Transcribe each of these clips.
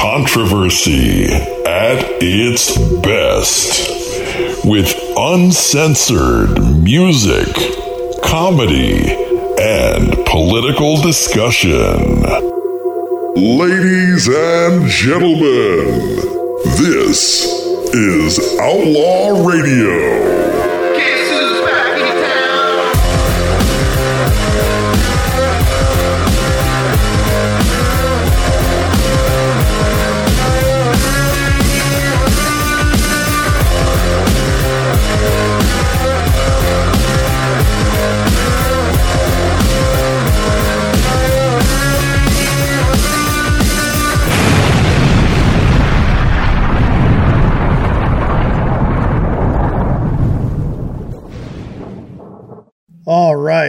controversy at its best with uncensored music, comedy, and political discussion. Ladies and gentlemen, this is Outlaw Radio.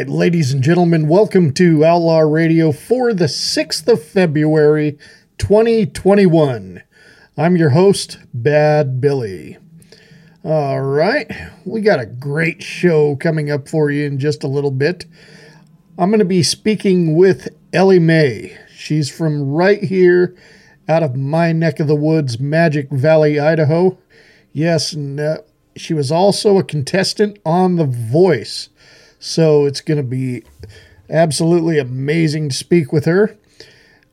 Right, ladies and gentlemen, welcome to Outlaw Radio for the 6th of February, 2021. I'm your host, Bad Billy. All right, we got a great show coming up for you in just a little bit. I'm going to be speaking with Ellie Mae. She's from right here out of my neck of the woods, Magic Valley, Idaho. Yes, and uh, she was also a contestant on The Voice. So it's going to be absolutely amazing to speak with her.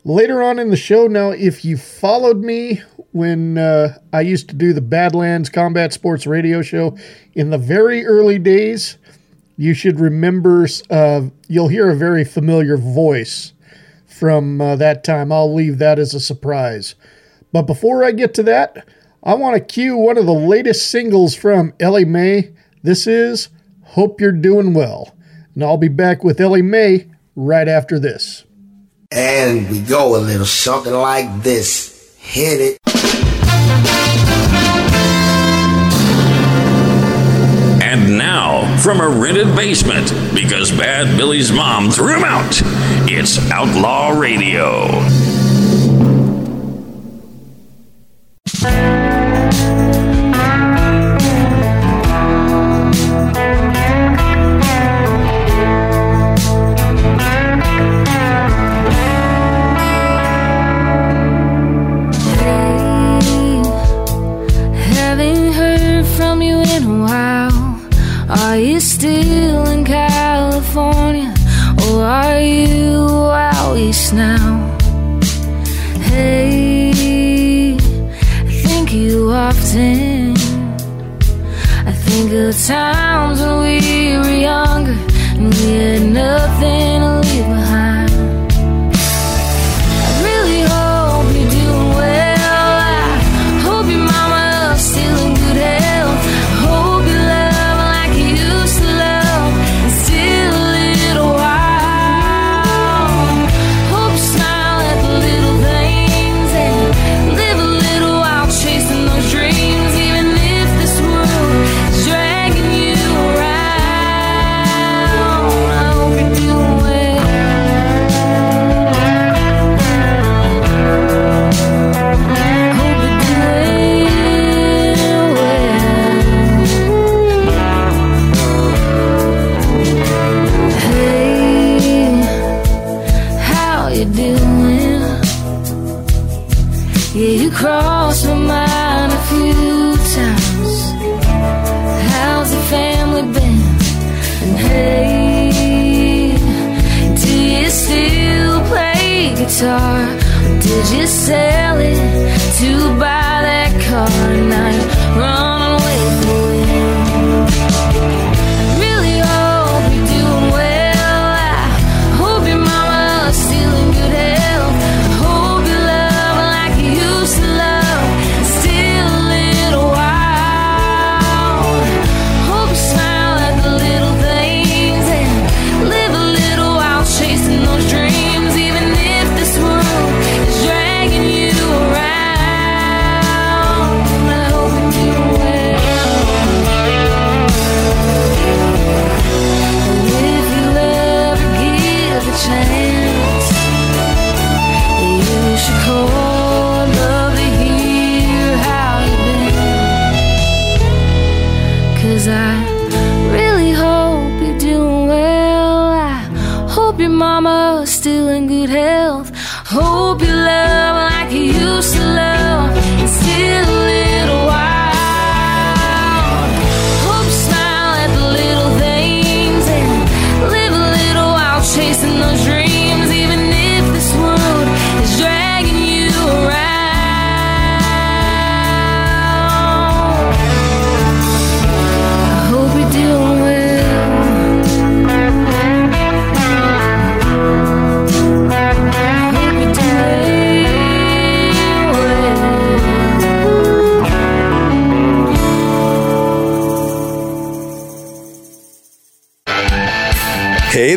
Later on in the show, now, if you followed me when uh, I used to do the Badlands Combat Sports radio show in the very early days, you should remember, uh, you'll hear a very familiar voice from uh, that time. I'll leave that as a surprise. But before I get to that, I want to cue one of the latest singles from Ellie Mae. This is Hope you're doing well. And I'll be back with Ellie Mae right after this. And we go a little something like this. Hit it. And now, from a rented basement, because Bad Billy's mom threw him out, it's Outlaw Radio. Think mama's still in good health. Hope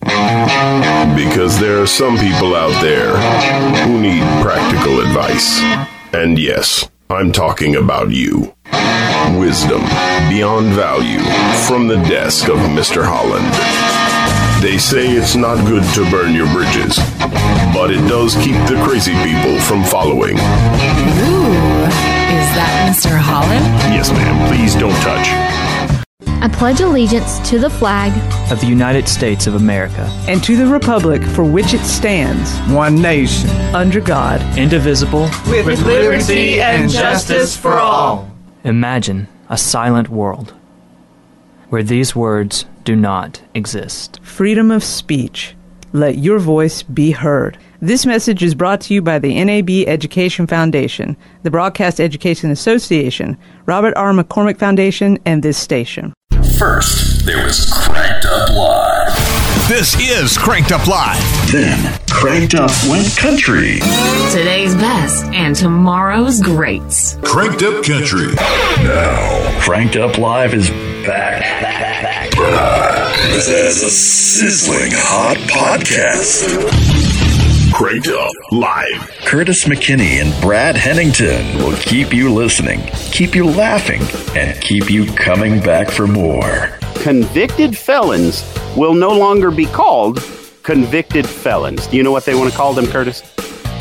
Because there are some people out there who need practical advice. And yes, I'm talking about you. Wisdom beyond value from the desk of Mr. Holland. They say it's not good to burn your bridges, but it does keep the crazy people from following. Ooh, is that Mr. Holland? Yes, ma'am, please don't touch. I pledge allegiance to the flag of the United States of America and to the republic for which it stands, one nation, under God, indivisible, with, with liberty and justice for all. Imagine a silent world where these words do not exist. Freedom of speech. Let your voice be heard. This message is brought to you by the NAB Education Foundation, the Broadcast Education Association, Robert R. McCormick Foundation, and this station. First, there was Cranked Up Live. This is Cranked Up Live. Then, Cranked Up went country. Today's best and tomorrow's greats. Cranked Up Country. Now, Cranked Up Live is back. back, back, back. As a sizzling hot podcast. Cranked Up Live. Curtis McKinney and Brad Hennington will keep you listening, keep you laughing, and keep you coming back for more. Convicted felons will no longer be called convicted felons. Do you know what they want to call them, Curtis?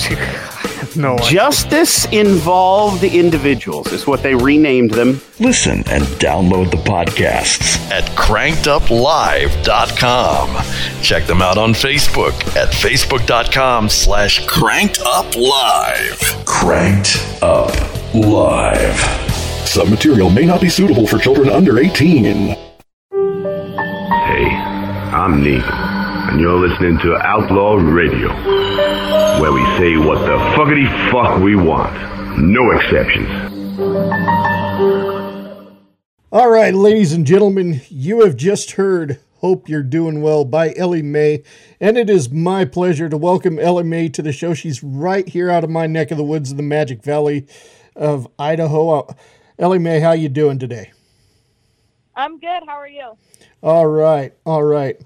no. Justice involved individuals is what they renamed them. Listen and download the podcasts at crankeduplive.com. Check them out on Facebook at facebook.com slash crankeduplive. Cranked Up Live. Some material may not be suitable for children under 18. Hey, I'm Neil, and you're listening to Outlaw Radio, where we say what the fuckity fuck we want. No exceptions. All right, ladies and gentlemen, you have just heard Hope You're Doing Well by Ellie Mae, and it is my pleasure to welcome Ellie Mae to the show. She's right here out of my neck of the woods in the Magic Valley of Idaho. Uh, Ellie Mae, how you doing today? I'm good. How are you? All right, all right.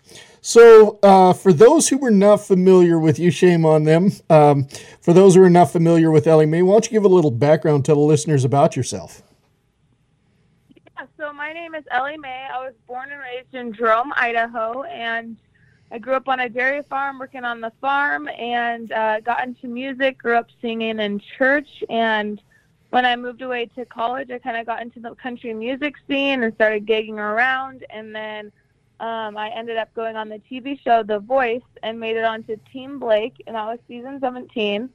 So, uh, for those who were not familiar with you, shame on them. Um, for those who are not familiar with Ellie Mae, why don't you give a little background to the listeners about yourself? Yeah, so my name is Ellie Mae. I was born and raised in Jerome, Idaho, and I grew up on a dairy farm, working on the farm, and uh, got into music. Grew up singing in church, and when I moved away to college, I kind of got into the country music scene and started gigging around, and then um, I ended up going on the TV show The Voice and made it onto Team Blake, and that was season 17.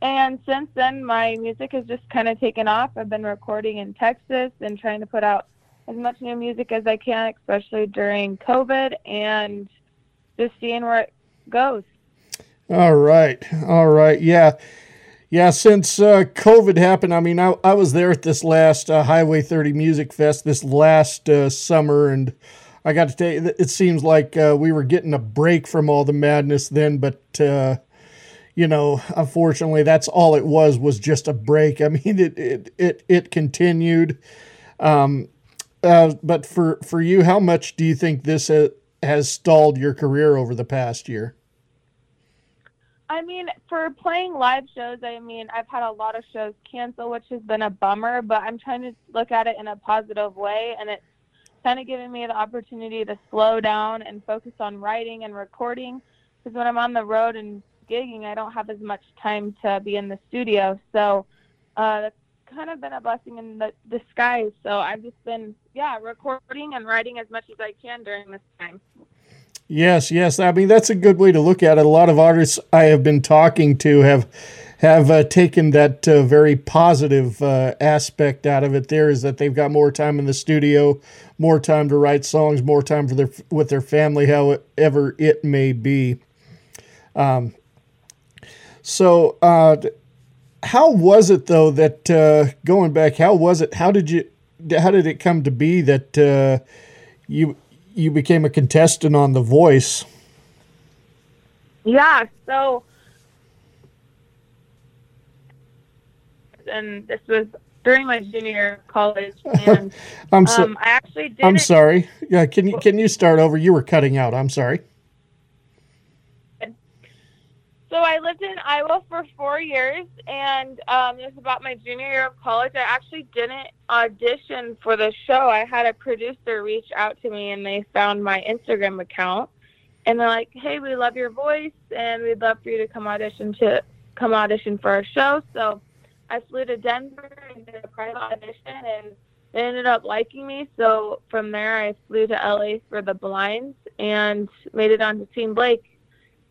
And since then, my music has just kind of taken off. I've been recording in Texas and trying to put out as much new music as I can, especially during COVID, and just seeing where it goes. All right. All right. Yeah. Yeah. Since uh, COVID happened, I mean, I, I was there at this last uh, Highway 30 Music Fest this last uh, summer, and I got to tell you, it seems like uh, we were getting a break from all the madness then, but. Uh, you know, unfortunately, that's all it was was just a break. I mean, it it it, it continued. Um, uh, but for for you, how much do you think this ha- has stalled your career over the past year? I mean, for playing live shows, I mean, I've had a lot of shows cancel, which has been a bummer, but I'm trying to look at it in a positive way. And it's kind of giving me the opportunity to slow down and focus on writing and recording. Because when I'm on the road and gigging, I don't have as much time to be in the studio. So uh, that's kind of been a blessing in the disguise. So I've just been, yeah, recording and writing as much as I can during this time. Yes, yes. I mean, that's a good way to look at it. A lot of artists I have been talking to have have uh, taken that uh, very positive uh, aspect out of it. There is that they've got more time in the studio, more time to write songs, more time for their with their family, however it may be. Um, so, uh, how was it though that uh, going back? How was it? How did you? How did it come to be that uh, you you became a contestant on The Voice? Yeah. So, and this was during my junior year of college, and I'm so, um, I actually did. I'm sorry. Yeah. Can you can you start over? You were cutting out. I'm sorry. So I lived in Iowa for four years, and um, it was about my junior year of college. I actually didn't audition for the show. I had a producer reach out to me, and they found my Instagram account, and they're like, "Hey, we love your voice, and we'd love for you to come audition to come audition for our show." So I flew to Denver and did a private audition, and they ended up liking me. So from there, I flew to LA for the blinds and made it on to Team Blake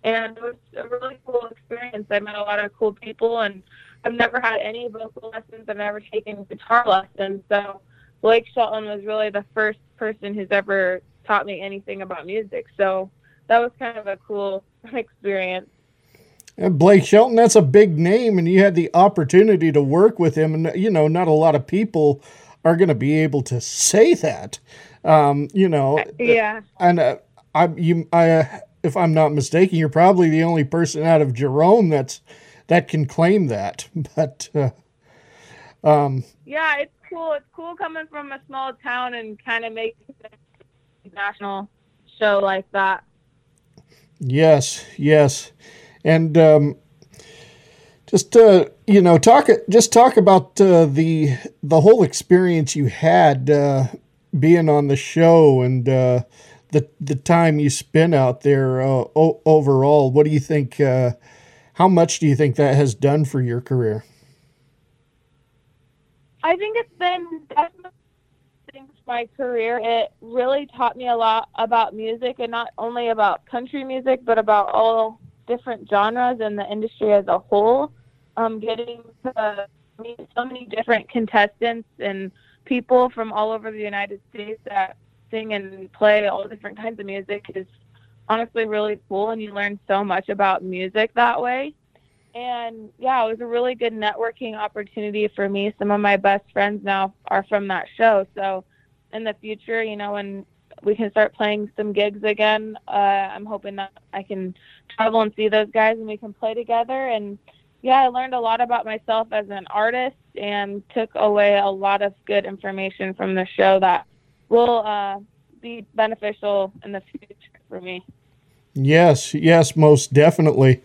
and it was a really cool experience. I met a lot of cool people, and I've never had any vocal lessons. I've never taken guitar lessons, so Blake Shelton was really the first person who's ever taught me anything about music. So that was kind of a cool experience. And Blake Shelton, that's a big name, and you had the opportunity to work with him, and you know, not a lot of people are going to be able to say that. Um, you know, yeah, and uh, I you I if I'm not mistaken, you're probably the only person out of Jerome that's that can claim that. But uh, um, yeah, it's cool. It's cool coming from a small town and kind of making a national show like that. Yes, yes, and um, just uh, you know, talk just talk about uh, the the whole experience you had uh, being on the show and uh, the the time you spent out there uh, o- overall. What do you think? Uh, how much do you think that has done for your career? I think it's been definitely my career. It really taught me a lot about music, and not only about country music, but about all different genres and the industry as a whole. Um, getting to meet so many different contestants and people from all over the United States that sing and play all different kinds of music is honestly really cool and you learn so much about music that way. And yeah, it was a really good networking opportunity for me. Some of my best friends now are from that show. So in the future, you know, when we can start playing some gigs again, uh, I'm hoping that I can travel and see those guys and we can play together. And yeah, I learned a lot about myself as an artist and took away a lot of good information from the show that will uh, be beneficial in the future for me. Yes, yes, most definitely.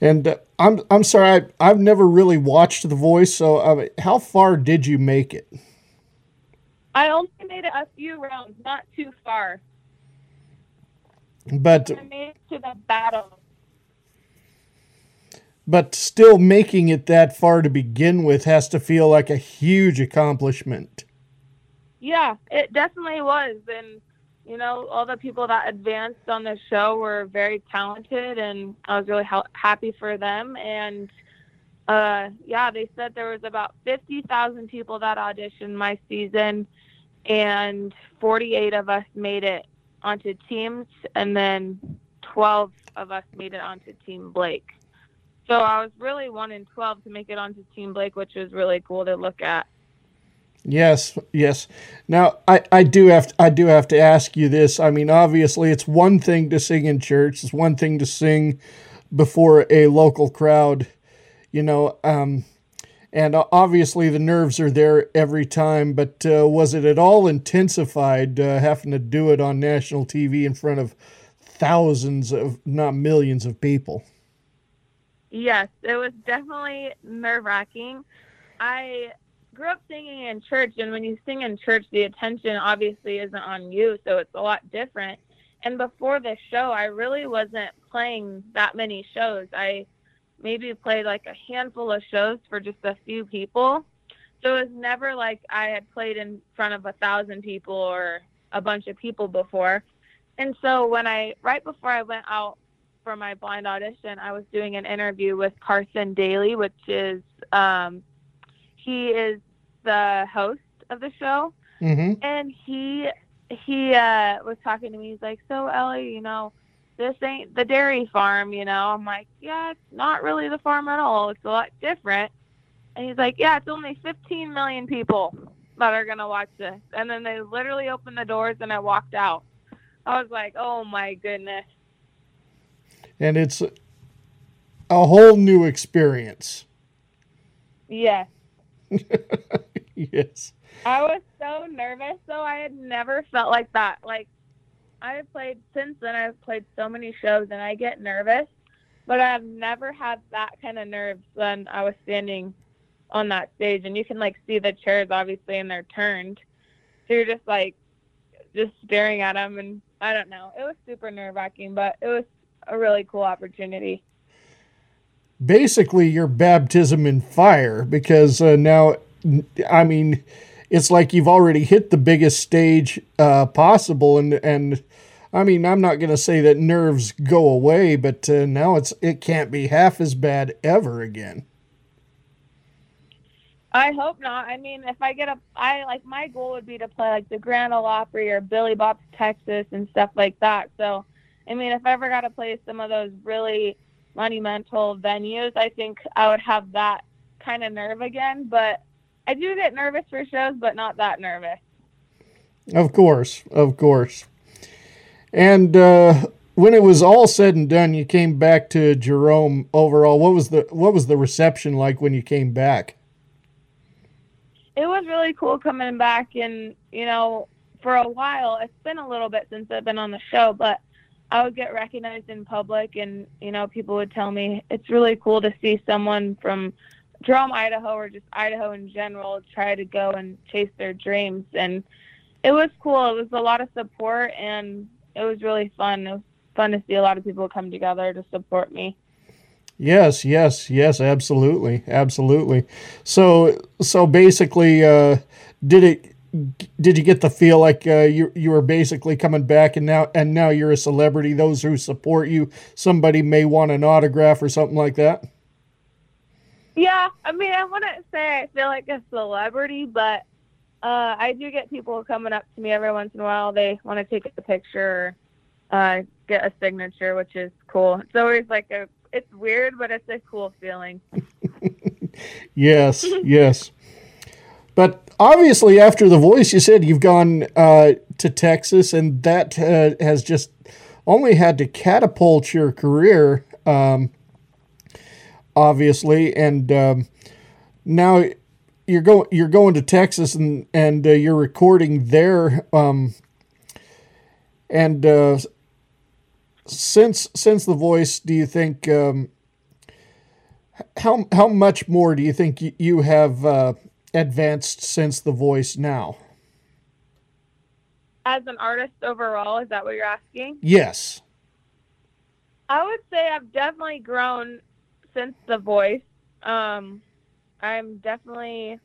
And uh, I'm I'm sorry, I, have never really watched The Voice. So, uh, how far did you make it? I only made it a few rounds, not too far. But I made it to the battle. But still, making it that far to begin with has to feel like a huge accomplishment. Yeah, it definitely was. And, you know, all the people that advanced on the show were very talented, and I was really ha- happy for them. And, uh, yeah, they said there was about 50,000 people that auditioned my season. And 48 of us made it onto teams, and then 12 of us made it onto Team Blake. So I was really one in 12 to make it onto Team Blake, which was really cool to look at. Yes, yes. Now I, I do have to, I do have to ask you this. I mean, obviously, it's one thing to sing in church. It's one thing to sing before a local crowd. You know, um, and obviously the nerves are there every time. But uh, was it at all intensified uh, having to do it on national TV in front of thousands of, not millions of people? Yes, it was definitely nerve wracking. I grew up singing in church, and when you sing in church, the attention obviously isn't on you, so it's a lot different. And before this show, I really wasn't playing that many shows. I maybe played like a handful of shows for just a few people. So it was never like I had played in front of a thousand people or a bunch of people before. And so when I, right before I went out for my blind audition, I was doing an interview with Carson Daly, which is, um, he is the host of the show. Mm-hmm. And he, he, uh, was talking to me. He's like, so Ellie, you know, this ain't the dairy farm, you know. I'm like, yeah, it's not really the farm at all. It's a lot different. And he's like, yeah, it's only 15 million people that are going to watch this. And then they literally opened the doors and I walked out. I was like, oh my goodness. And it's a whole new experience. Yes. yes. I was so nervous, though. I had never felt like that. Like, I have played since then. I've played so many shows, and I get nervous, but I've never had that kind of nerves when I was standing on that stage. And you can like see the chairs, obviously, and they're turned, so you're just like just staring at them. And I don't know. It was super nerve wracking, but it was a really cool opportunity. Basically, your baptism in fire, because uh, now, I mean it's like you've already hit the biggest stage uh, possible, and and I mean I'm not going to say that nerves go away, but uh, now it's it can't be half as bad ever again. I hope not. I mean, if I get a, I like my goal would be to play like the Grand Ole Opry or Billy Bob's Texas and stuff like that. So, I mean, if I ever got to play some of those really monumental venues, I think I would have that kind of nerve again. But I do get nervous for shows, but not that nervous. Of course, of course. And uh, when it was all said and done, you came back to Jerome. Overall, what was the what was the reception like when you came back? It was really cool coming back, and you know, for a while, it's been a little bit since I've been on the show, but I would get recognized in public, and you know, people would tell me it's really cool to see someone from Jerome, Idaho, or just Idaho in general, try to go and chase their dreams. And it was cool. It was a lot of support, and it was really fun. It was fun to see a lot of people come together to support me. Yes, yes, yes, absolutely, absolutely. So, so basically, uh, did it? Did you get the feel like uh, you you were basically coming back, and now and now you're a celebrity? Those who support you, somebody may want an autograph or something like that. Yeah, I mean, I wouldn't say I feel like a celebrity, but uh, I do get people coming up to me every once in a while. They want to take a picture, or, uh, get a signature, which is cool. It's always like a, it's weird, but it's a cool feeling. yes, yes. But obviously, after The Voice, you said you've gone uh, to Texas, and that uh, has just only had to catapult your career. Um, obviously, and um, now you're going you're going to Texas and and uh, you're recording there. Um, and uh, since since the voice, do you think um, how how much more do you think you have uh, advanced since the voice now? As an artist overall, is that what you're asking? Yes. I would say I've definitely grown since The Voice. Um, I'm definitely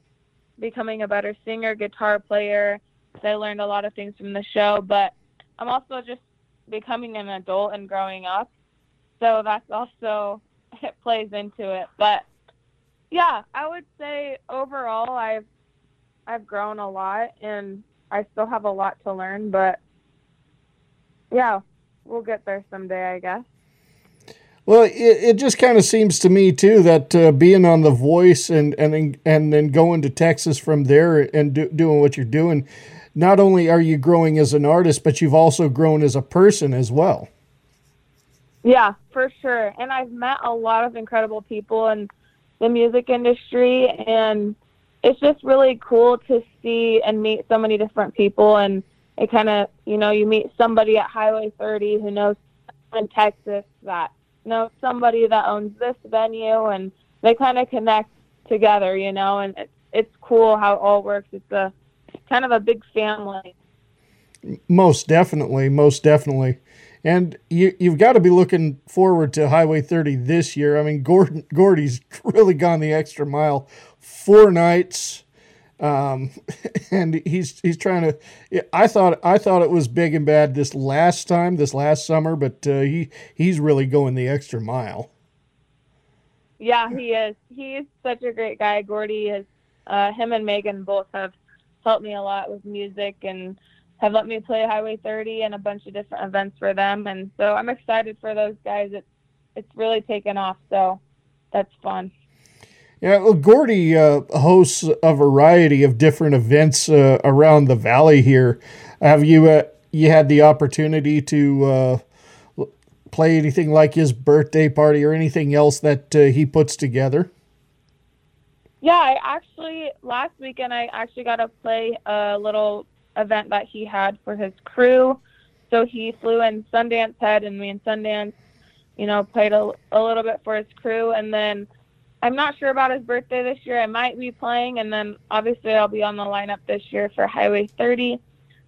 becoming a better singer, guitar player. I learned a lot of things from the show, but I'm also just becoming an adult and growing up. So that's also it plays into it. But yeah, I would say overall I've I've grown a lot and I still have a lot to learn, but yeah, we'll get there someday, I guess. Well, it, it just kind of seems to me too that uh, being on The Voice and and and then going to Texas from there and do, doing what you're doing, not only are you growing as an artist, but you've also grown as a person as well. Yeah, for sure. And I've met a lot of incredible people in the music industry, and it's just really cool to see and meet so many different people. And it kind of, you know, you meet somebody at Highway 30 who knows in Texas that knows somebody that owns this venue, and they kind of connect together, you know, and it's, it's cool how it all works. It's a kind of a big family. Most definitely, most definitely. And you, you've got to be looking forward to Highway 30 this year. I mean, Gordon, Gordy's really gone the extra mile. Four nights, um, and he's he's trying to. I thought I thought it was big and bad this last time, this last summer, but uh, he he's really going the extra mile. Yeah, he is. He's such a great guy. Gordy is. Uh, him and Megan both have helped me a lot with music and have let me play Highway 30 and a bunch of different events for them. And so I'm excited for those guys. It's it's really taken off. So that's fun. Yeah, well, Gordy uh, hosts a variety of different events uh, around the valley here. Have you uh, you had the opportunity to uh, play anything like his birthday party or anything else that uh, he puts together? Yeah, I actually last weekend I actually got to play a little event that he had for his crew. So he flew in Sundance Head, and me and Sundance, you know, played a, a little bit for his crew, and then I'm not sure about his birthday this year. I might be playing, and then obviously I'll be on the lineup this year for Highway 30.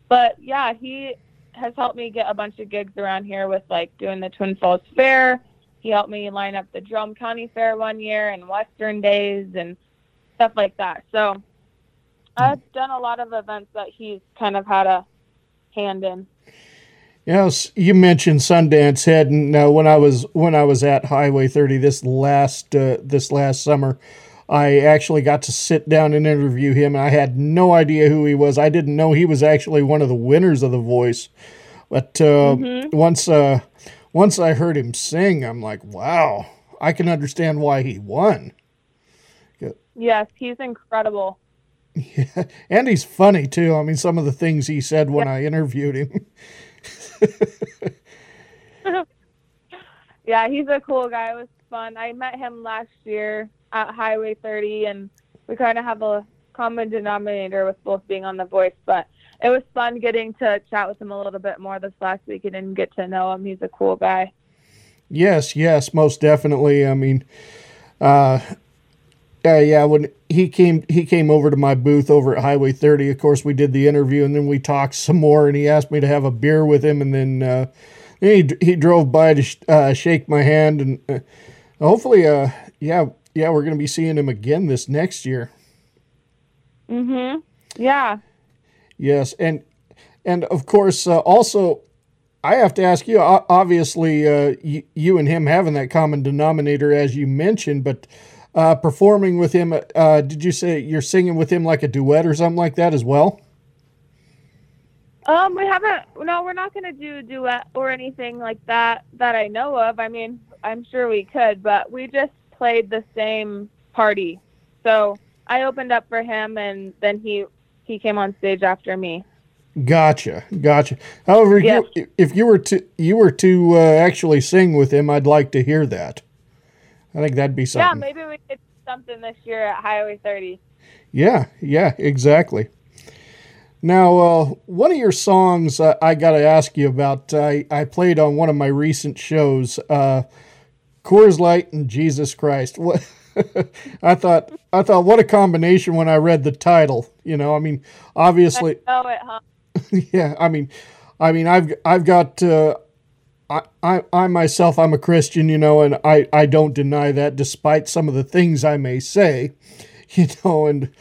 But yeah, he has helped me get a bunch of gigs around here with like doing the Twin Falls Fair. He helped me line up the Jerome County Fair one year and Western Days and stuff like that. So I've done a lot of events that he's kind of had a hand in. Yes, you mentioned Sundance Head, and uh, when I was when I was at Highway 30 this last uh, this last summer, I actually got to sit down and interview him. I had no idea who he was. I didn't know he was actually one of the winners of The Voice. But uh, Mhm. once uh, once I heard him sing, I'm like, wow, I can understand why he won. Yes, he's incredible. Yeah, And he's funny too. I mean, some of the things he said when I interviewed him. yeah, he's a cool guy. It was fun. I met him last year at Highway 30, and we kind of have a common denominator with both being on The Voice. But it was fun getting to chat with him a little bit more this last weekend and get to know him. He's a cool guy. Yes, yes, most definitely. I mean, uh, uh, yeah, when he came, he came over to my booth over at Highway 30. Of course, we did the interview, and then we talked some more, and he asked me to have a beer with him, and then uh, he he drove by to sh- uh, shake my hand, and uh, hopefully, uh, yeah, yeah, we're gonna be seeing him again this next year. Mm-hmm. Yeah. Yes, and and of course, uh, also, I have to ask you. Obviously, uh, you, you and him having that common denominator, as you mentioned, but uh, performing with him. Uh, did you say you're singing with him like a duet or something like that as well? Um, we haven't. No, we're not going to do a duet or anything like that that I know of. I mean, I'm sure we could, but we just played the same party. So I opened up for him, and then he he came on stage after me. Gotcha, gotcha. However, you, if you were to you were to uh, actually sing with him, I'd like to hear that. I think that'd be something. Yeah, maybe we could do something this year at Highway 30. Yeah, yeah, exactly. Now, uh, one of your songs uh, I got to ask you about. I, I played on one of my recent shows, uh, Coors Light and Jesus Christ. What I thought, I thought, what a combination when I read the title. You know, I mean, obviously, I know it, huh? yeah. I mean, I mean, I've I've got. Uh, I, I, I myself, I'm a Christian, you know, and I, I don't deny that despite some of the things I may say, you know, and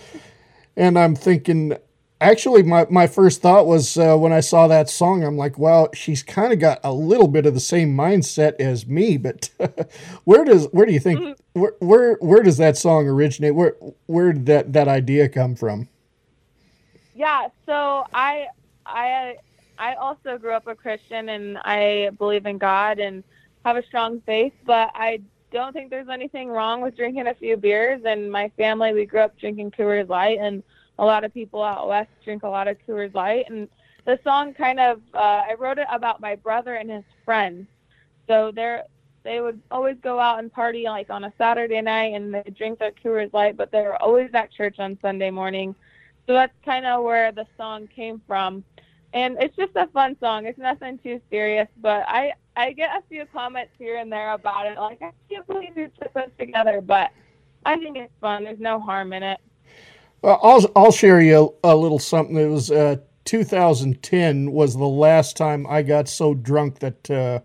and I'm thinking, actually, my, my first thought was uh, when I saw that song, I'm like, well, she's kind of got a little bit of the same mindset as me, but where does where do you think where, where where does that song originate? Where where did that that idea come from? yeah, so I I I also grew up a Christian and I believe in God and have a strong faith, but I don't think there's anything wrong with drinking a few beers. And my family, we grew up drinking Coors Light, and a lot of people out west drink a lot of Coors Light. And the song kind of, uh, I wrote it about my brother and his friends. So they're they would always go out and party like on a Saturday night, and they drink their Coors Light, but they were always at church on Sunday morning. So that's kind of where the song came from. And it's just a fun song. It's nothing too serious, but I I get a few comments here and there about it. Like I can't believe you put this together, but I think it's fun. There's no harm in it. Well, I'll I'll share you a, a little something. It was uh, 2010 was the last time I got so drunk that uh,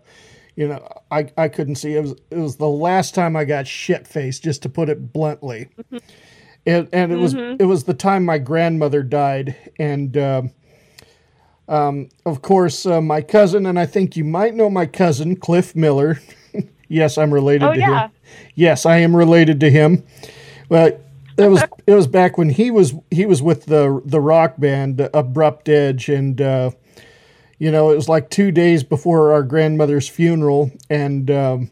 you know I, I couldn't see. It was it was the last time I got shit faced, just to put it bluntly. and and it was Mhm. it was the time my grandmother died, and um, um, of course uh, my cousin, and I think you might know my cousin Cliff Miller. yes, I'm related Oh, to yeah. him. Yes, I am related to him. But it was it was back when he was he was with the the rock band Abrupt Edge, and uh, you know it was like two days before our grandmother's funeral, and um,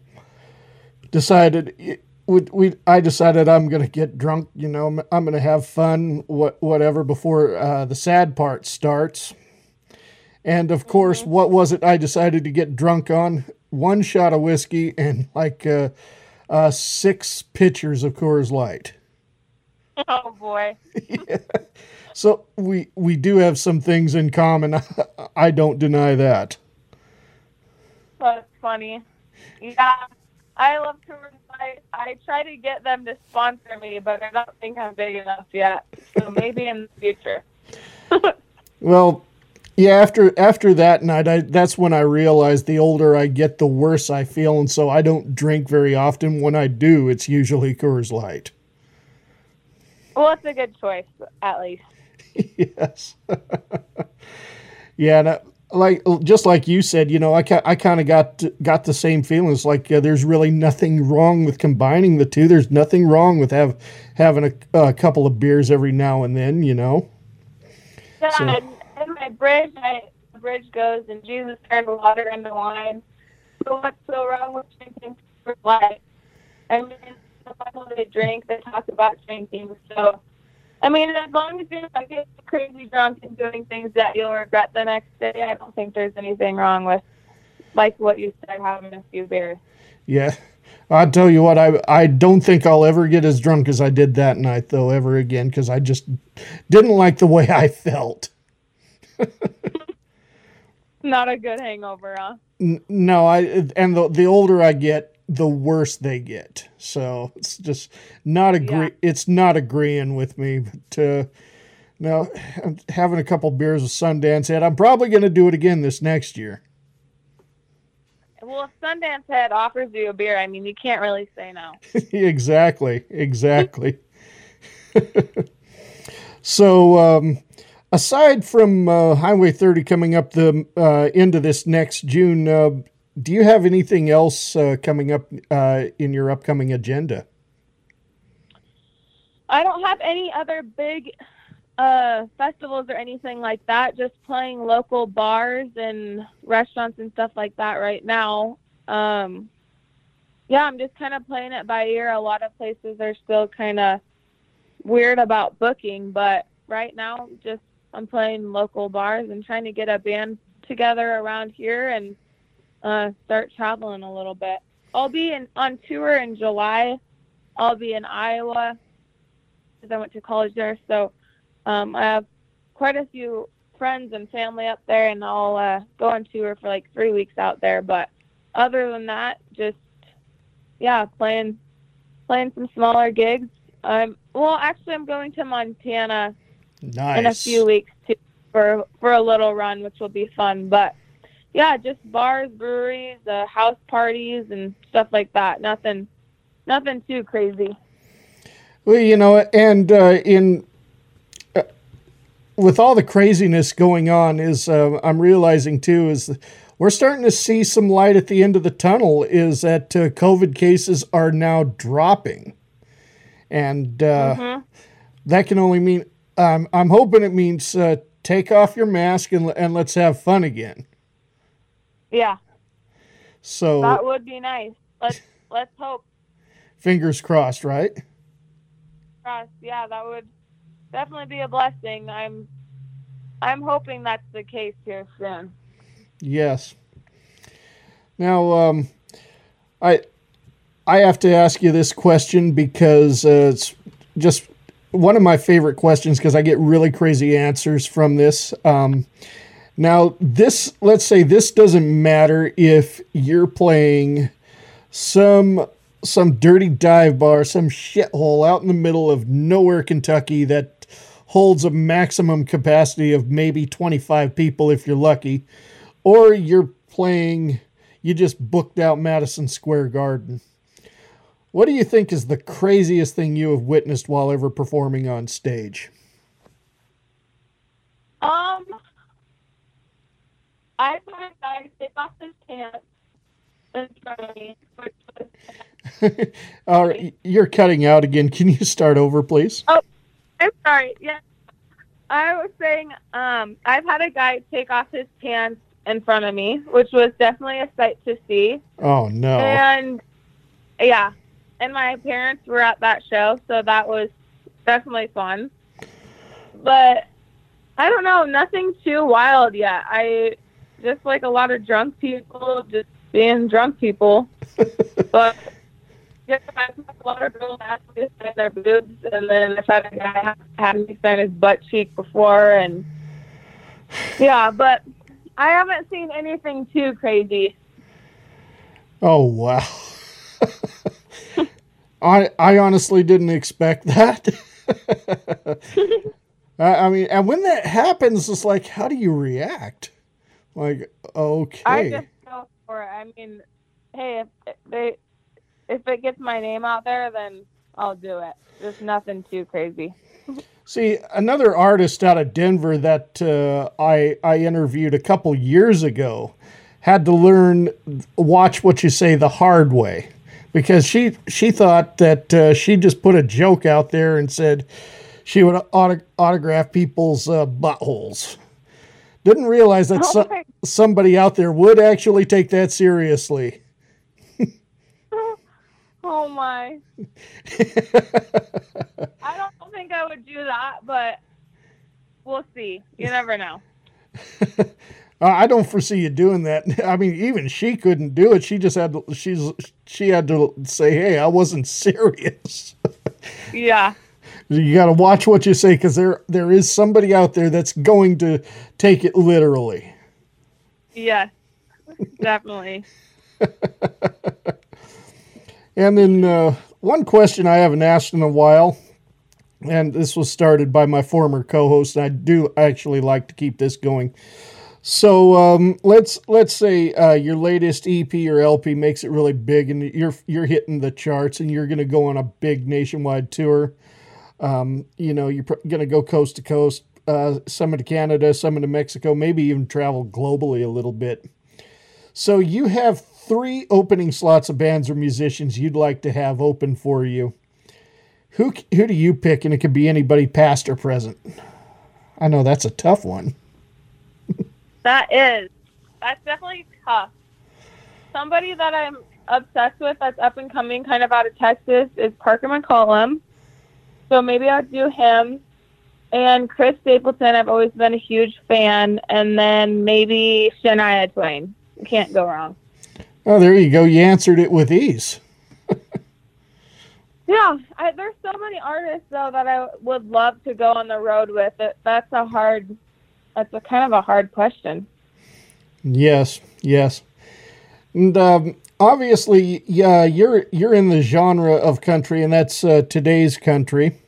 decided we, we I decided I'm gonna get drunk. You know I'm, I'm gonna have fun, what whatever before uh, the sad part starts. And of course, what was it I decided to get drunk on? One shot of whiskey and like uh, uh, six pitchers of Coors Light. Oh boy. So we we do have some things in common. I don't deny that. That's funny. Yeah, I love Coors Light. I try to get them to sponsor me, but I don't think I'm big enough yet. So maybe in the future. Well, yeah. After after that night, I that's when I realized the older I get, the worse I feel, and so I don't drink very often. When I do, it's usually Coors Light. Well, it's a good choice, at least. yes. yeah, and I, like just like you said, you know, I ca- I kind of got got the same feelings. Like uh, there's really nothing wrong with combining the two. There's nothing wrong with have having a, a couple of beers every now and then. You know. Yeah, So- in my bridge, I, the bridge goes, and Jesus turned water into wine. So what's so wrong with drinking Coors Light? I mean, the Bible they drink, they talk about drinking. So, I mean, as long as you're not getting crazy drunk and doing things that you'll regret the next day, I don't think there's anything wrong with, like what you said, having a few beers. Yeah. I'll tell you what, I I don't think I'll ever get as drunk as I did that night though ever again because I just didn't like the way I felt. Not a good hangover, huh? N- no, I and the the older I get, the worse they get. So it's just not agree. It's not agreeing with me. But uh, now I'm having a couple beers with Sundance Head. I'm probably going to do it again this next year. Well, if Sundance Head offers you a beer, I mean, you can't really say no. exactly, exactly. so, um, aside from uh, Highway 30 coming up the uh, of this next June, uh, do you have anything else uh, coming up uh, in your upcoming agenda? I don't have any other big uh, festivals or anything like that. Just playing local bars and restaurants and stuff like that right now. Um, yeah, I'm just kind of playing it by ear. A lot of places are still kind of weird about booking, but right now, just I'm playing local bars and trying to get a band together around here and uh, start traveling a little bit. I'll be in on tour in July. I'll be in Iowa because I went to college there. So um, I have quite a few friends and family up there, and I'll uh, go on tour for like three weeks out there. But other than that, just yeah, playing playing some smaller gigs. Um, well, actually, I'm going to Montana Nice. in a few weeks too for for a little run, which will be fun. But yeah, just bars, breweries, uh, house parties, and stuff like that. Nothing, nothing too crazy. Well, you know, and uh, in uh, with all the craziness going on, is uh, I'm realizing too is we're starting to see some light at the end of the tunnel. Is that uh, COVID cases are now dropping, and uh, Mhm. that can only mean um, I'm hoping it means uh, take off your mask and and let's have fun again. Yeah, So that would be nice. Let's let's hope. fingers crossed, right? Cross. Yeah, that would definitely be a blessing. I'm I'm hoping that's the case here soon. Yes. Now, um, I I have to ask you this question because uh, it's just one of my favorite questions because I get really crazy answers from this. Um, now, this let's say this doesn't matter if you're playing some some dirty dive bar, some shithole out in the middle of nowhere, Kentucky that holds a maximum capacity of maybe 25 people if you're lucky, or you're playing, you just booked out Madison Square Garden. What do you think is the craziest thing you have witnessed while ever performing on stage? Um, I've had a guy take off his pants in front of me, which was All right, you're cutting out again. Can you start over, please? Oh, I'm sorry. Yeah. I was saying, um, I've had a guy take off his pants in front of me, which was definitely a sight to see. Oh no. And yeah, and my parents were at that show, so that was definitely fun. But I don't know, nothing too wild yet. I just like a lot of drunk people, just being drunk people. but yeah, a lot of girls ask me to sign their boobs, and then I've had a guy had me sign his butt cheek before, and yeah, but I haven't seen anything too crazy. Oh wow. I I honestly didn't expect that. I, I mean, and when that happens, it's like, how do you react? Like, okay. I just go for it. I mean, hey, if they if it gets my name out there, then I'll do it. There's nothing too crazy. See, another artist out of Denver that uh, I I interviewed a couple years ago had to learn watch what you say the hard way because she she thought that uh, she just put a joke out there and said she would auto- autograph people's uh, buttholes. Didn't realize that so- somebody out there would actually take that seriously. Oh my! I don't think I would do that, but we'll see. You never know. Uh, I don't foresee you doing that. I mean, even she couldn't do it. She just had to, she's she had to say, "Hey, I wasn't serious." Yeah. you got to watch what you say because there there is somebody out there that's going to take it literally. Yeah, Definitely. And then uh, one question I haven't asked in a while, and this was started by my former co-host. And I do actually like to keep this going. So um, let's let's say uh, your latest EP or LP makes it really big, and you're you're hitting the charts, and you're going to go on a big nationwide tour. Um, you know, you're going to go coast to coast, uh, some into Canada, some into Mexico, maybe even travel globally a little bit. So you have three opening slots of bands or musicians you'd like to have open for you. Who who do you pick? And it could be anybody, past or present. I know that's a tough one. That is. That's definitely tough. Somebody that I'm obsessed with that's up and coming kind of out of Texas is Parker McCollum. So maybe I'll do him. And Chris Stapleton, I've always been a huge fan. And then maybe Shania Twain. Can't go wrong. Oh, there you go. You answered it with ease. Yeah, I, there's so many artists though that I would love to go on the road with. It, that's a hard. That's a kind of a hard question. Yes, yes. And um, obviously, yeah, you're you're in the genre of country, and that's uh, today's country.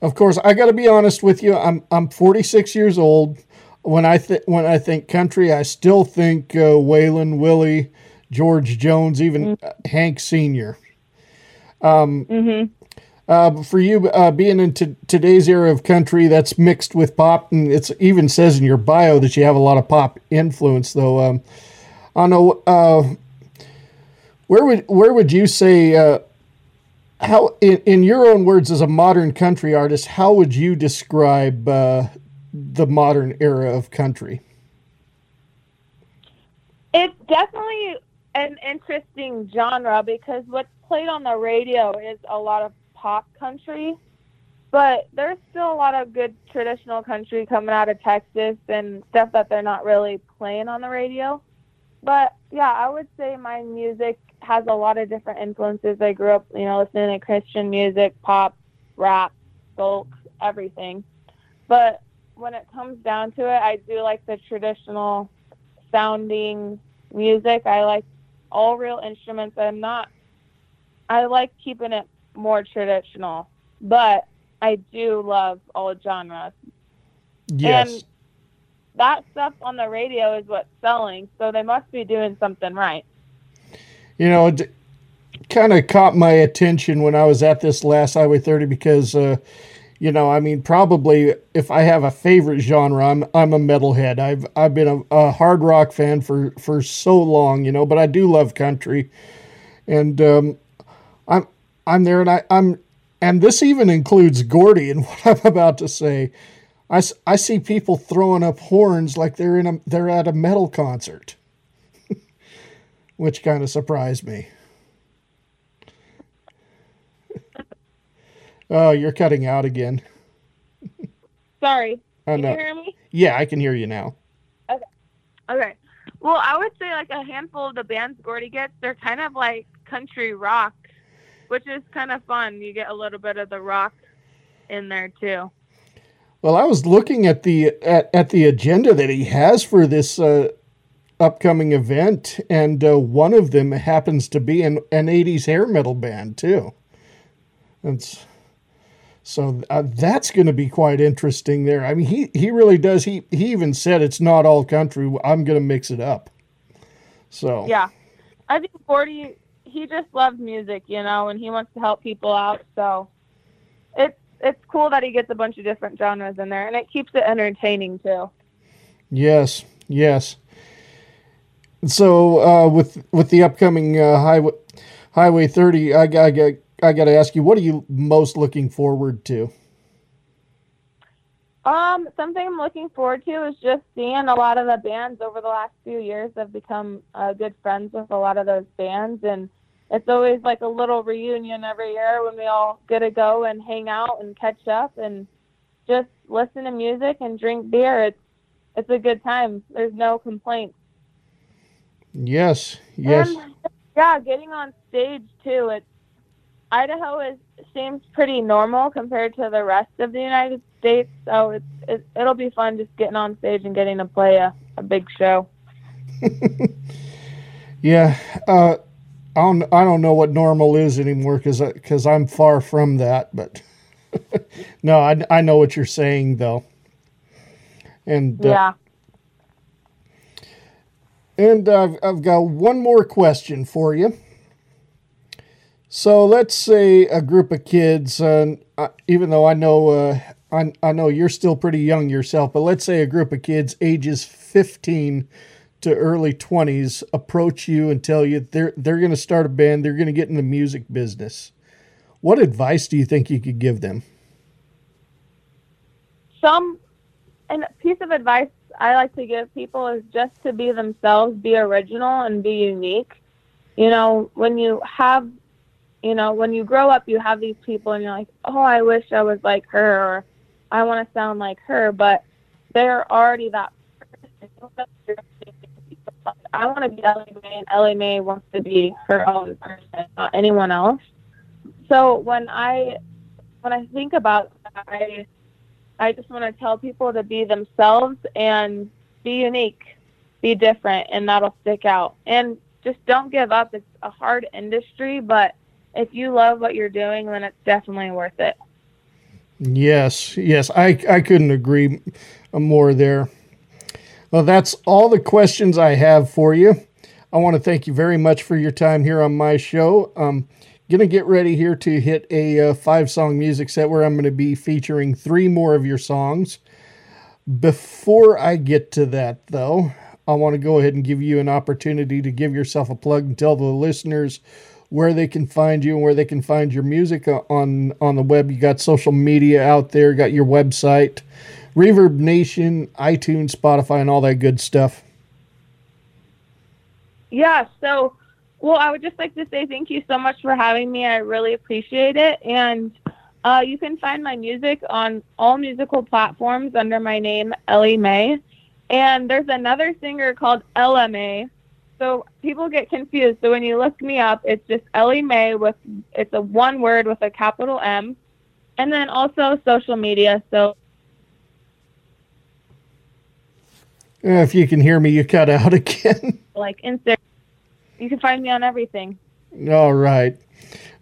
Of course, I got to be honest with you. I'm I'm 46 years old. When I th- when I think country, I still think uh, Waylon Willie, George Jones, even uh, Hank Senior. Um, Mm-hmm. Uh, for you, uh, being into today's era of country, that's mixed with pop, and it's even says in your bio that you have a lot of pop influence. Though, um, I know uh, where would where would you say uh, how, in, in your own words, as a modern country artist, how would you describe uh, the modern era of country? It's definitely an interesting genre because what's played on the radio is a lot of pop country, but there's still a lot of good traditional country coming out of Texas and stuff that they're not really playing on the radio. But yeah, I would say my music has a lot of different influences. I grew up, you know, listening to Christian music, pop, rap, folk, everything. But when it comes down to it, I do like the traditional sounding music. I like all real instruments. I'm not, I like keeping it more traditional, but I do love all genres. Yes. And that stuff on the radio is what's selling, so they must be doing something right. You know, it kind of caught my attention when I was at this last Highway 30 because, uh, you know, I mean, probably if I have a favorite genre, I'm I'm a metalhead. I've I've been a, a hard rock fan for for so long, you know, but I do love country, and um, I'm there, and I, I'm and this even includes Gordy and what I'm about to say. I, I see people throwing up horns like they're in a they're at a metal concert, which kind of surprised me. Oh, you're cutting out again. Sorry. I Can know. you hear me? Yeah, I can hear you now. Okay. Okay. Well, I would say like a handful of the bands Gordy gets, they're kind of like country rock, which is kind of fun. You get a little bit of the rock in there too. Well, I was looking at the at, at the agenda that he has for this uh, upcoming event, and uh, one of them happens to be an, an '80s hair metal band too. That's so uh, that's going to be quite interesting there. I mean, he he really does. He he even said it's not all country. I'm going to mix it up. So Yeah. I think Gordy, he just loves music, you know, and he wants to help people out. So it's it's cool that he gets a bunch of different genres in there, and it keeps it entertaining too. Yes, yes. So uh, with with the upcoming uh, highway Highway 30, I, I, got- I got to ask you, what are you most looking forward to? Um, something I'm looking forward to is just seeing a lot of the bands over the last few years. I've become uh, good friends with a lot of those bands, and it's always like a little reunion every year when we all get to go and hang out and catch up and just listen to music and drink beer. It's it's a good time. There's no complaints. Yes, yes. And yeah, getting on stage too. It's Idaho is seems pretty normal compared to the rest of the United States, so it's it, it'll be fun just getting on stage and getting to play a, a big show. Yeah, uh, I don't I don't know what normal is anymore because because I'm far from that. But no, I I know what you're saying though. And uh, Yeah. and I've I've got one more question for you. So let's say a group of kids, uh, even though I know uh, I, I know you're still pretty young yourself, but let's say a group of kids ages 15 to early 20s approach you and tell you they're they're going to start a band, they're going to get in the music business. What advice do you think you could give them? Some and a piece of advice I like to give people is just to be themselves, be original, and be unique. You know, when you have, you know, when you grow up, you have these people, and you're like, oh, I wish I was like her, or I want to sound like her, but they're already that. person. I want to be Ellie Mae, and Ellie Mae wants to be her own person, not anyone else. So when I when I think about that, I I just want to tell people to be themselves and be unique, be different, and that'll stick out. And just don't give up. It's a hard industry, but if you love what you're doing, then it's definitely worth it. Yes, yes, I, I couldn't agree more there. Well, that's all the questions I have for you. I want to thank you very much for your time here on my show. I'm going to get ready here to hit a uh, five song music set where I'm going to be featuring three more of your songs. Before I get to that, though, I want to go ahead and give you an opportunity to give yourself a plug and tell the listeners where they can find you and where they can find your music on on the web. You got social media out there, got your website, Reverb Nation, iTunes, Spotify, and all that good stuff. Yeah, so well, I would just like to say thank you so much for having me. I really appreciate it. And uh, you can find my music on all musical platforms under my name, Ellie Mae. And there's another singer called LMA. So people get confused. So when you look me up, it's just Ellie Mae with it's a one word with a capital M. And then also social media. So if you can hear me, you cut out again. like Instagram, you can find me on everything. All right.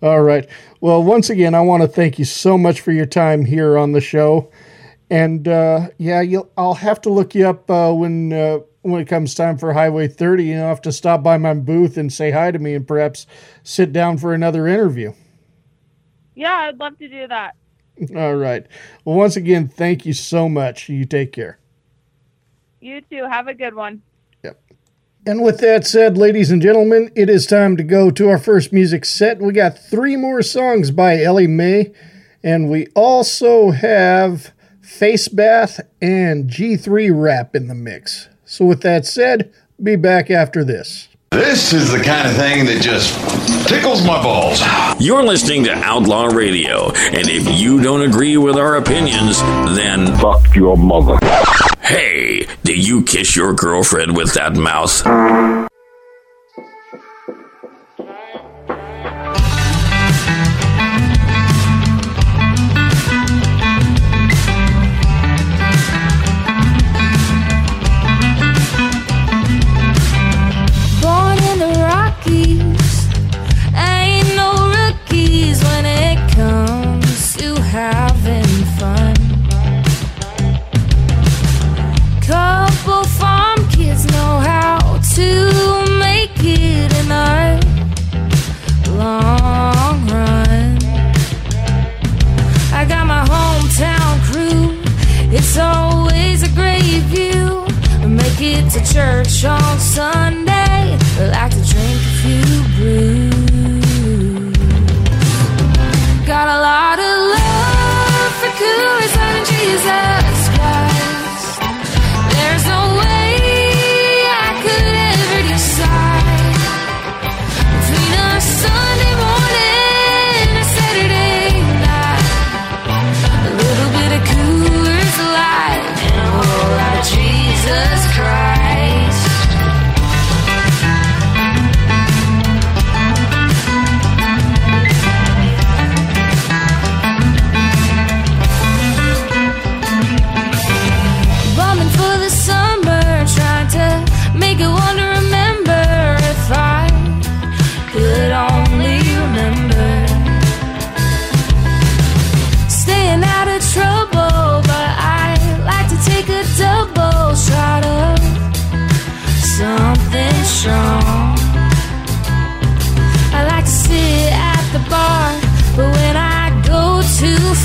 All right. Well, once again, I want to thank you so much for your time here on the show. And uh, yeah, you'll, I'll have to look you up uh, when uh, when it comes time for Highway 30. You know, have to stop by my booth and say hi to me, and perhaps sit down for another interview. Yeah, I'd love to do that. All right. Well, once again, thank you so much. You take care. You too. Have a good one. Yep. And with that said, ladies and gentlemen, it is time to go to our first music set. We got three more songs by Ellie Mae, and we also have Face Bath and G3 Rap in the mix. So, with that said, be back after this. This is the kind of thing that just tickles my balls. You're listening to Outlaw Radio, and if you don't agree with our opinions, then fuck your mother. Hey, do you kiss your girlfriend with that mouth? To church on Sunday. Like to drink a few brews. Got a lot of love for Coors and Jesus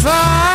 too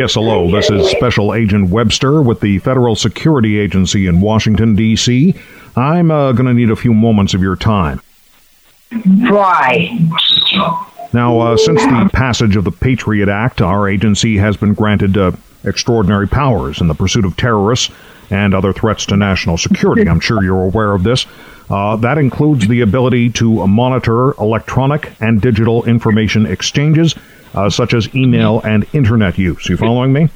Yes, hello. This is Special Agent Webster with the Federal Security Agency in Washington, D.C. I'm uh, going to need a few moments of your time. Why? Now, uh, since the passage of the Patriot Act, our agency has been granted uh, extraordinary powers in the pursuit of terrorists and other threats to national security. I'm sure you're aware of this. Uh, that includes the ability to monitor electronic and digital information exchanges, uh, such as email and internet use. You following me?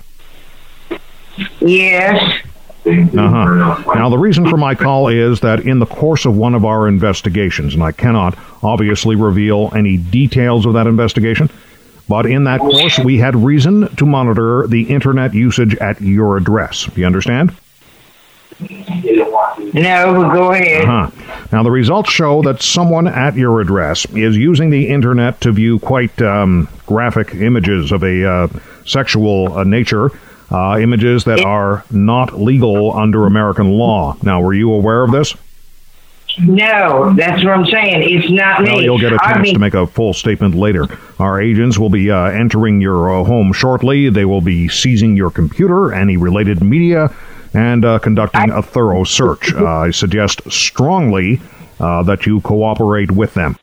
Yes. Uh-huh. Now, the reason for my call is that in the course of one of our investigations, and I cannot obviously reveal any details of that investigation, but in that course, we had reason to monitor the internet usage at your address. You understand? No, go ahead. Uh-huh. Now, the results show that someone at your address is using the internet to view quite um, graphic images of a uh, sexual uh, nature, uh, images that are not legal under American law. Now, were you aware of this? No, that's what I'm saying. It's not me. Well, you'll get a chance mean, to make a full statement later. Our agents will be uh, entering your uh, home shortly. They will be seizing your computer, any related media, and uh, conducting a thorough search. Uh, I suggest strongly uh, that you cooperate with them.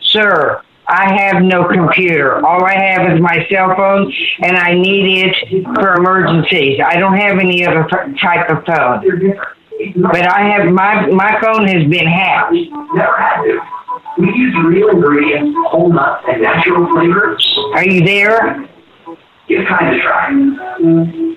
Sir, I have no computer. All I have is my cell phone, and I need it for emergencies. I don't have any other type of phone. But I have my my phone has been hacked. Never had to. We use real ingredients, whole nuts, and natural flavors. Are you there? Give kind of try.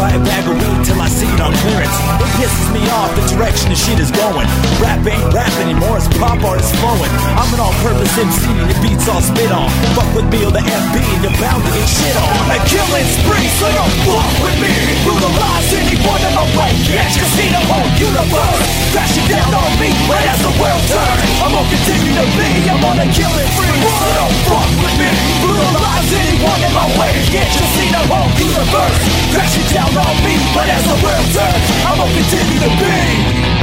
buy a bag of weed till I see it on clearance. It pisses me off the direction the shit is going. Rap ain't rap anymore, it's pop art is flowing. I'm an all-purpose MC and the beats all spit on. Fuck with me or the FB and you're bound to get shit on. I'm a killing spree, so don't fuck with me. Brutalize anyone in my way. See the whole universe. Crashing down on me, but as the world turns, I'm gonna continue to be. I'm on a killing spree, so don't fuck with me. Brutalize anyone in my way. See the whole universe. Crashing down on me, but as the world turns, I'm gonna continue to be.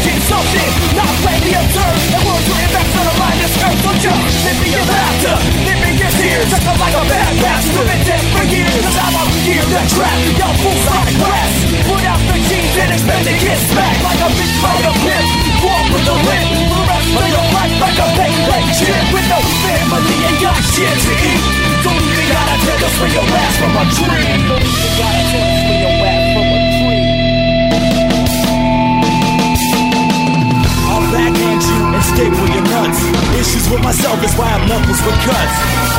To something, Not plainly observed, and words were impacts on the line This earth, so just let me laughter Let me tears, I like a bad bastard We've been dead for years, cause I'm up here to trap. Y'all fools like grass Put out the jeans and expect to get smacked Like a bitch by a pimp Walk with the limp For the rest of your life like a big leg chip. With no family, ain't got shit to eat. Don't even gotta tell us where your ass from a tree. Don't even gotta tell us where your ass from a tree Backhand you and staple your nuts. Issues with myself is why I'm knuckles for cuts.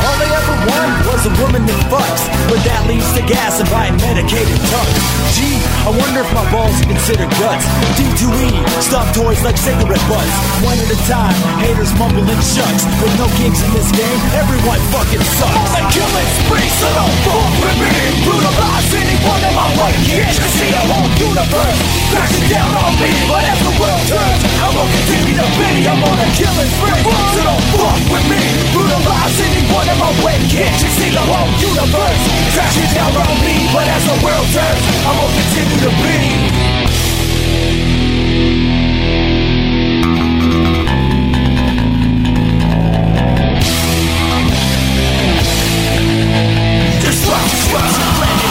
All they ever want was a woman that fucks, but that leads to gas and buying medicated tucks. Gee, I wonder if my balls are considered guts. D2E, stop toys like cigarette butts. One at a time, haters mumble and shucks. With no kings in this game, everyone fucking sucks. On a killing spree, so don't fuck with me. Brutalize anyone in my way. Can't you see the whole universe crashing down on me? But as the world turns, I will continue to be. I'm on a killing spree, so don't fuck with me. Brutalize anyone in my way. Can't you see the whole universe crashing down on me? But as the world turns, I will continue to be. Disrupt, disrupt,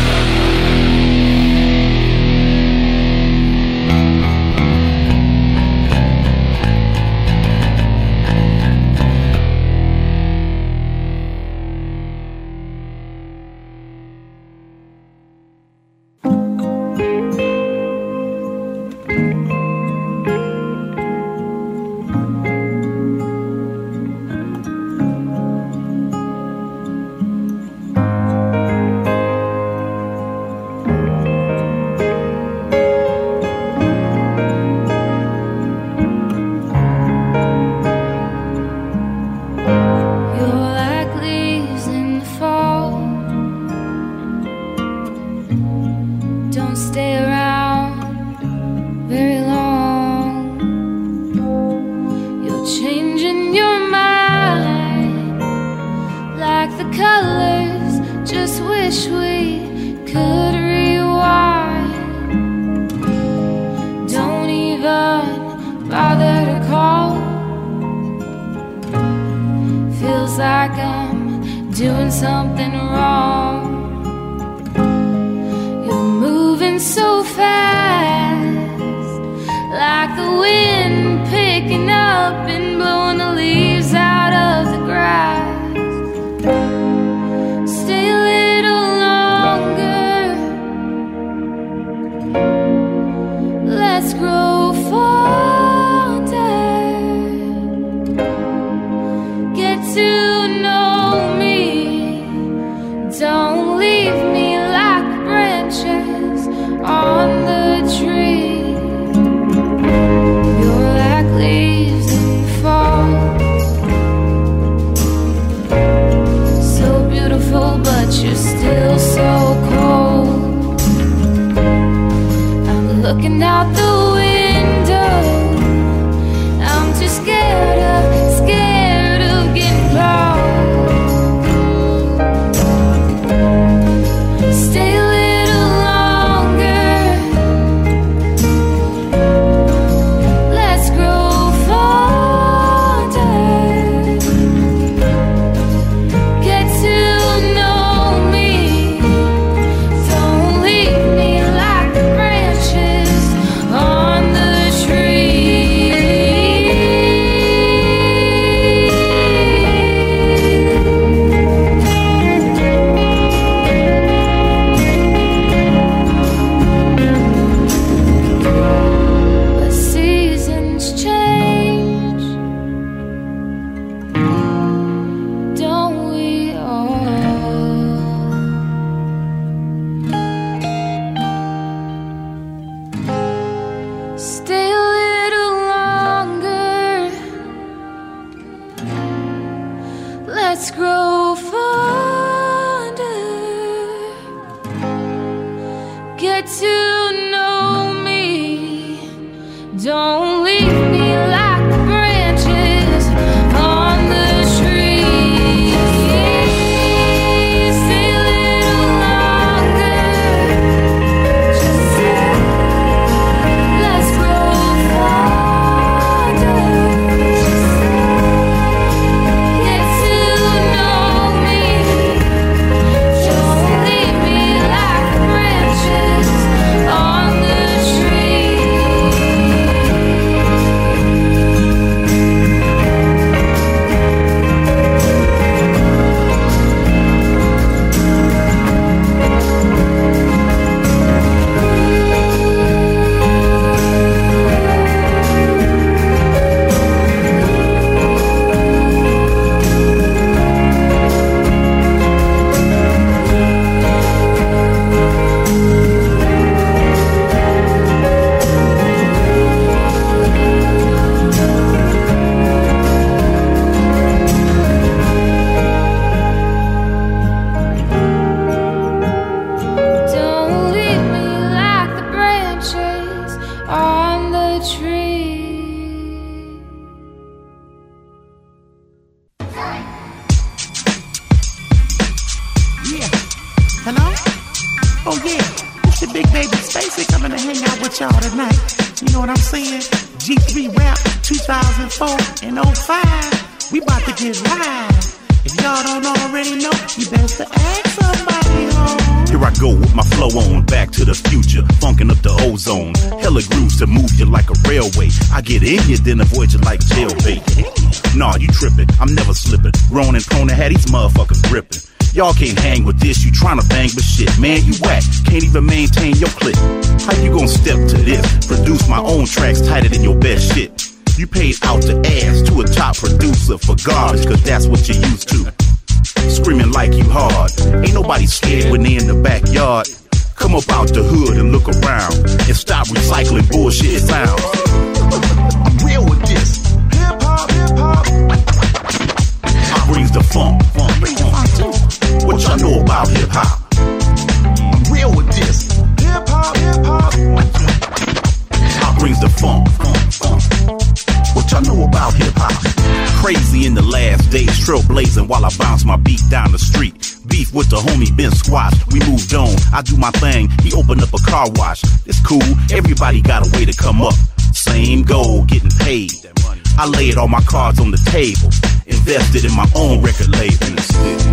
own record label.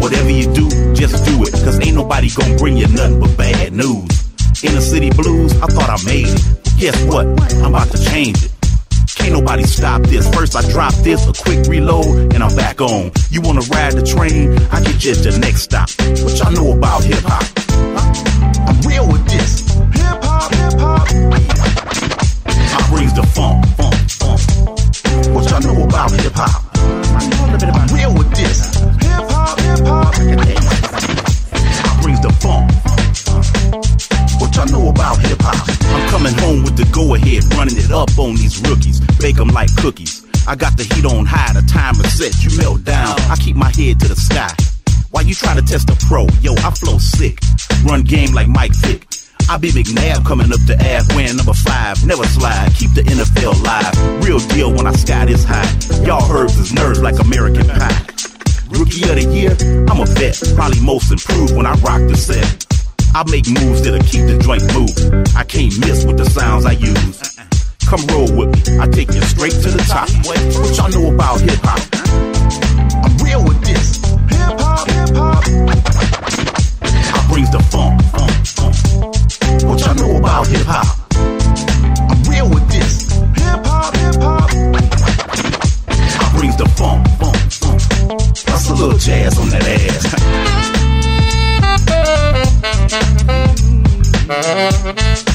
Whatever you do, just do it. Cause ain't nobody gonna bring you nothing but bad news. Inner city blues, I thought I made it. Guess what? I'm about to change it. Can't nobody stop this. First I drop this, a quick reload, and I'm back on. You wanna ride the train? I get you at the next stop. What y'all know Bake them like cookies. I got the heat on high, the timer set, you melt down. I keep my head to the sky. Why you try to test a pro? Yo, I flow sick. Run game like Mike Vick. I be McNabb coming up the Ave, wearing number five. Never slide, keep the NFL live. Real deal when I sky this high. Y'all herbs is nerves like American pie. Rookie of the year, I'm a vet. Probably most improved when I rock the set. I make moves that'll keep the joint moving. I can't miss with the sounds I use. Come roll with me, I take you straight to the top. What, what y'all know about hip hop? I'm real with this. Hip hop, hip hop. I brings the funk, funk, funk. What y'all know about hip hop? I'm real with this. Hip hop, hip hop. I brings the funk, funk, funk. Plus a little jazz on that ass.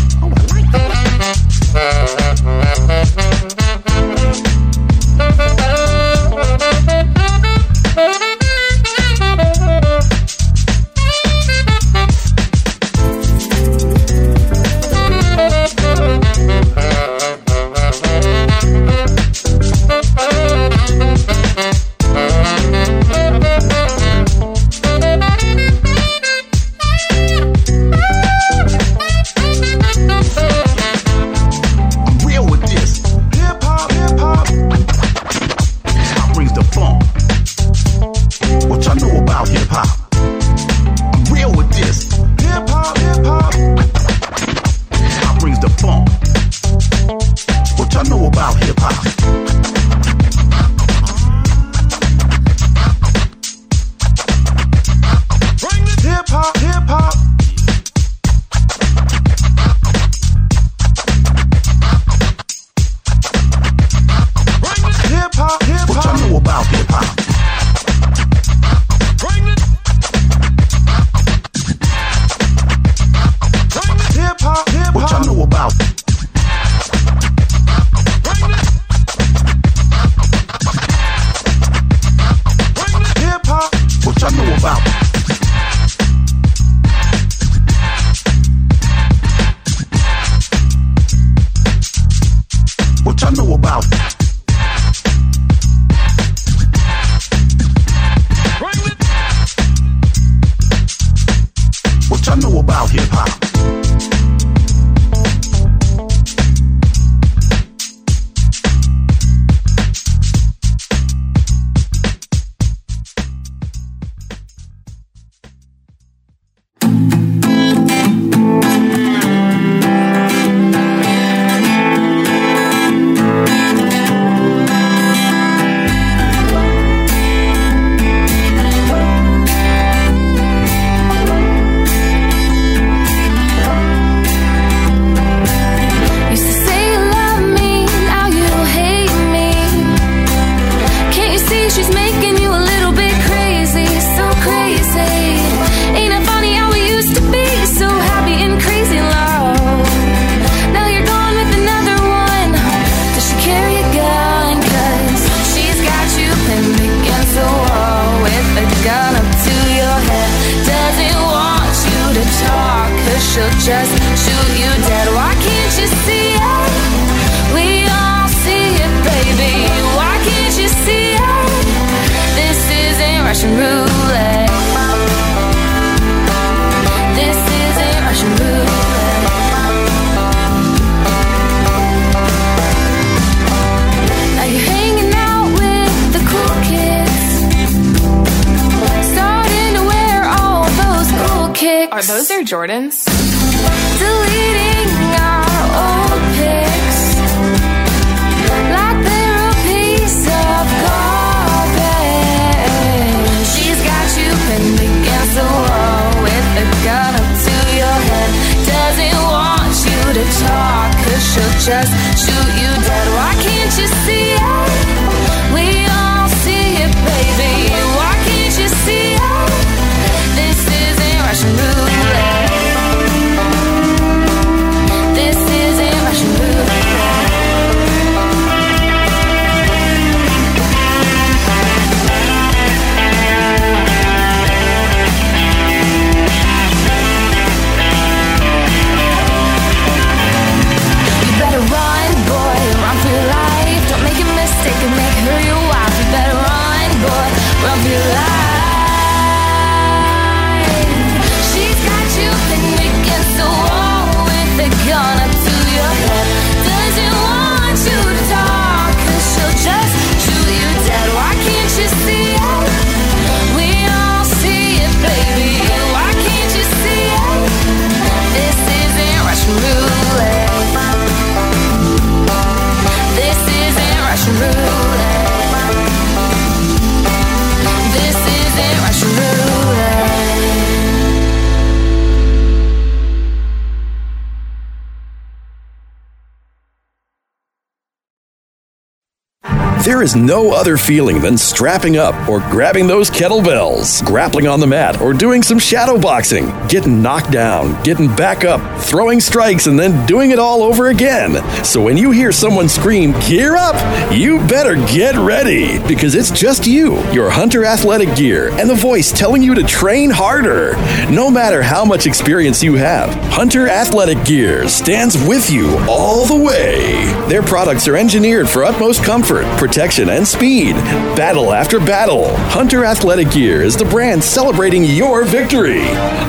There is no other feeling than strapping up or grabbing those kettlebells, grappling on the mat, or doing some shadow boxing, getting knocked down, getting back up, throwing strikes, and then doing it all over again. So when you hear someone scream, Gear up! You better get ready because it's just you, your Hunter athletic gear, and the voice telling you to train harder. No matter how much experience you have, Hunter athletic gear stands with you all the way. Their products are engineered for utmost comfort, protection, and speed. Battle after battle, Hunter Athletic Gear is the brand celebrating your victory.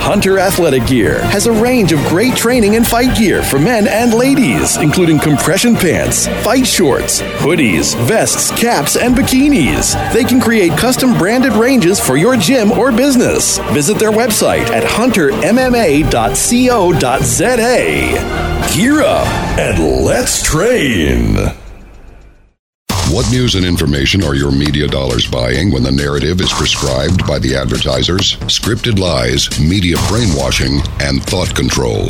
Hunter Athletic Gear has a range of great training and fight gear for men and ladies, including compression pants, fight shorts, hoodies, vests, caps, and bikinis. They can create custom branded ranges for your gym or business. Visit their website at huntermma.co.za. Gear up and let's train. What news and information are your media dollars buying when the narrative is prescribed by the advertisers? Scripted lies, media brainwashing, and thought control.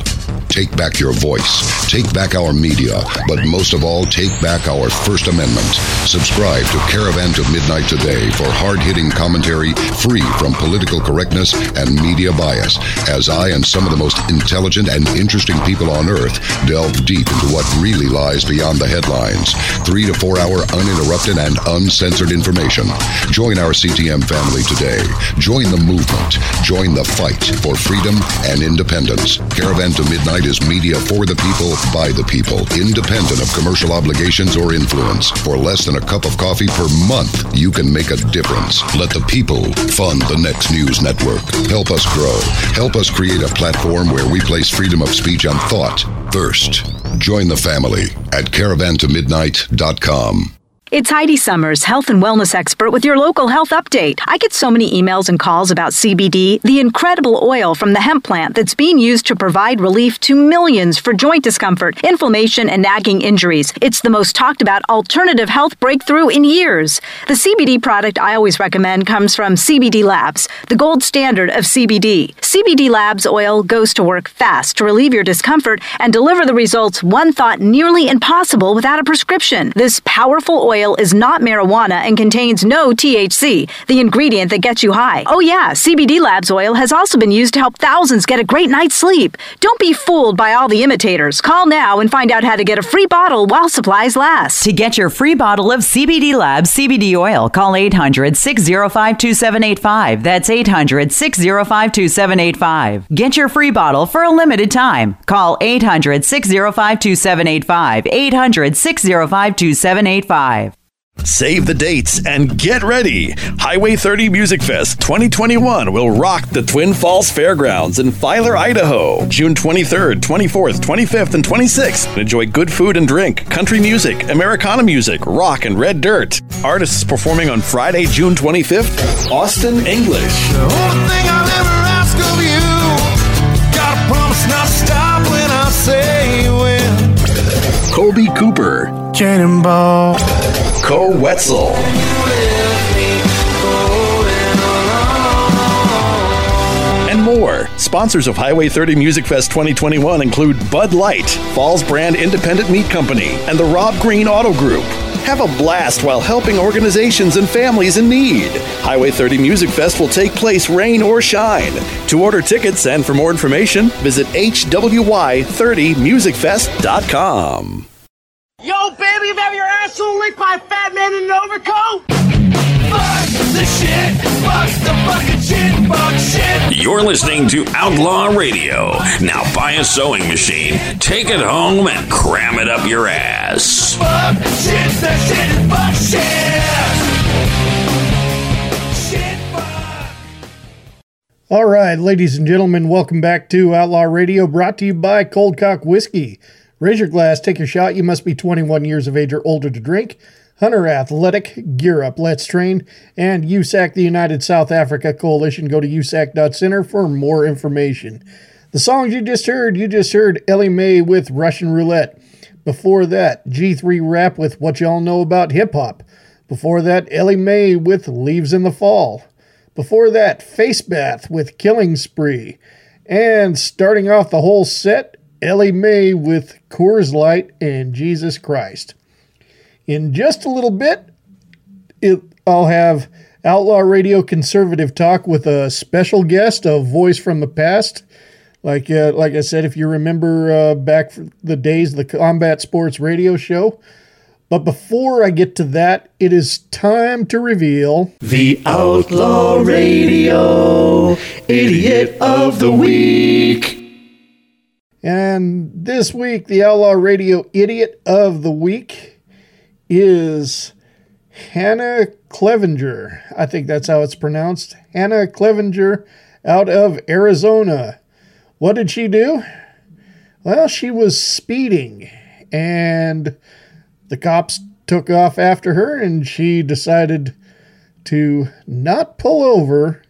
Take back your voice. Take back our media. But most of all, take back our First Amendment. Subscribe to Caravan to Midnight today for hard hitting commentary free from political correctness and media bias, as I and some of the most intelligent and interesting people on earth delve deep into what really lies beyond the headlines. Three to four hour uninterrupted and uncensored information. Join our CTM family today. Join the movement. Join the fight for freedom and independence. Caravan to Midnight is media for the people, by the people, independent of commercial obligations or influence. For less than a cup of coffee per month, you can make a difference. Let the people fund the next news network. Help us grow. Help us create a platform where we place freedom of speech and thought first. Join the family at caravantomidnight.com. It's Heidi Summers, health and wellness expert with your local health update. I get so many emails and calls about CBD, the incredible oil from the hemp plant that's being used to provide relief to millions for joint discomfort, inflammation, and nagging injuries. It's the most talked about alternative health breakthrough in years. The CBD product I always recommend comes from CBD Labs, the gold standard of CBD. CBD Labs oil goes to work fast to relieve your discomfort and deliver the results one thought nearly impossible without a prescription. This powerful oil oil is not marijuana and contains no THC, the ingredient that gets you high. Oh, yeah, CBD Labs oil has also been used to help thousands get a great night's sleep. Don't be fooled by all the imitators. Call now and find out how to get a free bottle while supplies last. To get your free bottle of CBD Labs CBD oil, call 800 605 2785. That's 800 605 2785. Get your free bottle for a limited time. Call 800 605 2785. 800 605 2785. Save the dates and get ready. Highway 30 Music Fest 2021 will rock the Twin Falls Fairgrounds in Filer, Idaho, June 23rd, 24th, 25th, and 26th. Enjoy good food and drink, country music, Americana music, rock, and red dirt. Artists performing on Friday, June 25th, Austin English. The only thing I'll ever ask of you, gotta promise not to stop when I say when. Colby Cooper. Cannonball. Koe Wetzel. And more. Sponsors of Highway 30 Music Fest 2021 include Bud Light, Falls Brand Independent Meat Company, and the Rob Green Auto Group. Have a blast while helping organizations and families in need. Highway 30 Music Fest will take place rain or shine. To order tickets and for more information, visit hwy30musicfest.com. Yo, baby, you have your asshole licked by a fat man in an overcoat? Fuck the shit. Fuck the fucking shit. Fuck shit. You're listening to Outlaw Radio. Now buy a sewing machine, take it home, and cram it up your ass. Fuck shit. The shit is fuck shit. All right, ladies and gentlemen, welcome back to Outlaw Radio, brought to you by Cold Cock Whiskey. Raise your glass, take your shot. You must be 21 years of age or older to drink. Hunter Athletic, Gear Up, Let's Train, and USAC, the United South Africa Coalition. Go to usac.center for more information. The songs you just heard, you just heard Ellie Mae with Russian Roulette. Before that, G3 Rap with What Y'all Know About Hip Hop. Before that, Ellie Mae with Leaves in the Fall. Before that, Face Bath with Killing Spree. And starting off the whole set, Ellie Mae with Coors Light and Jesus Christ. In just a little bit, it, I'll have Outlaw Radio Conservative Talk with a special guest, a voice from the past. Like, uh, like I said, if you remember uh, back the days of the Combat Sports Radio Show. But before I get to that, it is time to reveal The Outlaw Radio Idiot of the Week. And this week, the Outlaw Radio Idiot of the Week is Hannah Clevenger. I think that's how it's pronounced. Hannah Clevenger out of Arizona. What did she do? Well, she was speeding, and the cops took off after her, and she decided to not pull over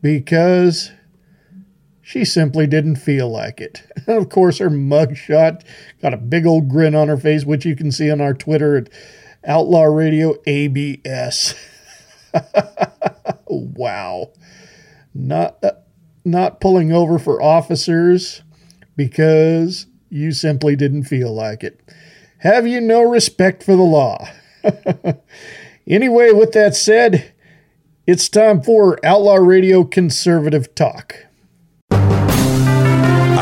because she simply didn't feel like it. Of course, her mugshot got a big old grin on her face, which you can see on our Twitter at Outlaw Radio ABS. wow. Not uh, not pulling over for officers because you simply didn't feel like it. Have you no respect for the law? anyway, with that said, it's time for Outlaw Radio Conservative Talk.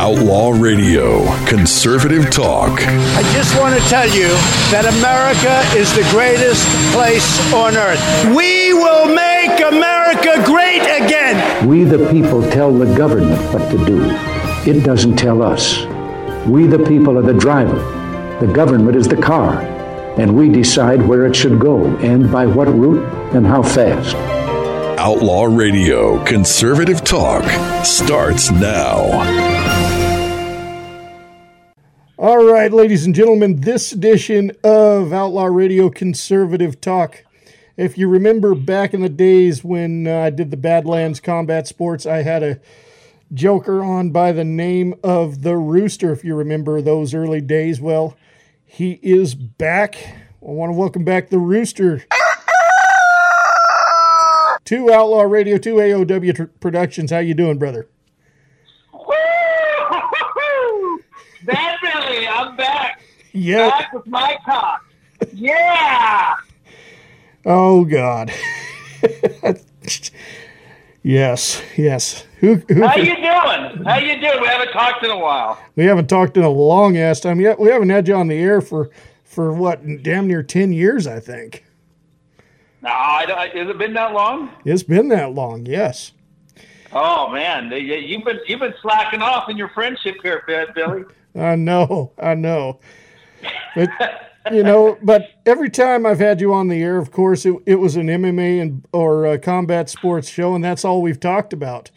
Outlaw Radio, conservative talk. I just want to tell you that America is the greatest place on earth. We will make America great again. We, the people, tell the government what to do. It doesn't tell us. We, the people, are the driver. The government is the car. And we decide where it should go and by what route and how fast. Outlaw Radio, conservative talk starts now. All right, ladies and gentlemen, this edition of Outlaw Radio Conservative Talk. If you remember back in the days when uh, I did the Badlands Combat Sports, I had a joker on by the name of the Rooster. If you remember those early days, well, he is back. I want to welcome back the Rooster to Outlaw Radio, to AOW tr- Productions. How you doing, brother? Bad Billy, I'm back. Yeah. Back with my cock. Yeah. Oh God. yes, yes. Who, who How you doing? How you doing? We haven't talked in a while. we haven't talked in a long ass time yet. We haven't had you on the air for for what damn near ten years, I think. No, I don't, has it been that long? It's been that long. Yes. Oh man, you've been you've been slacking off in your friendship here, Bi- Billy. I know, I know. But you know, but every time I've had you on the air, of course, it, it was an MMA and or combat sports show, and that's all we've talked about.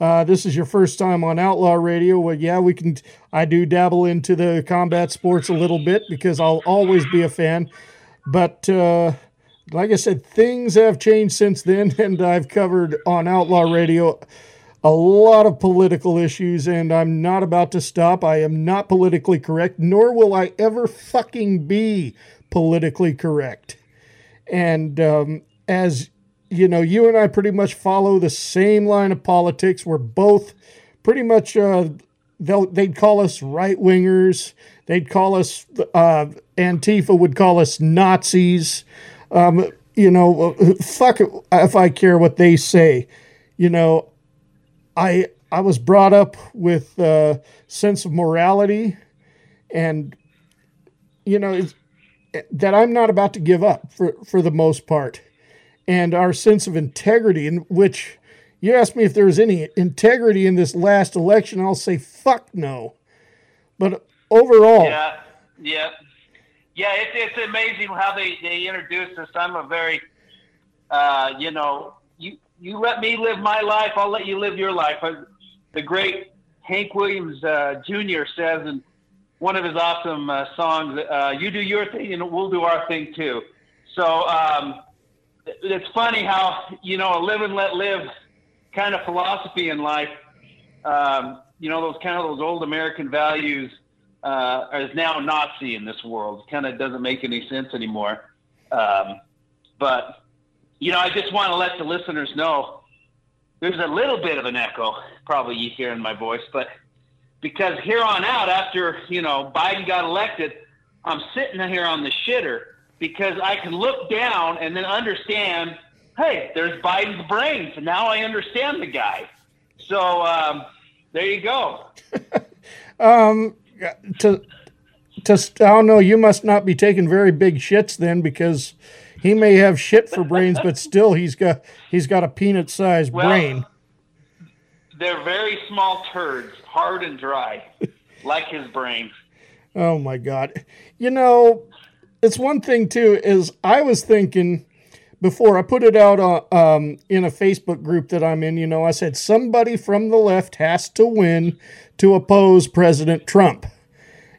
Uh, this is your first time on Outlaw Radio. Well, yeah, we can. I do dabble into the combat sports a little bit because I'll always be a fan. But uh, like I said, things have changed since then, and I've covered on Outlaw Radio a lot of political issues, and I'm not about to stop. I am not politically correct, nor will I ever fucking be politically correct. And um, as you know, you and I pretty much follow the same line of politics. We're both pretty much, uh, they'd call us right wingers. They'd call us, uh, Antifa would call us Nazis. Um, you know, fuck if I care what they say. You know, I I was brought up with a sense of morality, and you know that I'm not about to give up for for the most part, and our sense of integrity, in which you asked me if there was any integrity in this last election, I'll say fuck no, but overall, Yeah, yeah, yeah. It's it's amazing how they they introduce us. I'm a very, uh, you know, you let me live my life, I'll let you live your life. Uh, The great Hank Williams uh, Jr. says in one of his awesome uh, songs, uh, "You do your thing, and we'll do our thing too." So um, it's funny how you know a live and let live kind of philosophy in life. Um, you know those kind of those old American values uh, is now Nazi in this world. Kind of doesn't make any sense anymore. Um, but you know, I just want to let the listeners know there's a little bit of an echo, probably you hear in my voice, but because here on out, after you know Biden got elected, I'm sitting here on the shitter because I can look down and then understand. Hey, there's Biden's brains, and now I understand the guy. So um, there you go. um, to to I don't know. You must not be taking very big shits then, because he may have shit for brains, but still he's got he's got a peanut sized Well, brain. They're very small turds, hard and dry, like his brain. Oh my god. You know, it's one thing too is I was thinking before I put it out uh, um, in a Facebook group that I'm in, you know, I said somebody from the left has to win to oppose President Trump.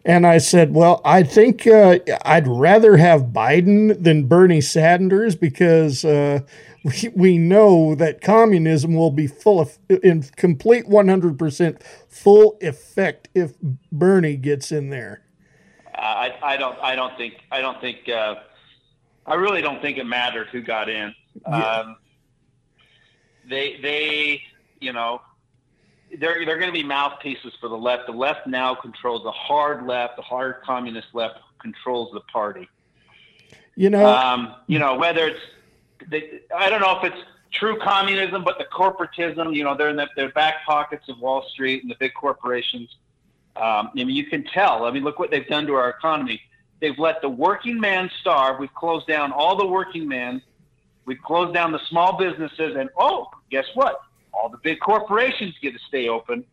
And I said, well, I think uh, I'd rather have Biden than Bernie Sanders because uh, we, we know that communism will be full of, in complete 100% full effect if Bernie gets in there. I, I don't. I don't think. I don't think. Uh, I really don't think it mattered who got in. Um, they, they, you know, they're they're going to be mouthpieces for the left. The left now controls the hard left. The hard communist left controls the party. You know, Um, you know, whether it's, they, I don't know if it's true communism, but the corporatism, you know, they're in the, their back pockets of Wall Street and the big corporations. Um, I mean, you can tell. I mean, look what they've done to our economy. They've let the working man starve. We've closed down all the working men. We've closed down the small businesses, and oh, guess what? All the big corporations get to stay open.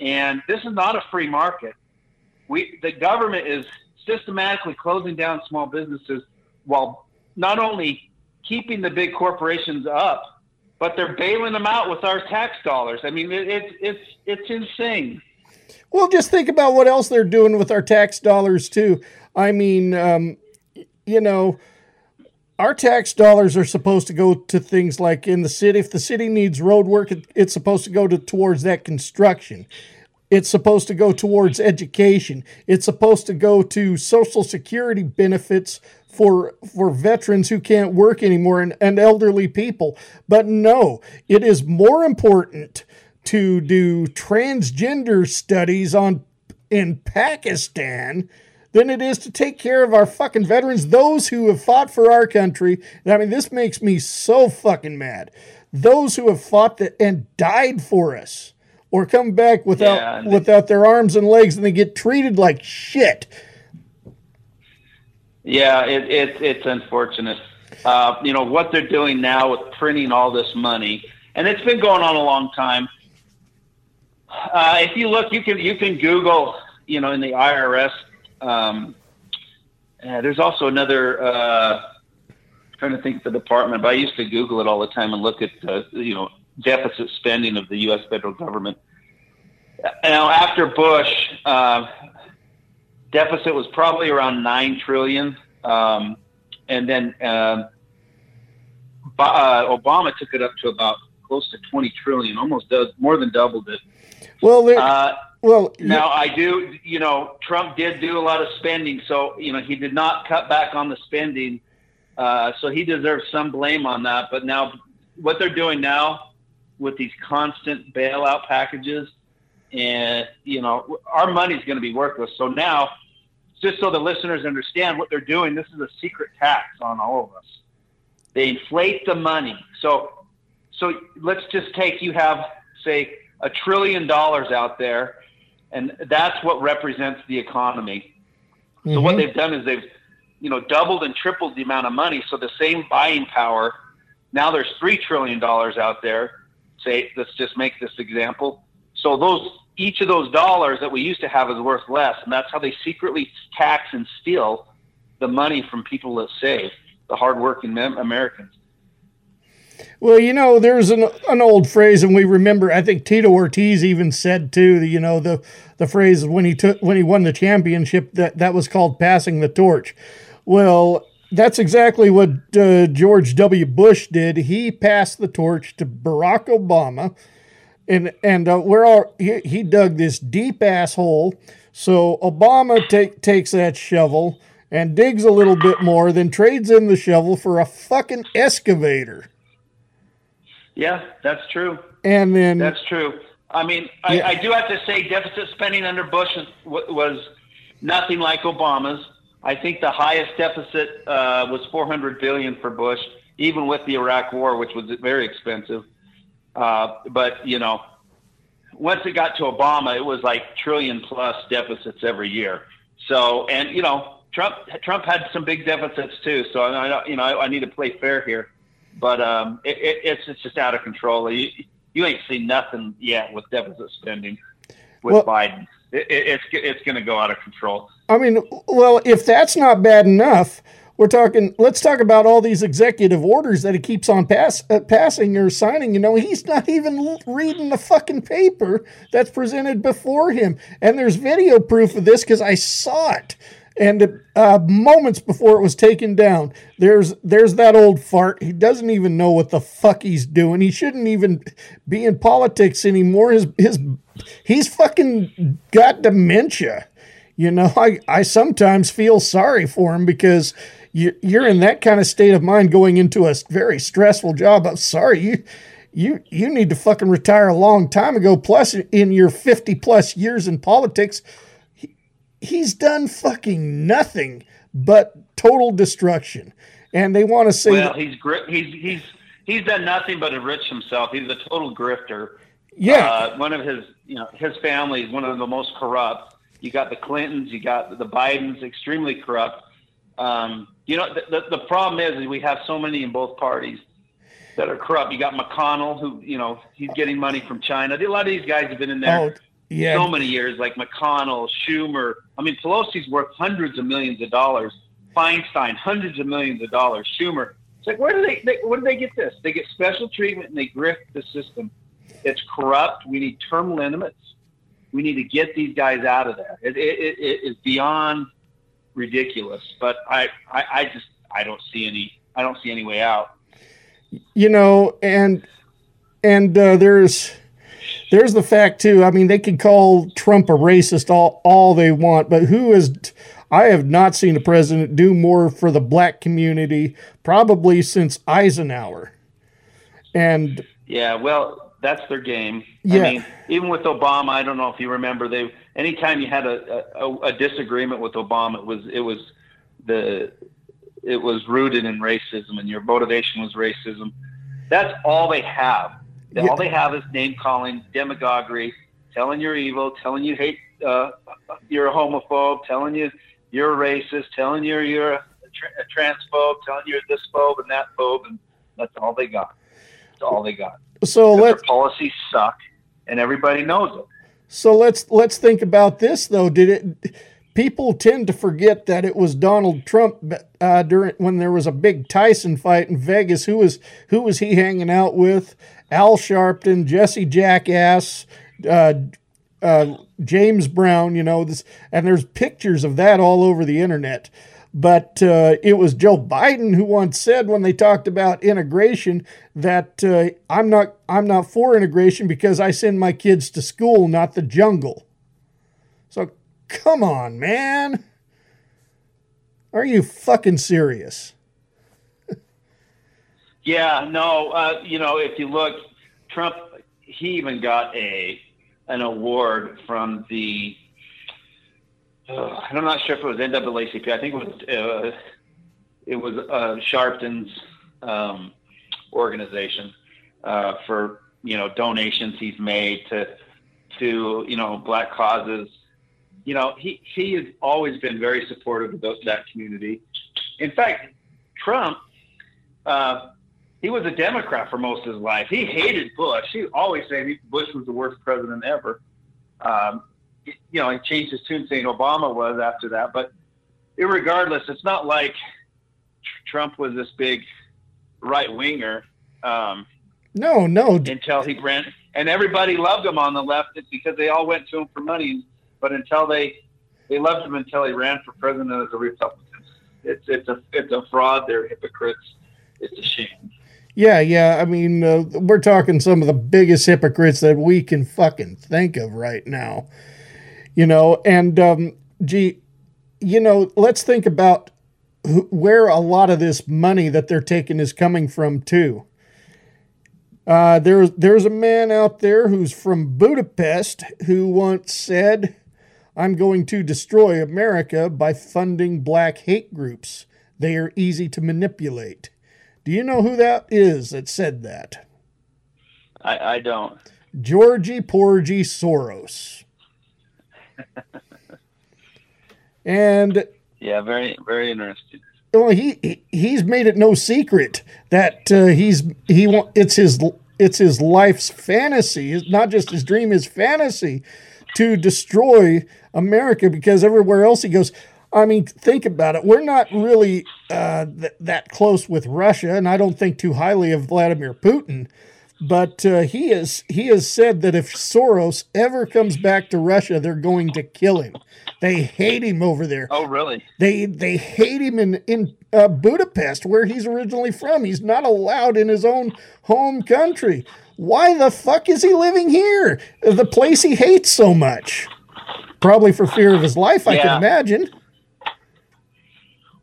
And this is not a free market. We, the government is systematically closing down small businesses while not only keeping the big corporations up, but they're bailing them out with our tax dollars. I mean, it, it's it's it's insane. Well, just think about what else they're doing with our tax dollars too. I mean, um, you know, our tax dollars are supposed to go to things like in the city. If the city needs road work, it, it's supposed to go to towards that construction. It's supposed to go towards education. It's supposed to go to social security benefits for for veterans who can't work anymore and, and elderly people. But no, it is more important to do transgender studies on in Pakistan than it is to take care of our fucking veterans, those who have fought for our country. I mean, this makes me so fucking mad. Those who have fought that and died for us, or come back without Yeah, and- without their arms and legs, and they get treated like shit. Yeah, it, it, it's unfortunate. Uh, you know, what they're doing now with printing all this money, and it's been going on a long time. Uh, if you look, you can you can Google, you know, in the IRS. Um, uh, there's also another. Uh, trying to think of the department, but I used to Google it all the time and look at uh, you know deficit spending of the U.S. federal government. Now, after Bush, uh, deficit was probably around nine trillion, um, and then um uh, Obama took it up to about close to twenty trillion, almost does more than doubled it. Well, there, Uh, well, now I do, you know, Trump did do a lot of spending, so you know he did not cut back on the spending, uh, so he deserves some blame on that. But now, what they're doing now with these constant bailout packages, and you know, our money's going to be worthless. So now, just so the listeners understand what they're doing, this is a secret tax on all of us. They inflate the money. So, so let's just take you have say a trillion dollars out there, and that's what represents the economy. So what Mhm. they've done is they've, you know, doubled and tripled the amount of money. So the same buying power. Now there's three trillion dollars out there. Say, let's just make this example. So those each of those dollars that we used to have is worth less, and that's how they secretly tax and steal the money from people that save, the hardworking Americans. Well, you know, there's an an old phrase, and we remember. I think Tito Ortiz even said too. You know, the the phrase when he took when he won the championship that that was called passing the torch. Well, that's exactly what uh, George W. Bush did. He passed the torch to Barack Obama, and and uh, we're all he, he dug this deep asshole. So Obama take, takes that shovel and digs a little bit more, then trades in the shovel for a fucking excavator. Yeah, that's true. And then That's true. I mean, I, Yeah. I do have to say, deficit spending under Bush was, was nothing like Obama's. I think the highest deficit uh, was 400 billion for Bush, even with the Iraq War, which was very expensive. Uh, but you know, once it got to Obama, it was like trillion plus deficits every year. So, and you know, Trump Trump had some big deficits too. So I, I you know, I, I need to play fair here, but um, it, it, it's it's just out of control. You, you ain't seen nothing yet with deficit spending with Well- Biden. It, it, it's it's going to go out of control. I mean, well, if that's not bad enough, we're talking. Let's talk about all these executive orders that he keeps on pass, uh, passing or signing. You know, he's not even reading the fucking paper that's presented before him, and there's video proof of this because I saw it. And uh, moments before it was taken down, there's there's that old fart. He doesn't even know what the fuck he's doing. He shouldn't even be in politics anymore. His his he's fucking got dementia. You know, I, I sometimes feel sorry for him because you, you're in that kind of state of mind going into a very stressful job. I'm sorry, you you you need to fucking retire a long time ago. Plus, in your 50 plus years in politics, he's done fucking nothing but total destruction. And they want to say, well, he's gri- he's he's he's done nothing but enrich himself. He's a total grifter. Yeah. uh, one of his you know his family is one of the most corrupt. You got the Clintons, you got the Bidens, extremely corrupt. Um, you know the, the the problem is, is we have so many in both parties that are corrupt. You got McConnell, who you know he's getting money from China. A lot of these guys have been in there Oh, yeah. so many years, like McConnell, Schumer. I mean, Pelosi's worth hundreds of millions of dollars. Feinstein, hundreds of millions of dollars. Schumer. It's like, where do they, they where do they get this? They get special treatment and they grift the system. It's corrupt. We need term limits. We need to get these guys out of there. It, it, it, it is beyond ridiculous. But I, I, I just I don't see any I don't see any way out. you know, and and uh, there's there's the fact too. I mean, they could call Trump a racist all all they want, but who is? I have not seen a president do more for the black community probably since Eisenhower. And Yeah, well, that's their game. Yeah. I mean, even with Obama, I don't know if you remember, they anytime you had a, a, a disagreement with Obama, it was it was the it was rooted in racism, and your motivation was racism. That's all they have. Yeah. All they have is name calling, demagoguery, telling you're evil, telling you hate, uh, you're a homophobe, telling you you're a racist, telling you you're a, tra- a transphobe, telling you you're this phobe and that phobe, and that's all they got. That's all they got. So let's their policies suck, and everybody knows it. So let's let's think about this though. Did it? People tend to forget that it was Donald Trump uh, during when there was a big Tyson fight in Vegas. Who was who was he hanging out with? Al Sharpton, Jesse Jackass, uh, uh, James Brown. You know this, and there's pictures of that all over the internet. But uh, it was Joe Biden who once said when they talked about integration that uh, I'm not I'm not for integration because I send my kids to school, not the jungle. So come on, man. Are you fucking serious? Yeah, no, uh, you know, if you look, Trump, he even got a an award from the. Uh, I'm not sure if it was NAACP. I think it was uh, it was uh, Sharpton's um, organization uh, for you know donations he's made to to you know black causes. You know, he he has always been very supportive of those, that community. In fact, Trump. Uh, he was a Democrat for most of his life. He hated Bush. He always said Bush was the worst president ever. Um, you know, he changed his tune saying Obama was after that. But regardless, it's not like Trump was this big right winger. Um, No, no. until he ran, and everybody loved him on the left because they all went to him for money. But until they they loved him until he ran for president as a Republican. It's it's a it's a fraud. They're hypocrites. It's a shame. Yeah, yeah. I mean, uh, we're talking some of the biggest hypocrites that we can fucking think of right now. You know, and um, gee, you know, let's think about wh- where a lot of this money that they're taking is coming from too. Uh, there's there's a man out there who's from Budapest who once said, "I'm going to destroy America by funding black hate groups. They are easy to manipulate." Do you know who that is that said that? I, I don't. Georgie Porgy Soros. and Yeah, very very interesting. well, he he- he's made it no secret that uh, he's he wa- it's his it's his life's fantasy, it's not just his dream, his fantasy to destroy America because everywhere else he goes. I mean, think about it. We're not really uh, th- that close with Russia, and I don't think too highly of Vladimir Putin. But uh, he is he has said that if Soros ever comes back to Russia, they're going to kill him. They hate him over there. Oh, really? They they hate him in in uh, Budapest, where he's originally from. He's not allowed in his own home country. Why the fuck is he living here? The place he hates so much. Probably for fear of his life, I Yeah. can imagine.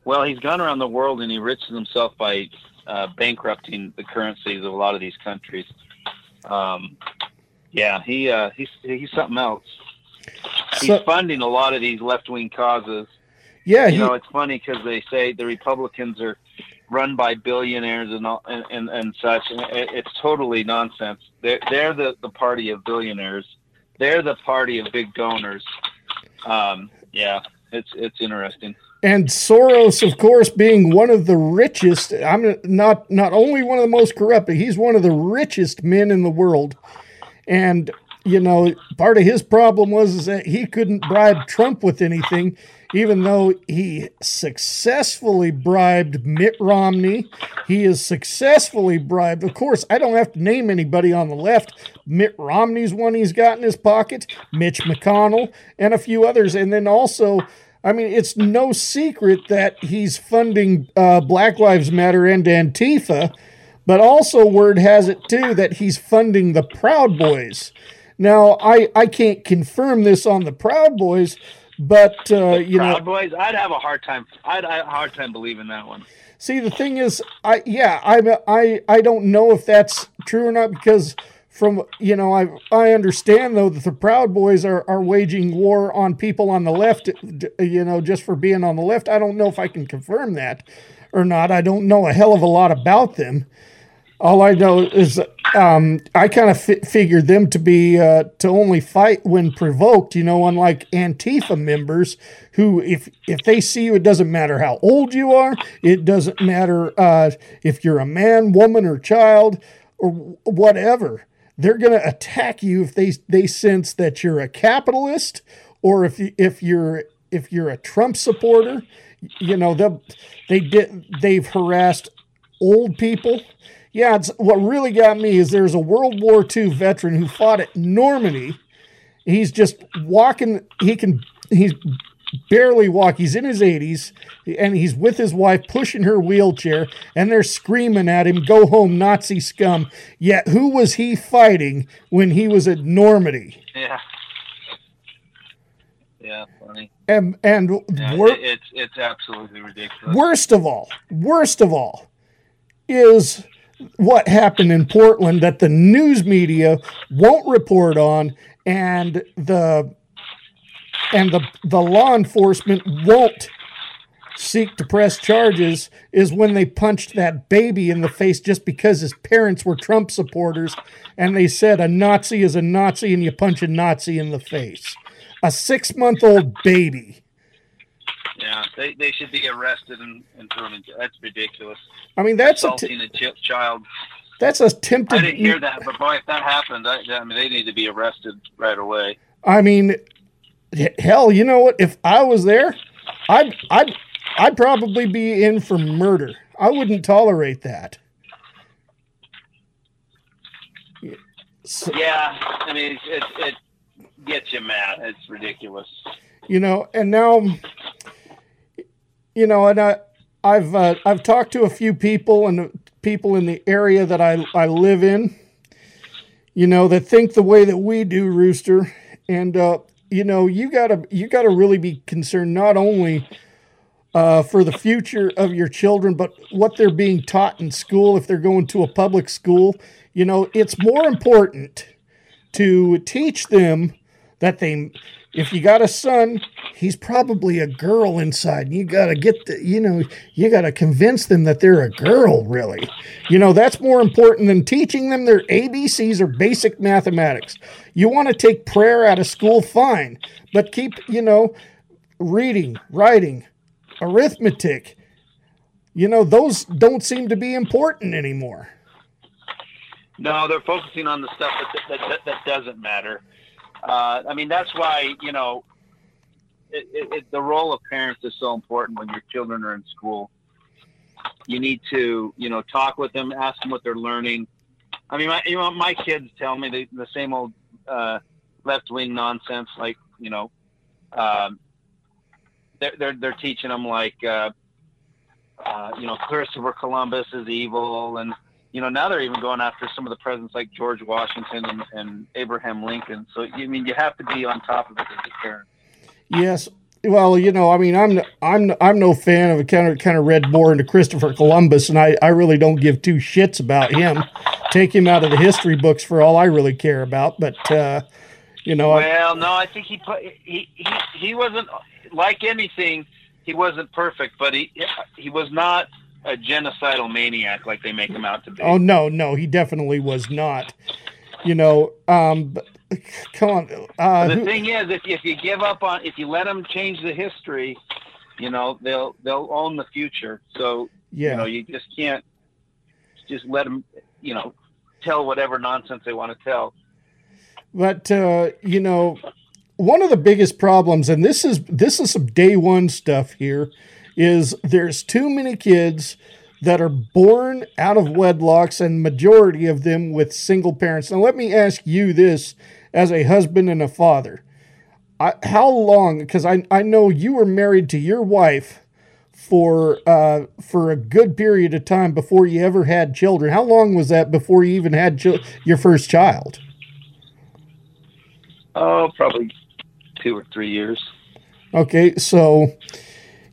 Well, he's gone around the world and he enriches himself by uh, bankrupting the currencies of a lot of these countries. Um, yeah, he uh, he's he's something else. He's So- funding a lot of these left wing causes. Yeah, you he- know it's funny because they say the Republicans are run by billionaires and all, and, and and such, and it, it's totally nonsense. They're they're the the party of billionaires. They're the party of big donors. Um, yeah, it's it's interesting. And Soros, of course, being one of the richest, I'm not not only one of the most corrupt, but he's one of the richest men in the world. And you know, part of his problem was is that he couldn't bribe Trump with anything, even though he successfully bribed Mitt Romney. He has successfully bribed. Of course, I don't have to name anybody on the left. Mitt Romney's one he's got in his pocket, Mitch McConnell, and a few others. And then also, I mean, it's no secret that he's funding uh, Black Lives Matter and Antifa, but also word has it too that he's funding the Proud Boys. Now, I, I can't confirm this on the Proud Boys, but uh, you know, Proud Boys, I'd have a hard time. I'd have a hard time believing that one. See, the thing is, I yeah, I I I don't know if that's true or not because from you know I I understand though that the Proud Boys are are waging war on people on the left you know just for being on the left. I don't know if I can confirm that or not. I don't know a hell of a lot about them. All I know is um, I kind of fi- figured them to be uh, to only fight when provoked you know unlike Antifa members who if if they see you it doesn't matter how old you are. It doesn't matter uh, if you're a man woman or child or whatever they're going to attack you if they they sense that you're a capitalist or if you, if you're if you're a Trump supporter. You know they they did they've harassed old people. Yeah, it's, what really got me is there's a World War II veteran who fought at Normandy. He's just walking. He can. He's barely walk. He's in his 80s and he's with his wife pushing her wheelchair and they're screaming at him, Go home, Nazi scum. Yet who was he fighting when he was at Normandy? Yeah. Yeah, funny. And, and Yeah, wor- it's it's absolutely ridiculous. worst of all, worst of all is what happened in Portland that the news media won't report on and the and the the law enforcement won't seek to press charges is when they punched that baby in the face just because his parents were Trump supporters and they said a Nazi is a Nazi and you punch a Nazi in the face. A 6-month-old baby. Yeah, they, they should be arrested and, and thrown in Jail. That's ridiculous. I mean that's a assaulting t- a chi- child. that's a tempted I didn't hear that, but boy, if that happened, I, I mean, they need to be arrested right away. I mean, hell, you know what? If I was there, I'd I'd I'd probably be in for murder. I wouldn't tolerate that. So- Yeah, I mean, it, it, gets you mad. It's ridiculous. you know, and now, you know, and I, I've uh, I've talked to a few people and people in the area that I I live in, you know, that think the way that we do, Rooster, and uh, you know, you gotta you gotta really be concerned not only. Uh, for the future of your children, but what they're being taught in school, if they're going to a public school, you know, it's more important to teach them that they if you got a son he's probably a girl inside. And you got to get the you know you got to convince them that they're a girl really. You know that's more important than teaching them their abcs or basic mathematics. You want to take prayer out of school fine but keep you know reading writing arithmetic. You know those don't seem to be important anymore. No, they're focusing on the stuff that that, that, that doesn't matter. Uh, I mean, that's why you know it, it, the role of parents is so important when your children are in school. You need to you know talk with them, ask them what they're learning. I mean, my, you know, my kids tell me the, the same old uh, left wing nonsense. Like you know, um, they're, they're they're teaching them like uh, uh, you know Christopher Columbus is evil and you know, now they're even going after some of the presidents like George Washington and, and Abraham Lincoln. So, I mean, you have to be on top of it as a parent. Yes. Well, you know, I mean, I'm I'm I'm no fan of a kind of kind of read more into Christopher Columbus, and I I really don't give two shits about him. Take him out of the history books for all I really care about. But uh, you know, I, Well, no, I think he put he he he wasn't like anything. He wasn't perfect, but he he was not a genocidal maniac like they make him out to be. oh no, no, he definitely was not. You know, um, but, come on, uh, the who- thing is, if if you give up on, if you let them change the history, you know they'll they'll own the future. So Yeah. you know you just can't just let them, you know, tell whatever nonsense they want to tell. But uh, you know, one of the biggest problems, and this is this is some day one stuff here, is there's too many kids that are born out of wedlocks, and majority of them with single parents. Now, let me ask you this, as a husband and a father, I, how long? Because I I know you were married to your wife for uh, for a good period of time before you ever had children. How long was that before you even had chil- your first child? Oh, probably two or three years. Okay, so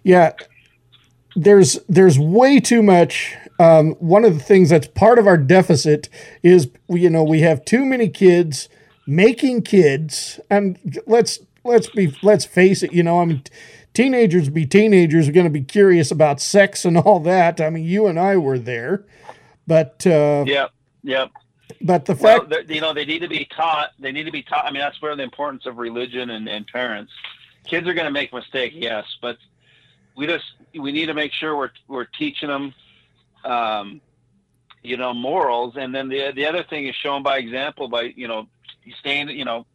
yeah, there's there's way too much um, one of the things that's part of our deficit is you know we have too many kids making kids, and let's let's be let's face it, you know, I mean. Teenagers be teenagers are going to be curious about sex and all that. I mean, you and I were there, but uh, yeah, Yep. but the fact they're- you know, they need to be taught. They need to be taught. I mean, that's where the importance of religion and, and parents. Kids are going to make mistakes, yes, but we just we need to make sure we're we're teaching them, um, you know, morals. And then the the other thing is shown by example by you know, staying, you know,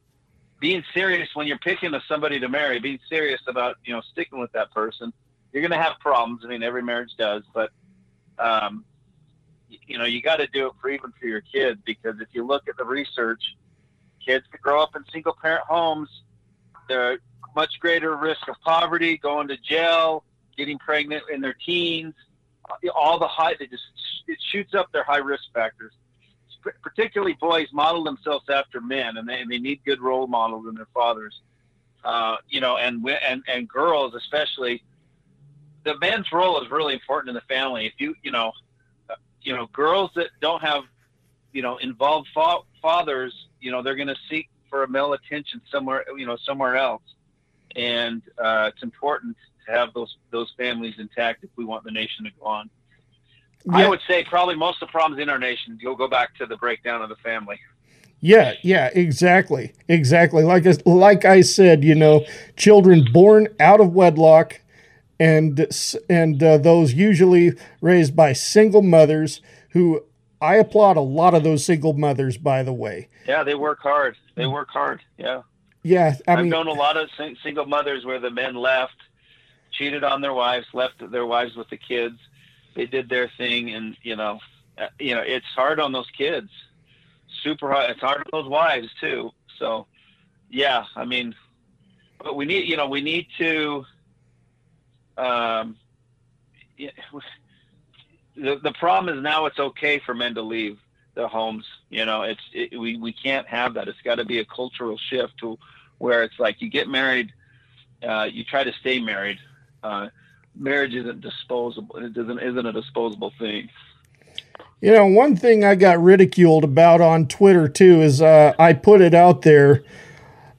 being serious when you're picking a somebody to marry. Being serious about you know sticking with that person. You're going to have problems. I mean, every marriage does, but um, you know, you got to do it for even for your kids because if you look at the research, kids that grow up in single parent homes, they're much greater risk of poverty, going to jail, getting pregnant in their teens, all the high, they just, it shoots up their high risk factors. Particularly boys model themselves after men and they, they need good role models in their fathers. Uh, you know, and, and, and girls especially, the man's role is really important in the family. If you, you know, you know, girls that don't have, you know, involved fa- fathers, you know, they're going to seek for a male attention somewhere, you know, somewhere else. And uh, it's important to have those those families intact if we want the nation to go on. I would say probably most of the problems in our nation go go back to the breakdown of the family. Yeah, yeah, exactly, exactly. Like I, like I said, you know, children born out of wedlock, and and uh, those usually raised by single mothers. Who I applaud a lot of those single mothers, by the way. Yeah, they work hard. They work hard. Yeah. Yeah, I I've mean, known a lot of sing- single mothers where the men left, cheated on their wives, left their wives with the kids. They did their thing, and you know, uh, you know, it's hard on those kids. Super hard. It's hard on those wives too. So, yeah, I mean, but we need, you know, we need to. Um, the the problem is now it's okay for men to leave their homes. You know, it's it, we we can't have that. It's got to be a cultural shift to where it's like you get married, uh, you try to stay married. Uh, marriage isn't disposable. It doesn't isn't a disposable thing. You know, one thing I got ridiculed about on Twitter too is uh, I put it out there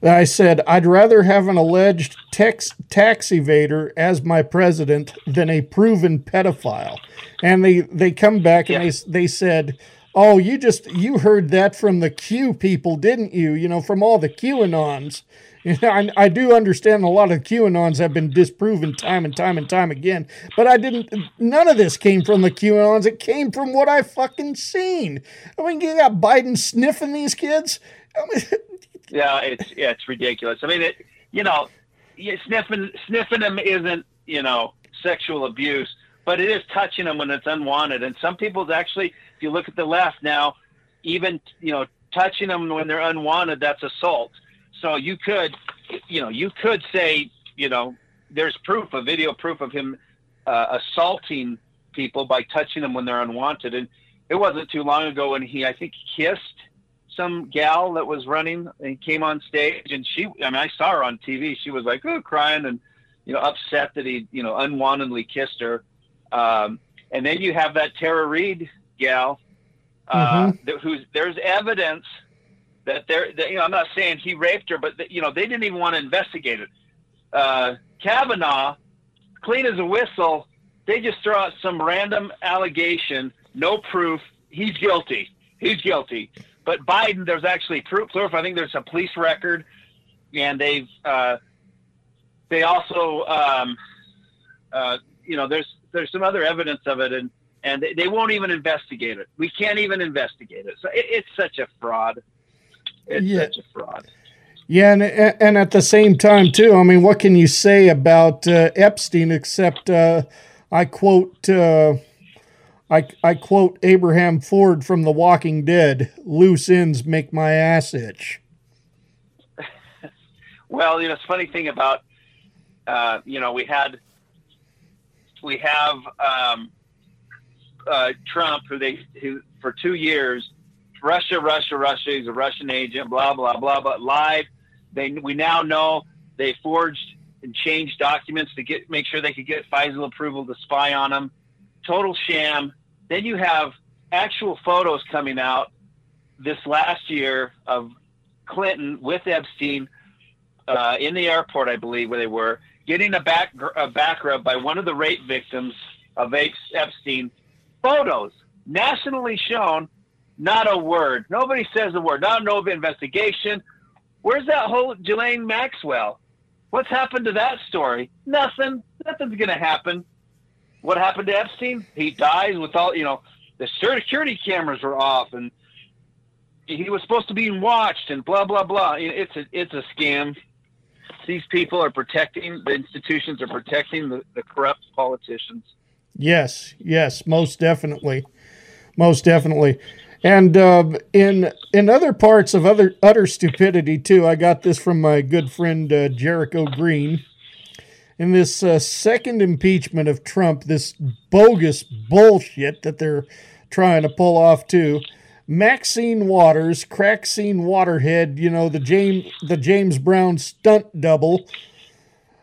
that I said I'd rather have an alleged tax tax evader as my president than a proven pedophile. And they they come back and they they said, "Oh, you just you heard that from the Q people, didn't you? You know, from all the QAnons." I, I do understand a lot of QAnons have been disproven time and time and time again, but I didn't. None of this came from the QAnons. It came from what I fucking seen. I mean, you got Biden sniffing these kids. I mean, Yeah, it's yeah, it's ridiculous. I mean, it you know, sniffing sniffing them isn't you know sexual abuse, but it is touching them when it's unwanted. And some people's actually, if you look at the left now, even you know touching them when they're unwanted, that's assault. So you could, you know, you could say, you know, there's proof, a video proof of him uh, assaulting people by touching them when they're unwanted. And it wasn't too long ago when he, I think, kissed some gal that was running and came on stage and she I mean I saw her on TV she was like oh crying and you know upset that he you know unwantedly kissed her um, and then you have that Tara Reade gal uh, Mhm. that, who's there's evidence that that, you know I'm not saying he raped her but you know they didn't even want to investigate it uh, Kavanaugh clean as a whistle they just throw out some random allegation no proof he's guilty he's guilty but Biden, there's actually proof. proof. I think there's a police record, and they've uh, they also um, uh, you know there's there's some other evidence of it, and and they, they won't even investigate it. We can't even investigate it. So it, it's such a fraud. It's Yeah. such a fraud. Yeah, and and at the same time too. I mean, what can you say about uh, Epstein except uh, I quote uh, I I quote Abraham Ford from The Walking Dead: "Loose ends make my ass itch." Well, you know, it's a funny thing about, uh, you know, we had, we have um, uh, Trump, who they, who for two years, Russia, Russia, Russia, he's a Russian agent, blah blah blah, but lied. They, we now know they forged and changed documents to get make sure they could get FISA approval to spy on him. Total sham. then you have actual photos coming out this last year of Clinton with Epstein uh, in the airport, I believe, where they were getting a back a back rub by one of the rape victims of Epstein. Photos nationally shown, not a word. Nobody says a word. Not no investigation. Where's that whole Ghislaine Maxwell? What's happened to that story? Nothing. Nothing's going to happen. What happened to Epstein? He dies with all you know. The security cameras were off, and he was supposed to be watched, and blah blah blah. It's a it's a scam. These people are protecting the institutions are protecting the, the corrupt politicians. Yes, yes, most definitely, most definitely. And uh, in in other parts of other utter stupidity too, I got this from my good friend uh, Jericho Green. In this uh, second impeachment of Trump, this bogus bullshit that they're trying to pull off too. Maxine Waters, crack scene Waterhead, you know the James the James Brown stunt double.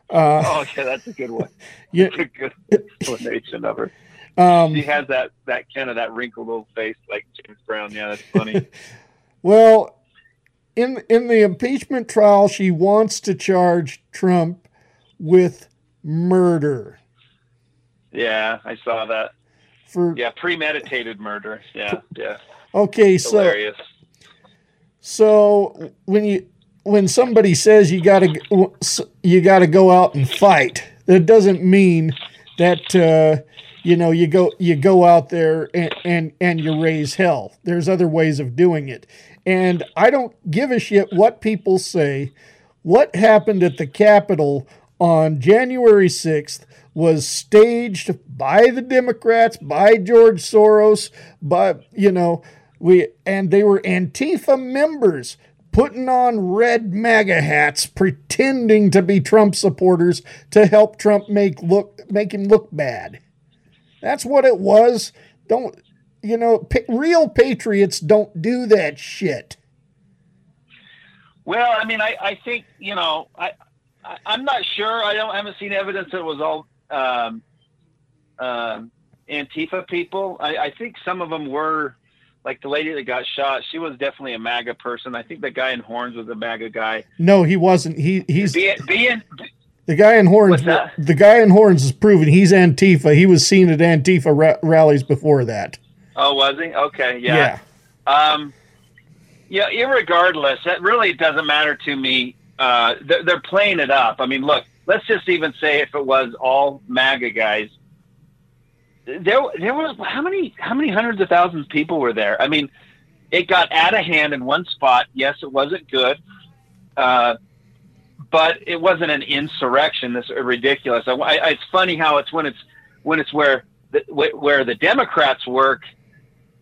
Uh, oh yeah, that's a good one. Yeah, that's a good explanation of her. Um, she has that that kind of that wrinkled old face like James Brown. Yeah, that's funny. well, in in the impeachment trial, she wants to charge Trump with murder. Yeah, I saw that. For yeah, premeditated murder. Yeah, yeah. Okay, so so when you when somebody says you got to you got to go out and fight, that doesn't mean that uh, you know you go you go out there and, and and you raise hell. There's other ways of doing it, and I don't give a shit what people say. What happened at the Capitol on January sixth was staged by the Democrats, by George Soros, by you know we and they were Antifa members putting on red MAGA hats, pretending to be Trump supporters to help Trump make look make him look bad. That's what it was. Don't you know? Pa- real patriots don't do that shit. Well, I mean, I, I think you know, I, I am not sure. I don't I haven't seen evidence that it was all um, um, Antifa people. I, I think some of them were like the lady that got shot, she was definitely a MAGA person. I think the guy in horns was a MAGA guy. No, he wasn't. He he's being, being the guy in horns. The guy in horns is proven he's Antifa. He was seen at Antifa ra- rallies before that. Oh, was he? Okay, yeah. Yeah. Um, yeah. Irregardless, that really doesn't matter to me. Uh, they're, they're playing it up. I mean, look. Let's just even say if it was all MAGA guys, there there was how many how many hundreds of thousands of people were there? I mean, it got out of hand in one spot. Yes, it wasn't good, uh, but it wasn't an insurrection. This is ridiculous. I, I, it's funny how it's when it's when it's where the, where the Democrats work.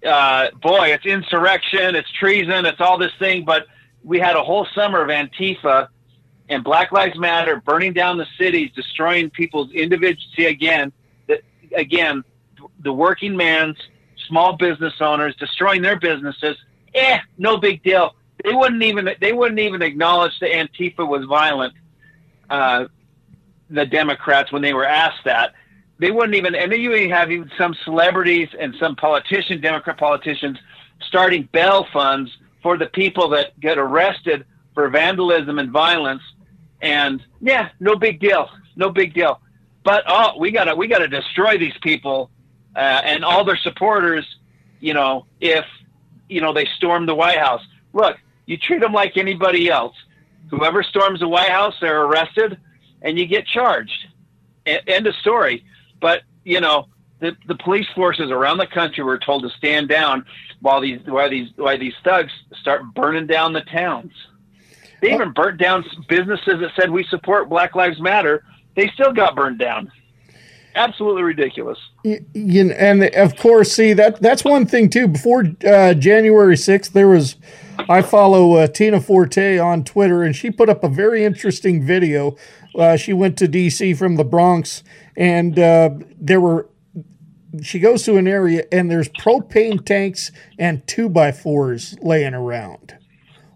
Uh, boy, it's insurrection, it's treason, it's all this thing. But we had a whole summer of Antifa and Black Lives Matter burning down the cities, destroying people's individuality again. That again, the working man's small business owners destroying their businesses. Eh, no big deal. They wouldn't even they wouldn't even acknowledge that Antifa was violent. Uh, the Democrats when they were asked that they wouldn't even and then you have even some celebrities and some politician Democrat politicians starting bail funds for the people that get arrested for vandalism and violence. And yeah, no big deal, no big deal. But oh, we gotta we gotta destroy these people uh, and all their supporters, you know, if you know they storm the White House. Look, you treat them like anybody else. Whoever storms the White House, they're arrested, and you get charged. End of story. But you know, the the police forces around the country were told to stand down while these while these while these thugs start burning down the towns. They even burnt down businesses that said we support Black Lives Matter. They still got burned down absolutely ridiculous. You, you, and of course, see that that's one thing too. Before uh, January sixth, there was I follow uh, Tina Forte on Twitter, and she put up a very interesting video. Uh, she went to D.C. from the Bronx, and uh, there were. She goes to an area, and there's propane tanks and two by fours laying around.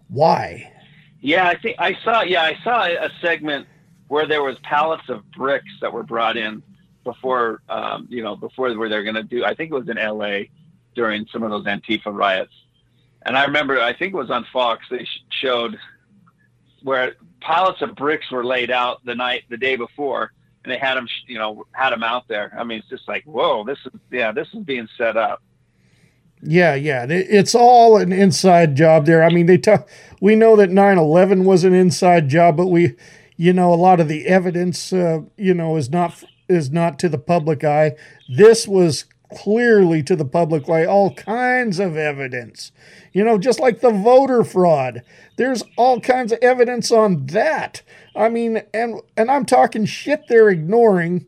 Why? Yeah, I think I saw. Yeah, I saw a segment where there was pallets of bricks that were brought in before um, you know before where they're going to do. I think it was in L.A. during some of those Antifa riots, and I remember I think it was on Fox. They sh- showed where pallets of bricks were laid out the night the day before, and they had them you know had them out there. I mean, it's just like whoa, this is yeah, this is being set up. Yeah, yeah. It's all an inside job there. I mean, they talk, we know that 9/11 was an inside job, but we you know, a lot of the evidence uh, you know is not is not to the public eye. This was clearly to the public eye, all kinds of evidence. You know, just like the voter fraud. There's all kinds of evidence on that. I mean, and and I'm talking shit they're ignoring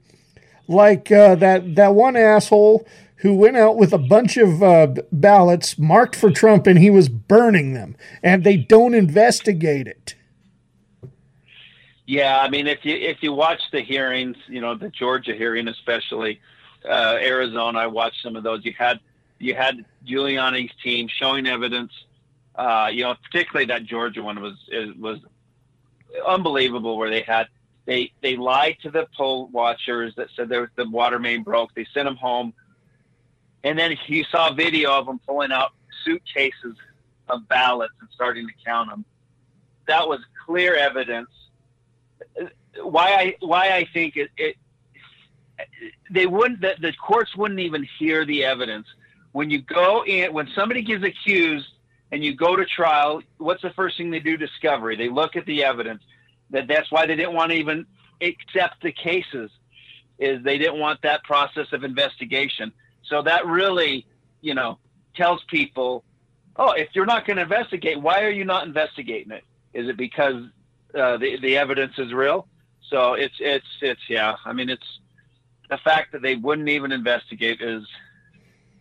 like uh, that that one asshole who went out with a bunch of uh, ballots marked for Trump and he was burning them, and they don't investigate it. Yeah, I mean, if you if you watch the hearings, you know the Georgia hearing, especially uh, Arizona, I watched some of those. You had you had Giuliani's team showing evidence. Uh, you know, particularly that Georgia one was was unbelievable, where they had they they lied to the poll watchers that said there the water main broke. They sent them home, and then you saw video of them pulling out suitcases of ballots and starting to count them. That was clear evidence why I why I think it, it they wouldn't the, the courts wouldn't even hear the evidence. When you go in when somebody gets accused and you go to trial what's the first thing they do? Discovery. They look at the evidence. That that's why they didn't want to even accept the cases is they didn't want that process of investigation. So that really you know tells people oh if you're not going to investigate why are you not investigating it? Is it because uh, the the evidence is real so it's it's it's yeah. I mean, it's the fact that they wouldn't even investigate is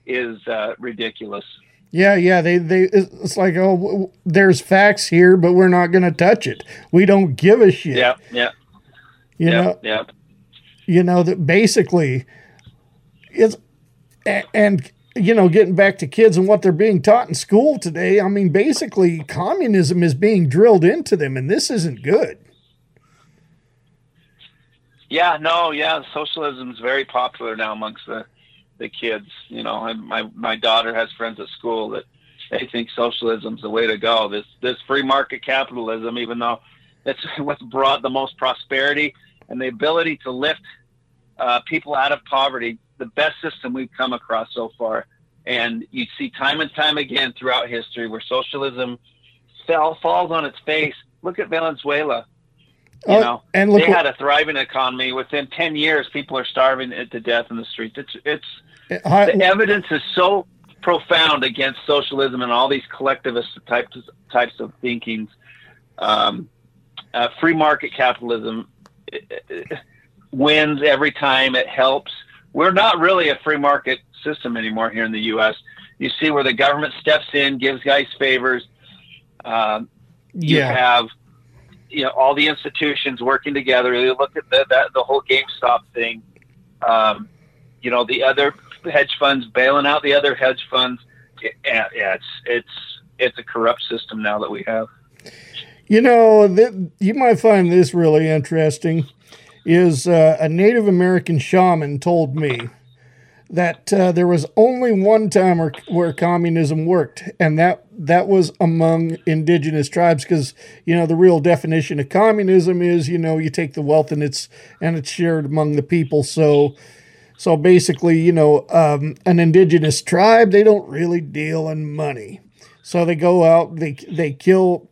is uh, ridiculous. Yeah, yeah. They they it's like oh, w- there's facts here, but we're not going to touch it. We don't give a shit. Yeah, yeah, You yeah, know, yeah. you know that basically it's and you know getting back to kids and what they're being taught in school today i mean basically communism is being drilled into them and this isn't good Yeah, no, yeah, socialism is very popular now amongst the the kids. You know, my my daughter has friends at school that they think socialism's the way to go. This this free market capitalism, even though it's what's brought the most prosperity and the ability to lift uh, people out of poverty, the best system we've come across so far. And you see time and time again throughout history where socialism fell falls on its face. Look at Venezuela. You Oh, know, and they what- had a thriving economy. Within ten years, people are starving to death in the streets. It's it's Hi- the evidence is so profound against socialism and all these collectivist types types of thinkings. Um, uh, free market capitalism uh, uh, wins every time. It helps. We're not really a free market system anymore here in the U.S. You see where the government steps in, gives guys favors. Um, you Yeah. have you know all the institutions working together. You look at the that, the whole GameStop thing. Um, you know the other hedge funds bailing out the other hedge funds. Yeah, yeah, it's it's it's a corrupt system now that we have. You know, th- you might find this really interesting. Is uh, a Native American shaman told me that uh, there was only one time where, where communism worked, and that that was among indigenous tribes. Because you know the real definition of communism is you know you take the wealth and it's and it's shared among the people. So so basically, you know, um, an indigenous tribe they don't really deal in money. So they go out, they they kill,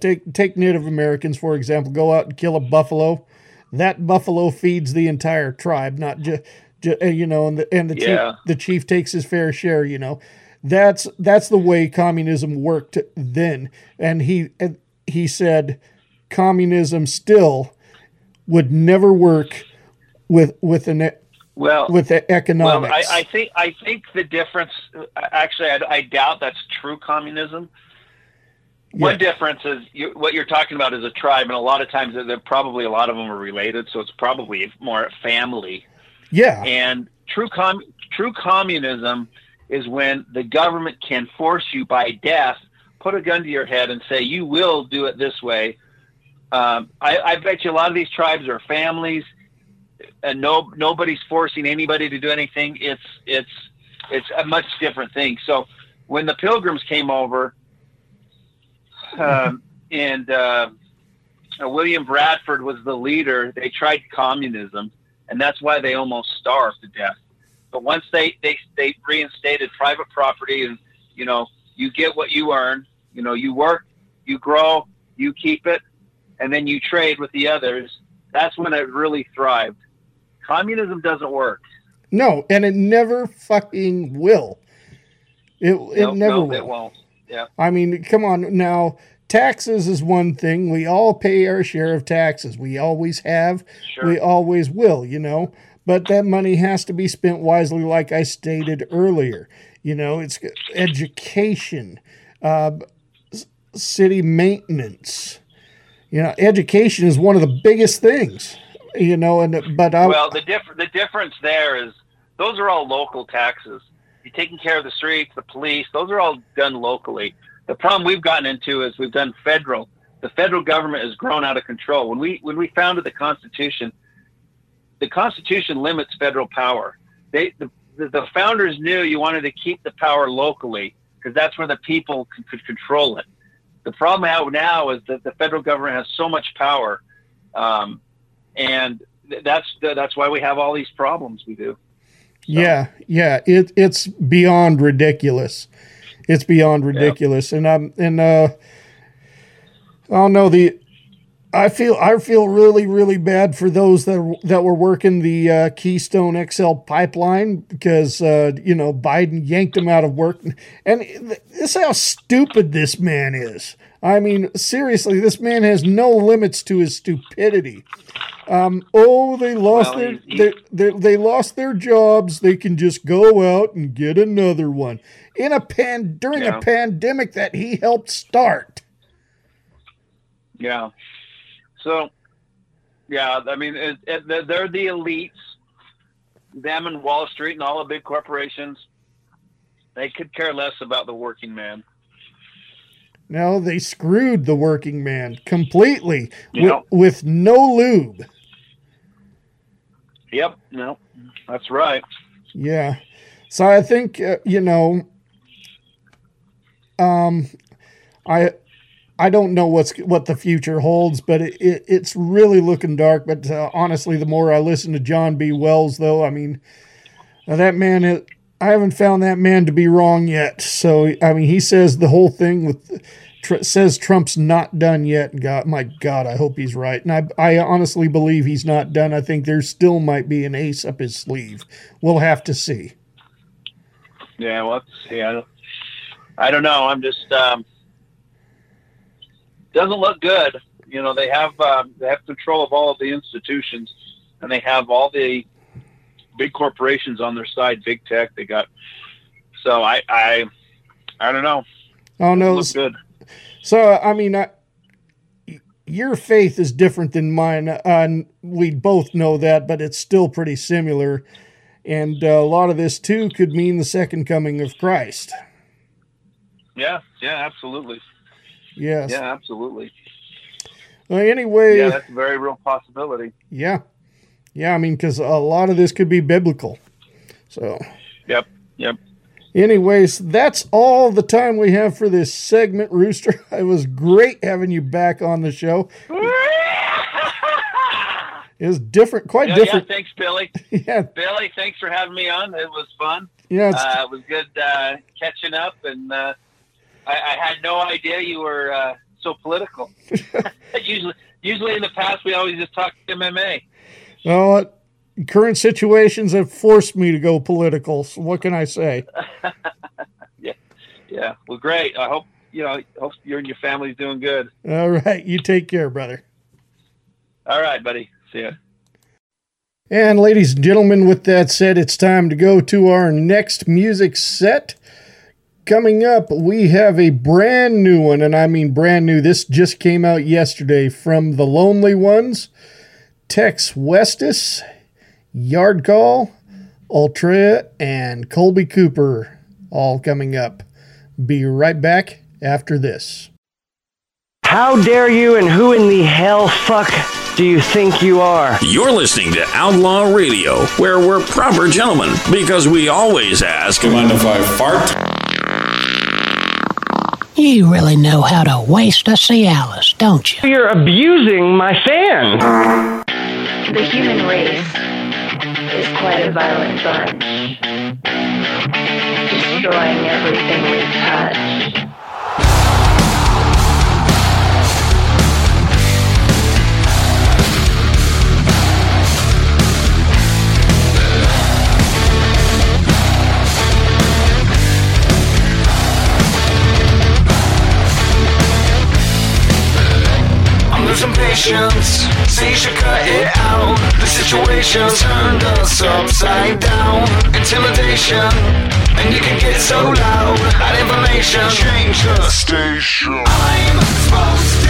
take take Native Americans for example, go out and kill a buffalo. That buffalo feeds the entire tribe, not just, eh, you know, and the and the Yeah. chief, the chief takes his fair share. You know, that's that's the way communism worked then. And he and he said, communism still would never work with with an Well, with the economics. Well, I, I think I think the difference. Uh, actually, I, I doubt that's true communism. One difference is you, what you're talking about is a tribe, and a lot of times they're probably a lot of them are related, so it's probably more family. yeah. And true com- true communism is when the government can force you by death, put a gun to your head, and say you will do it this way. Um, I, I bet you a lot of these tribes are families. and no nobody's forcing anybody to do anything. It's it's it's a much different thing. So when the Pilgrims came over, um, and uh, William Bradford was the leader, they tried communism, and that's why they almost starved to death. But once they they they reinstated private property, and you know you get what you earn, you know you work, you grow, you keep it, and then you trade with the others. That's when it really thrived. Communism doesn't work. No, and it never fucking will. It it Nope, never nope, will. It won't. Yeah. I mean, come on now. Taxes is one thing. We all pay our share of taxes. We always have. Sure. We always will, you know. But that money has to be spent wisely, like I stated earlier. You know, it's education, uh, city maintenance. You know, education is one of the biggest things. You know, and but I well, the diff- the difference there is those are all local taxes. You're taking care of the streets, the police. Those are all done locally. The problem we've gotten into is we've done federal. The federal government has grown out of control. When we when we founded the Constitution, the Constitution limits federal power. They the, the, founders knew you wanted to keep the power locally because that's where the people could, could control it. The problem now is that the federal government has so much power, um, and that's that's why we have all these problems we do. Yeah, yeah, it it's beyond ridiculous. It's beyond ridiculous, and I'm and uh, I don't know the. I feel I feel really really bad for those that that were working the uh, Keystone XL pipeline because uh, you know Biden yanked them out of work, and this is how stupid this man is. I mean, seriously, this man has no limits to his stupidity. Um, oh, they lost Well, their he- he- they, they they lost their jobs. They can just go out and get another one in a pan during Yeah. a pandemic that he helped start. Yeah. So, yeah, I mean, it, it, they're- the elites. Them and Wall Street and all the big corporations. They could care less about the working man. No, they screwed the working man completely Yeah. with, with no lube. Yep. No, that's right. Yeah. So I think uh, you know um I I don't know what's what the future holds, but it, it, it's really looking dark. But uh, honestly, the more I listen to John B. Wells, though, I mean, uh, that man, I haven't found that man to be wrong yet. So I mean, he says the whole thing with tr- says Trump's not done yet. And God, my God, I hope he's right. And I I honestly believe he's not done. I think there still might be an ace up his sleeve. We'll have to see. Yeah. Well, let's see. I don't, I don't know. I'm just um, doesn't look good. You know, they have um, they have control of all of the institutions, and they have all the big corporations on their side. Big tech. They got. So I I I don't know. Oh no, Look good. So I mean, I, your faith is different than mine. Uh, and we both know that, but it's still pretty similar. And uh, a lot of this too could mean the second coming of Christ. Yeah. Yeah. Absolutely. Yes. Yeah. Absolutely. Well, anyway, Yeah. yeah, That's a very real possibility. Yeah. Yeah. I mean, because a lot of this could be biblical. So, Yep. Yep. Anyways, that's all the time we have for this segment, Rooster. It was great having you back on the show. It was different, quite yeah, different. Yeah, thanks, Billy. Yeah. Billy, thanks for having me on. It was fun. Yeah, uh, it was good uh, catching up, and uh, I, I had no idea you were uh, so political. usually, usually in the past, we always just talked MMA. Well, uh, current situations have forced me to go political. So what can I say? Yeah, yeah. Well, great. I hope you know. Hope you and your family's doing good. All right, you take care, brother. All right, buddy. See ya. And ladies and gentlemen, with that said, it's time to go to our next music set. Coming up, we have a brand new one, and I mean brand new. This just came out yesterday from The Lonely Ones, Tex Westis, Yard Call, Ultra, and Colby Cooper all coming up. Be right back after this. How dare you and who in the hell fuck do you think you are? You're listening to Outlaw Radio, where we're proper gentlemen because we always ask. You mind if I fart? You really know how to waste a Cialis, don't you? You're abusing my fans. The human race is quite a violent bunch, destroying everything we touch. I'm losing patience. You should cut it out. The situation turned us upside down. Intimidation, and you can get so loud. That information, change the station. I'm supposed to.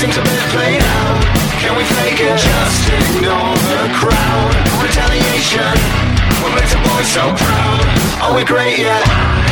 seems a bit played out. Can we fake it? Just ignore the crowd. Retaliation What makes a boy so proud. Are we great yet?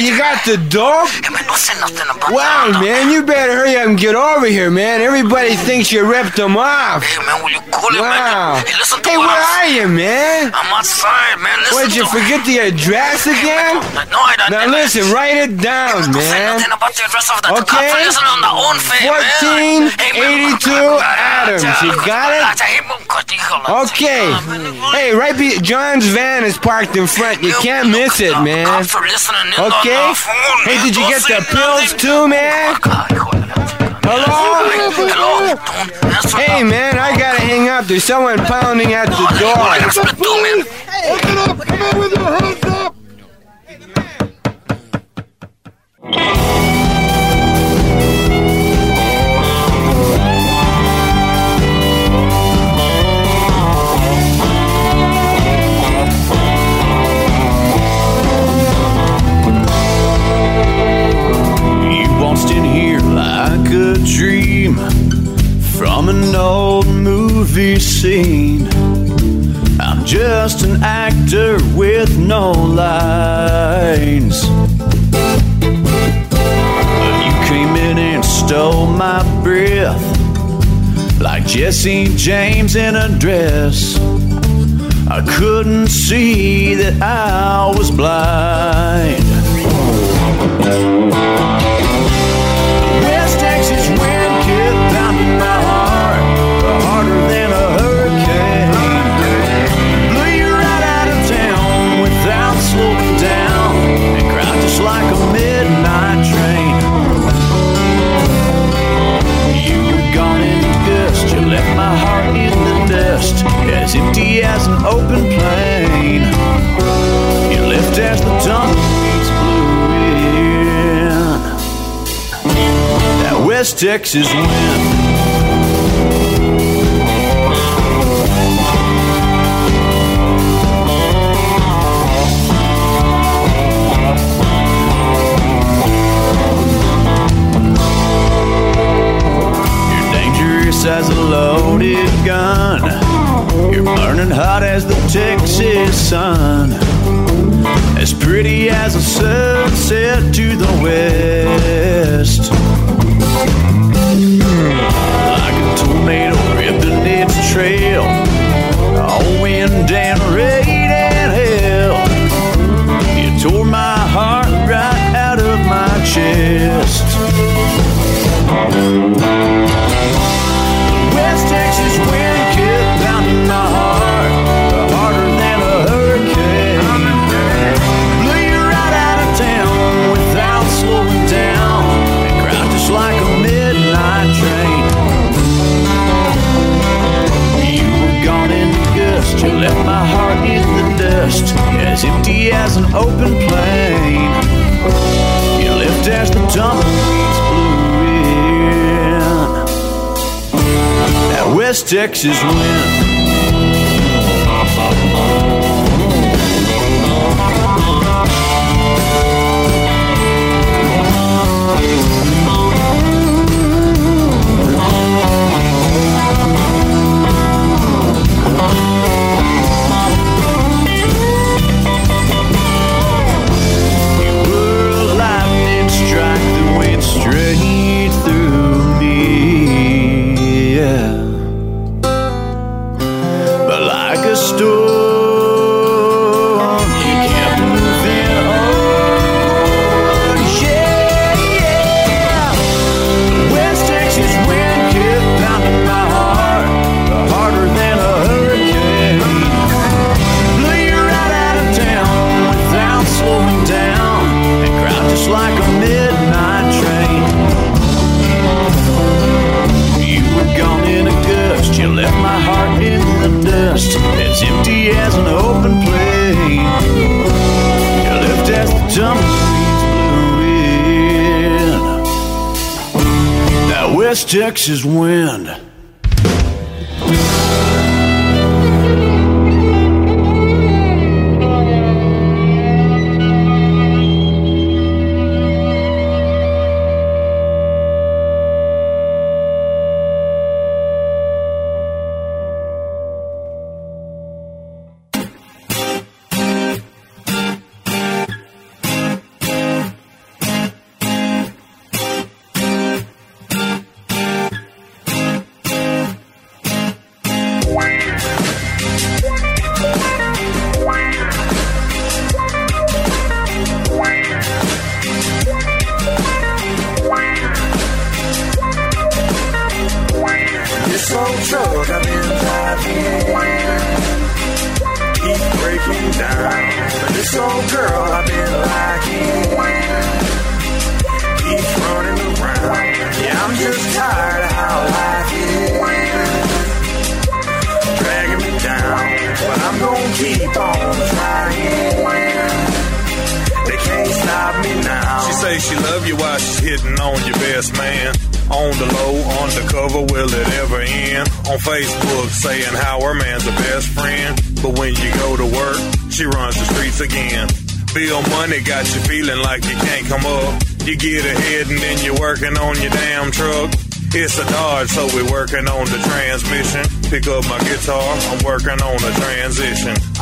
you got the dog? Wow, man, you better hurry up and get over here, man. Everybody thinks you ripped them off. Hey, man, will you cool it, wow. Hey, listen to hey where are you, man? I'm outside, man. Listen Wait, you forget the address again? no, I don't. Now, listen, write it down, man. okay? 1482 Adams. You got it? Okay. Hey, right be John's van is parked in front. You can't miss it, man. Okay. Hey, did you get the pills too, man? Hello? Hey, man, I gotta hang up. There's someone pounding at the door. Open up! Come on with your hands up! From an old movie scene. I'm just an actor with no lines. You came in and stole my breath like Jesse James in a dress. I couldn't see that I was blind. As an open plain. You left as the tumbleweeds blew in. That West Texas wind. As a loaded gun. You're burning hot as the Texas sun. As pretty as a sunset to the west. Like a tornado ripping its trail. All wind and rain the as empty as an open plain. You left as the tumbleweeds blew in. That West Texas wind. Texas wind.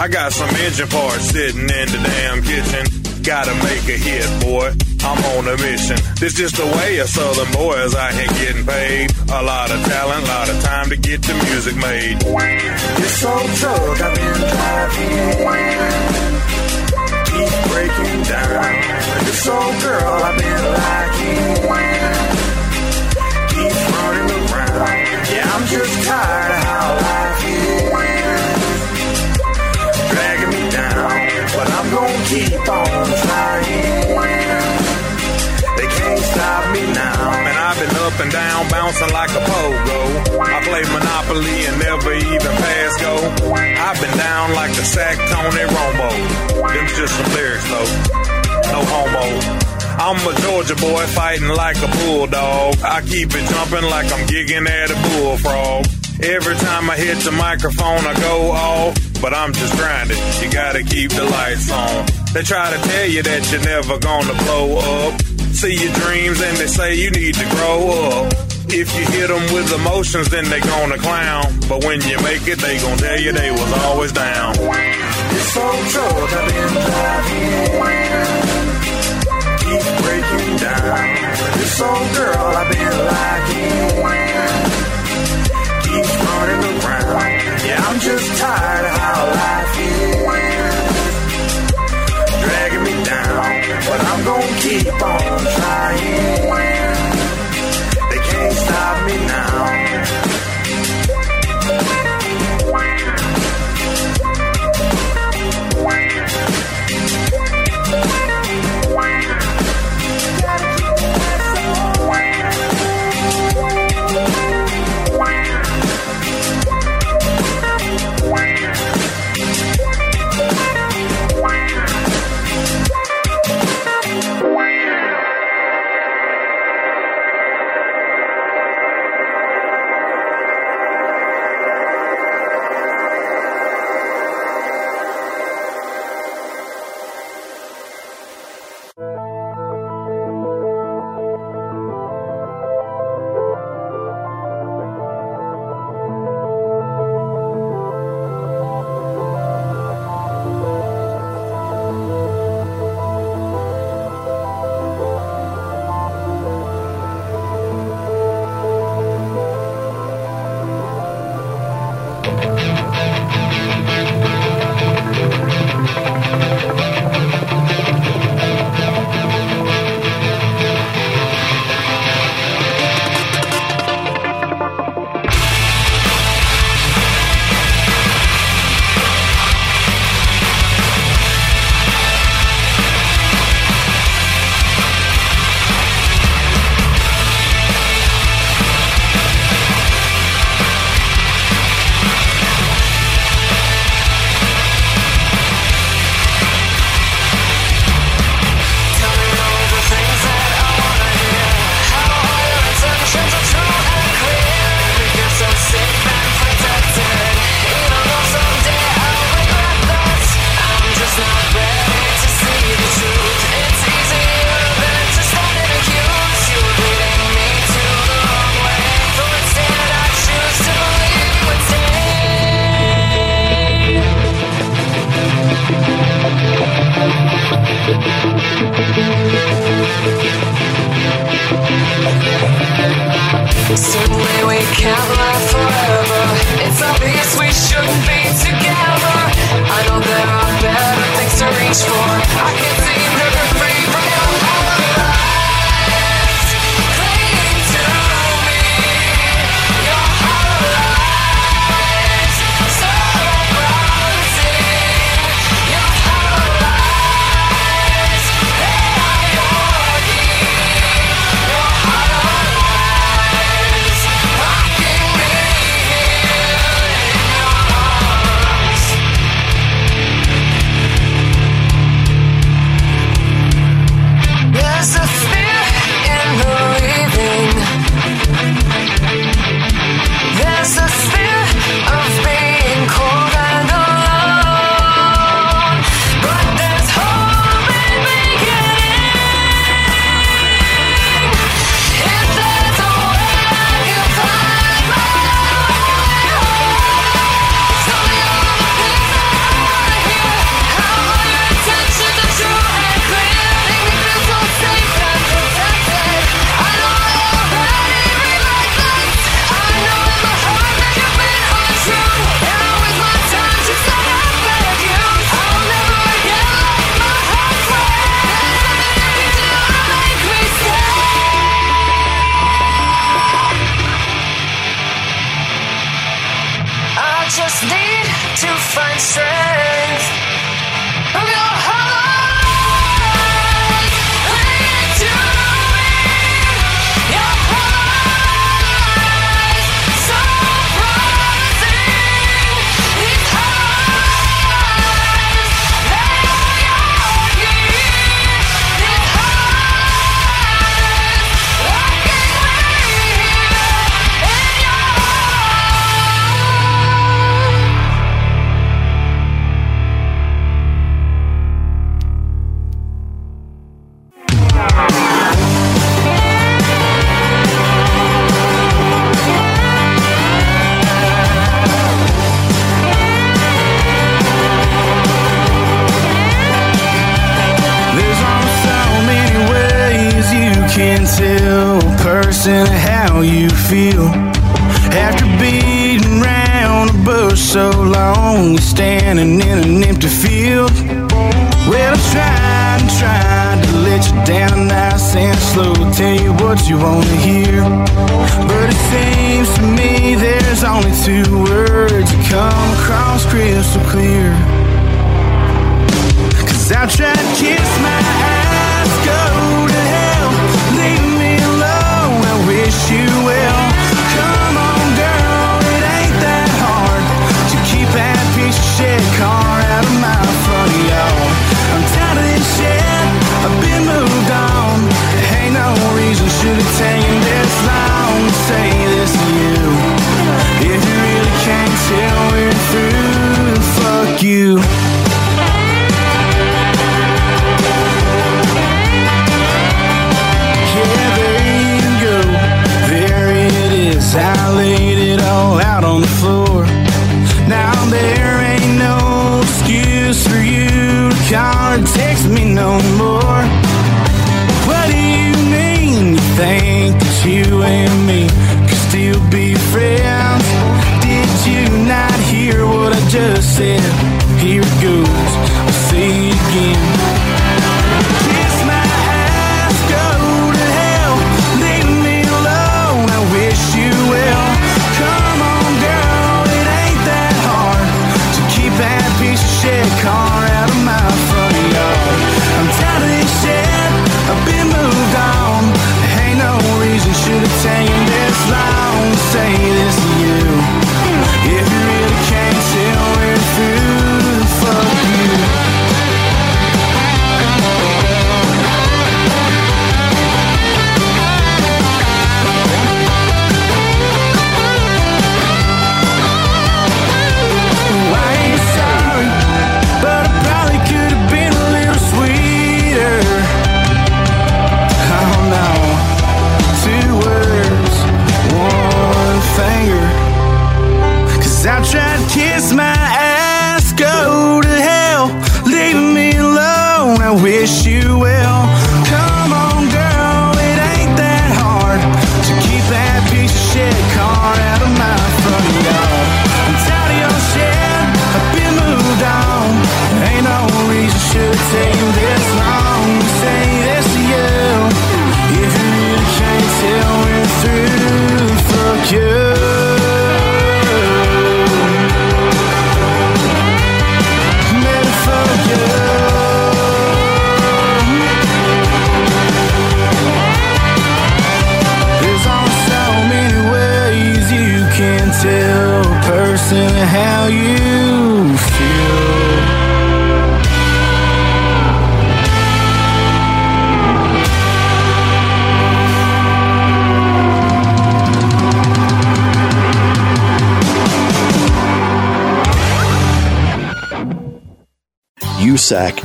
I got some engine parts sitting in the damn kitchen. Gotta make a hit, boy. I'm on a mission. This is just the way of southern down, like a pogo. I play Monopoly and never even pass go. I've been down like the sack Tony Romo. Them's just some lyrics though. No homo. I'm a Georgia boy fighting like a bulldog. I keep it jumping like I'm gigging at a bullfrog. Every time I hit the microphone, I go off. But I'm just grinding. You gotta keep the lights on. They try to tell you that you're never gonna blow up. See your dreams and they say you need to grow up. If you hit them with emotions, then they gonna clown. But when you make it, they gonna tell you they was always down. This old truck I've been driving keeps breaking down. This old girl I've been liking keeps running around. Yeah, I'm just tired of how life is dragging me down, but I'm gonna keep on trying. Can't stop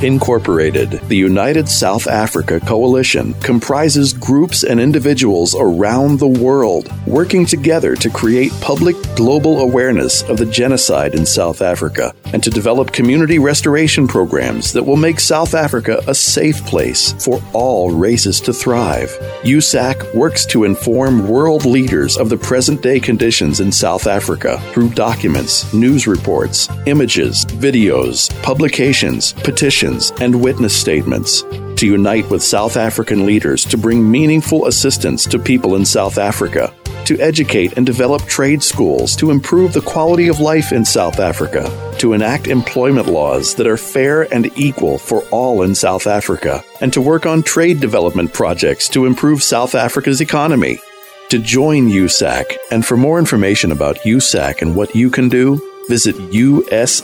Incorporated, the United South Africa Coalition, comprises groups and individuals around the world working together to create public global awareness of the genocide in South Africa and to develop community restoration programs that will make South Africa a safe place for all races to thrive. USAC works to inform world leaders of the present day conditions in South Africa through documents, news reports, images, videos, publications, petitions, and witness statements. To unite with South African leaders to bring meaningful assistance to people in South Africa, to educate and develop trade schools to improve the quality of life in South Africa, to enact employment laws that are fair and equal for all in South Africa, and to work on trade development projects to improve South Africa's economy. To join USAC and for more information about USAC and what you can do, visit usac.center.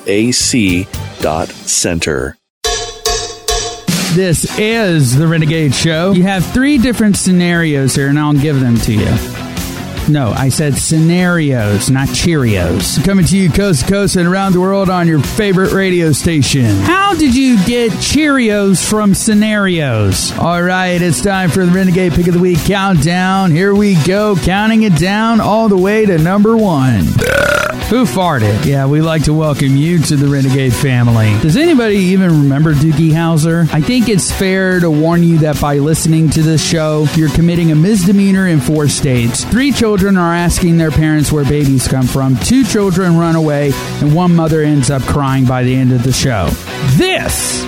This is the Renegade Show. You have three different scenarios here, and I'll give them to you. No, I said scenarios, not Cheerios. Coming to you coast to coast and around the world on your favorite radio station. How did you get Cheerios from scenarios? All right, it's time for the Renegade Pick of the Week countdown. Here we go, counting it down all the way to number one. Who farted? Yeah, we like to welcome you to the Renegade family. Does anybody even remember Doogie Howser? I think it's fair to warn you that by listening to this show, you're committing a misdemeanor in four states. Three children children are asking their parents where babies come from, two children run away, and one mother ends up crying by the end of the show. This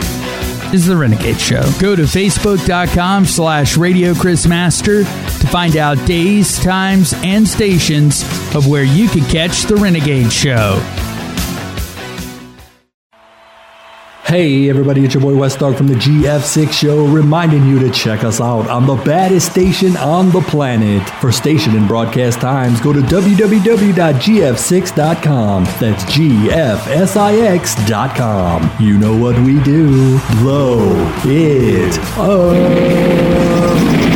is the Renegade Show. Go to facebook.com slash Radio Chris Master to find out days, times, and stations of where you can catch the Renegade Show. Hey everybody, it's your boy West Dog from the GF6 Show, reminding you to check us out on the baddest station on the planet. For station and broadcast times, go to www.gf6.com. That's GFSIX.com. You know what we do. Blow it up.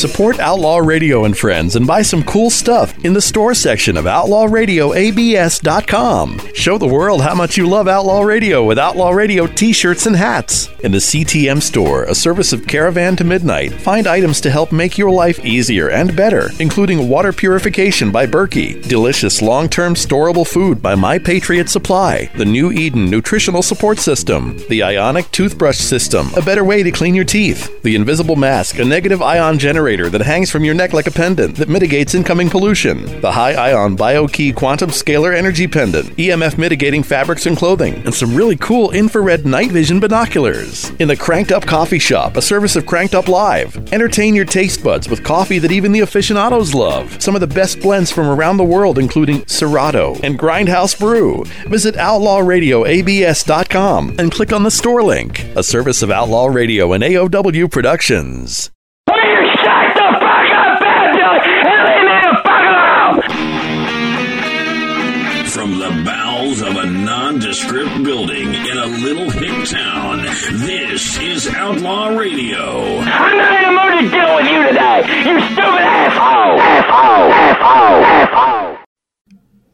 Support Outlaw Radio and Friends and buy some cool stuff in the store section of OutlawRadioABS.com. Show the world how much you love Outlaw Radio with Outlaw Radio t shirts and hats. In the CTM store, a service of Caravan to Midnight, find items to help make your life easier and better, including water purification by Berkey, delicious long term storable food by My Patriot Supply, the New Eden Nutritional Support System, the Ionic Toothbrush System, a better way to clean your teeth, the Invisible Mask, a negative ion generator that hangs from your neck like a pendant that mitigates incoming pollution, the High Ion BioKey Quantum Scalar Energy Pendant, EMF mitigating fabrics and clothing, and some really cool infrared night vision binoculars. In the Cranked Up Coffee Shop, a service of Cranked Up Live, entertain your taste buds with coffee that even the aficionados love. Some of the best blends from around the world, including Serato and Grindhouse Brew. Visit OutlawRadioABS.com and click on the store link, a service of Outlaw Radio and AOW Productions. Outlaw Radio. I'm not in the mood to deal with you today, you stupid asshole! Asshole! Asshole! Asshole!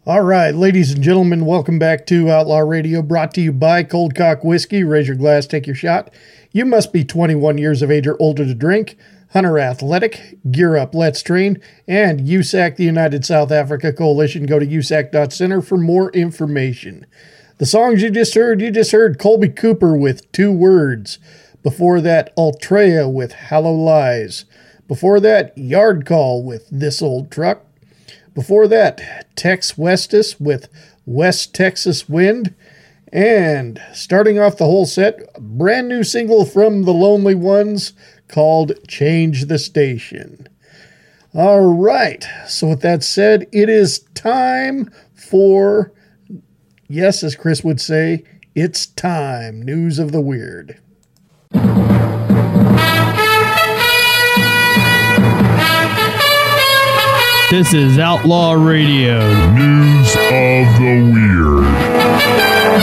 All right, ladies and gentlemen, welcome back to Outlaw Radio, brought to you by Cold Cock Whiskey. Raise your glass, take your shot. You must be 21 years of age or older to drink. Hunter Athletic, Gear Up, Let's Train, and USAC, the United South Africa Coalition. Go to usac.center for more information. The songs you just heard, you just heard Colby Cooper with Two Words. Before that, Ultrea with Hallow Lies. Before that, Yard Call with This Old Truck. Before that, Tex Westus with West Texas Wind. And starting off the whole set, brand new single from the Lonely Ones called Change the Station. All right, so with that said, it is time for, yes, as Chris would say, it's time. News of the Weird. This is Outlaw Radio. News of the Weird.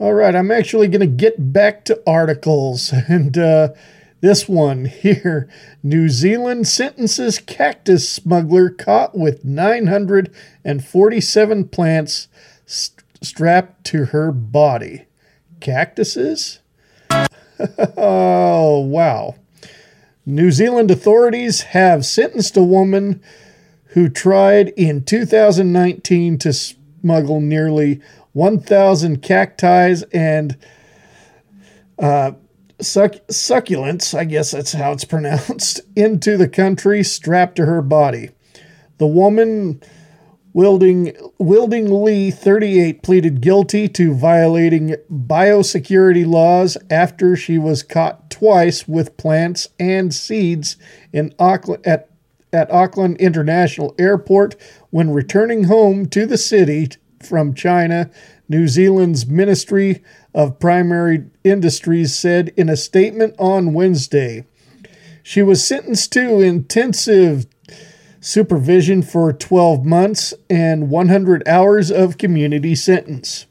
All right, I'm actually going to get back to articles. And uh, this one here New Zealand sentences cactus smuggler caught with 947 plants st- strapped to her body. Cactuses? oh, wow. New Zealand authorities have sentenced a woman who tried in 2019 to smuggle nearly 1,000 cacti and uh, suc- succulents, I guess that's how it's pronounced, into the country strapped to her body. The woman, Wilding, Wilding Lee, 38, pleaded guilty to violating biosecurity laws after she was caught twice with plants and seeds in Auckland, at, at Auckland International Airport when returning home to the city from China, New Zealand's Ministry of Primary Industries said in a statement on Wednesday. She was sentenced to intensive supervision for 12 months and 100 hours of community sentence.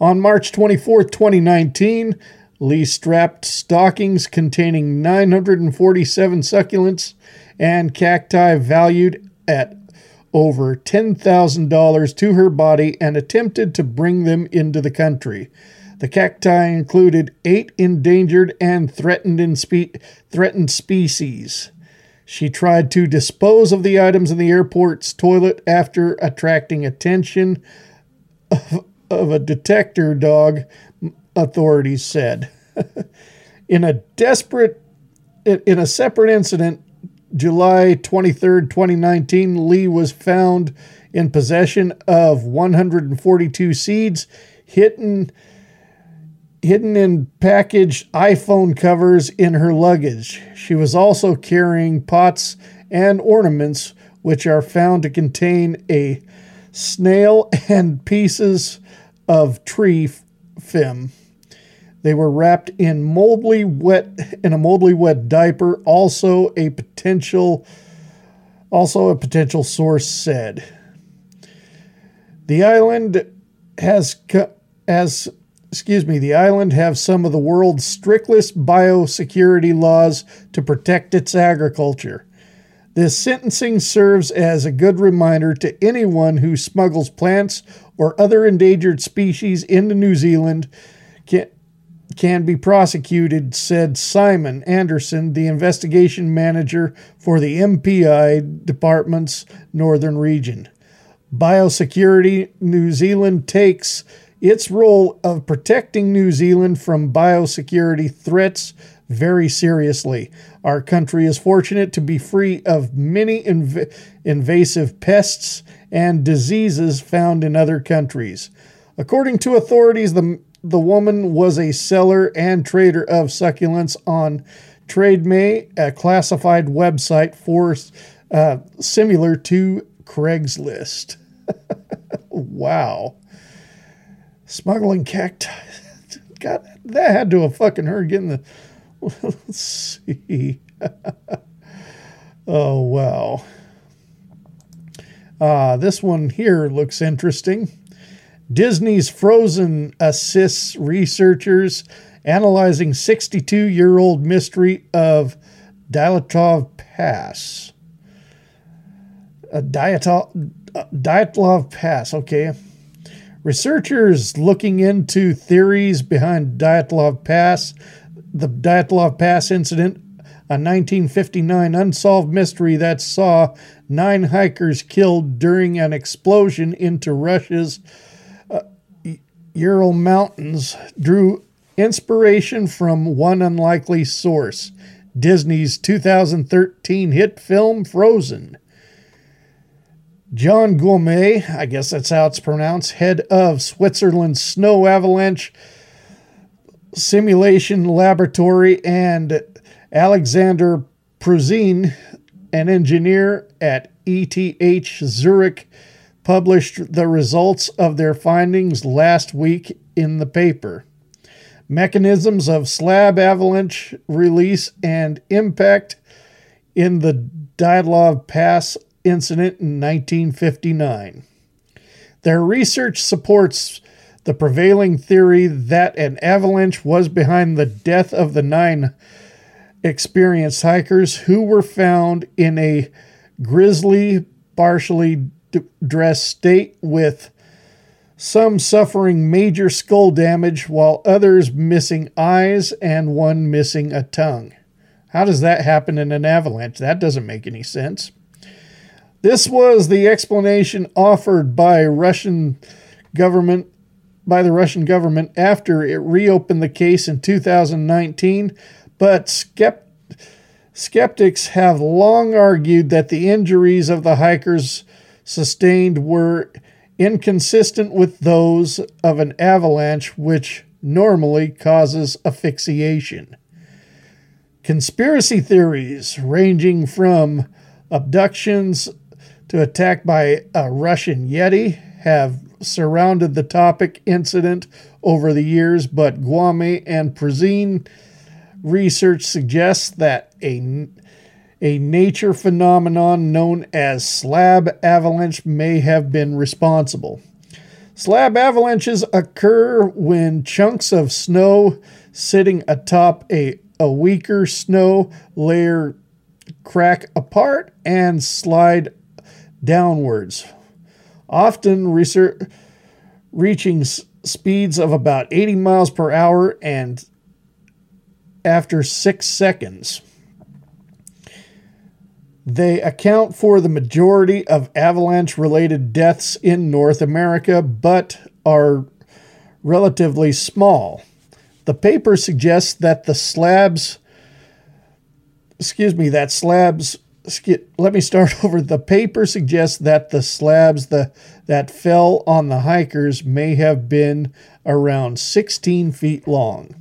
On March 24, 2019, Lee strapped stockings containing 947 succulents and cacti valued at over $10,000 to her body and attempted to bring them into the country. The cacti included eight endangered and threatened, spe- threatened species. She tried to dispose of the items in the airport's toilet after attracting attention of, of a detector dog, authorities said. in a desperate in a separate incident, July 23rd, 2019, Lee was found in possession of 142 seeds hidden hidden in packaged iPhone covers in her luggage. She was also carrying pots and ornaments which are found to contain a snail and pieces of tree film. They were wrapped in moldly wet in a moldly wet diaper. Also a potential also a potential source said. The island has as excuse me, the island have some of the world's strictest biosecurity laws to protect its agriculture. This sentencing serves as a good reminder to anyone who smuggles plants or other endangered species into New Zealand can, can be prosecuted, said Simon Anderson, the investigation manager for the MPI department's northern region. Biosecurity New Zealand takes its role of protecting New Zealand from biosecurity threats very seriously. Our country is fortunate to be free of many inv- invasive pests and diseases found in other countries. According to authorities, the the woman was a seller and trader of succulents on TradeMe, a classified website for uh, similar to Craigslist. wow. Smuggling cacti. God, that had to have fucking hurt getting the. Let's see. oh, wow. Uh, this one here looks interesting. Disney's Frozen assists researchers analyzing 62 year old mystery of Dyatlov Pass. A Dyatlov, Dyatlov Pass, okay. Researchers looking into theories behind Dyatlov Pass, the Dyatlov Pass incident, a 1959 unsolved mystery that saw nine hikers killed during an explosion into Russia's uh, Ural Mountains drew inspiration from one unlikely source Disney's 2013 hit film Frozen. John Gourmet, I guess that's how it's pronounced, head of Switzerland's Snow Avalanche Simulation Laboratory, and Alexander Pruzin, an engineer at ETH Zurich, published the results of their findings last week in the paper. Mechanisms of slab avalanche release and impact in the Dyatlov Pass incident in 1959. Their research supports the prevailing theory that an avalanche was behind the death of the nine experienced hikers who were found in a grisly, partially dressed state with some suffering major skull damage while others missing eyes and one missing a tongue. How does that happen in an avalanche? That doesn't make any sense. This was the explanation offered by Russian government by the Russian government after it reopened the case in 2019, but skept- skeptics have long argued that the injuries of the hikers sustained were inconsistent with those of an avalanche, which normally causes asphyxiation. Conspiracy theories ranging from abductions to attack by a Russian Yeti have surrounded the topic incident over the years, but Gaume and Prezine research suggests that a a nature phenomenon known as slab avalanche may have been responsible. Slab avalanches occur when chunks of snow sitting atop a, a weaker snow layer crack apart and slide downwards, often reaching s- speeds of about 80 miles per hour and after six seconds. They account for the majority of avalanche related deaths in North America, but are relatively small. The paper suggests that the slabs, excuse me, that slabs, let me start over. The paper suggests that the slabs the, that fell on the hikers may have been around 16 feet long.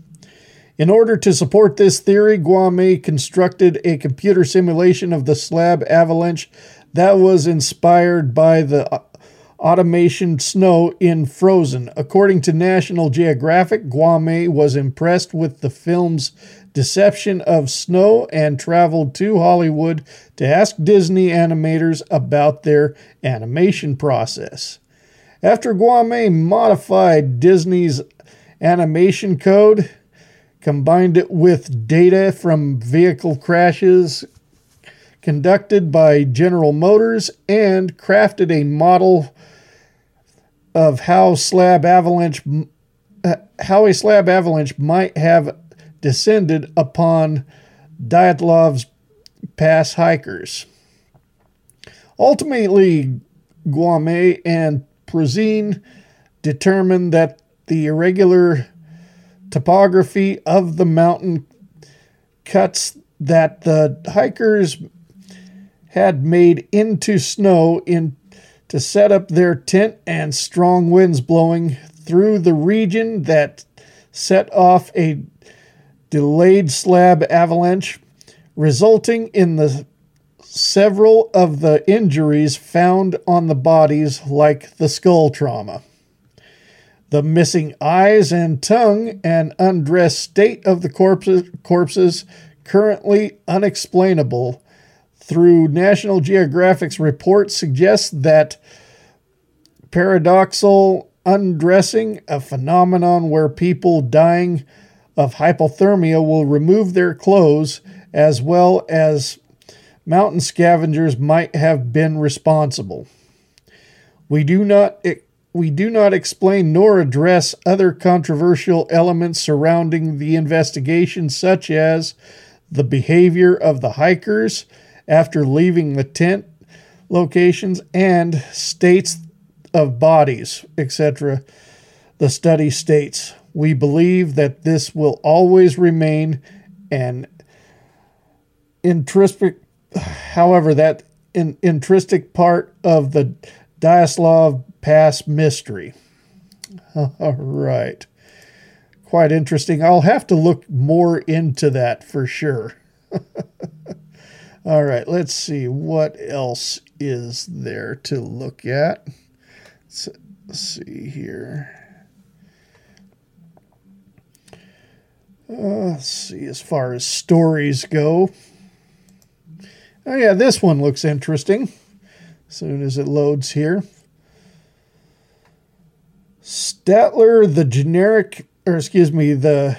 In order to support this theory, Gaume constructed a computer simulation of the slab avalanche that was inspired by the uh, automation snow in Frozen. According to National Geographic, Gaume was impressed with the film's deception of snow and traveled to Hollywood to ask Disney animators about their animation process. After Gaume modified Disney's animation code, combined it with data from vehicle crashes conducted by General Motors, and crafted a model of how slab avalanche uh, how a slab avalanche might have descended upon Dyatlov's Pass hikers. Ultimately, Gaume and Prozine determined that the irregular topography of the mountain cuts that the hikers had made into snow in to set up their tent and strong winds blowing through the region that set off a delayed slab avalanche resulting in the several of the injuries found on the bodies like the skull trauma. The missing eyes and tongue and undressed state of the corpses, corpses currently unexplainable through National Geographic's report suggests that paradoxal undressing, a phenomenon where people dying of hypothermia will remove their clothes, as well as mountain scavengers might have been responsible. We do not we do not explain nor address other controversial elements surrounding the investigation, such as the behavior of the hikers after leaving the tent locations and states of bodies, etc. The study states we believe that this will always remain an intrinsic, however, that in, intrinsic part of the Dyatlov Pass mystery. All right. Quite interesting. I'll have to look more into that for sure. All right, let's see what else is there to look at. Let's see here. Let's see as far as stories go. Oh, yeah, this one looks interesting. As soon as it loads here. Statler, the generic, or excuse me, the.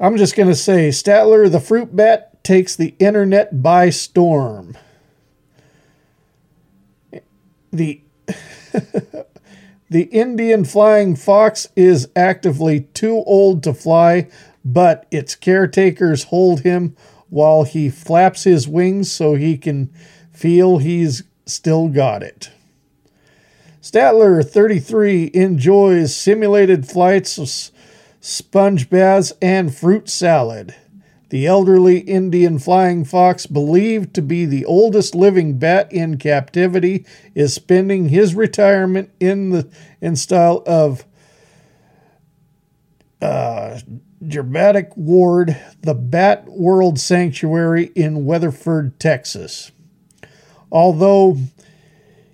I'm just going to say Statler, the fruit bat, takes the internet by storm. The. the Indian flying fox is actively too old to fly, but its caretakers hold him while he flaps his wings so he can feel he's still got it. Statler 33 enjoys simulated flights of sponge baths and fruit salad. The elderly Indian flying fox, believed to be the oldest living bat in captivity, is spending his retirement in the in style of uh, Dramatic Ward, the Bat World Sanctuary in Weatherford, Texas. Although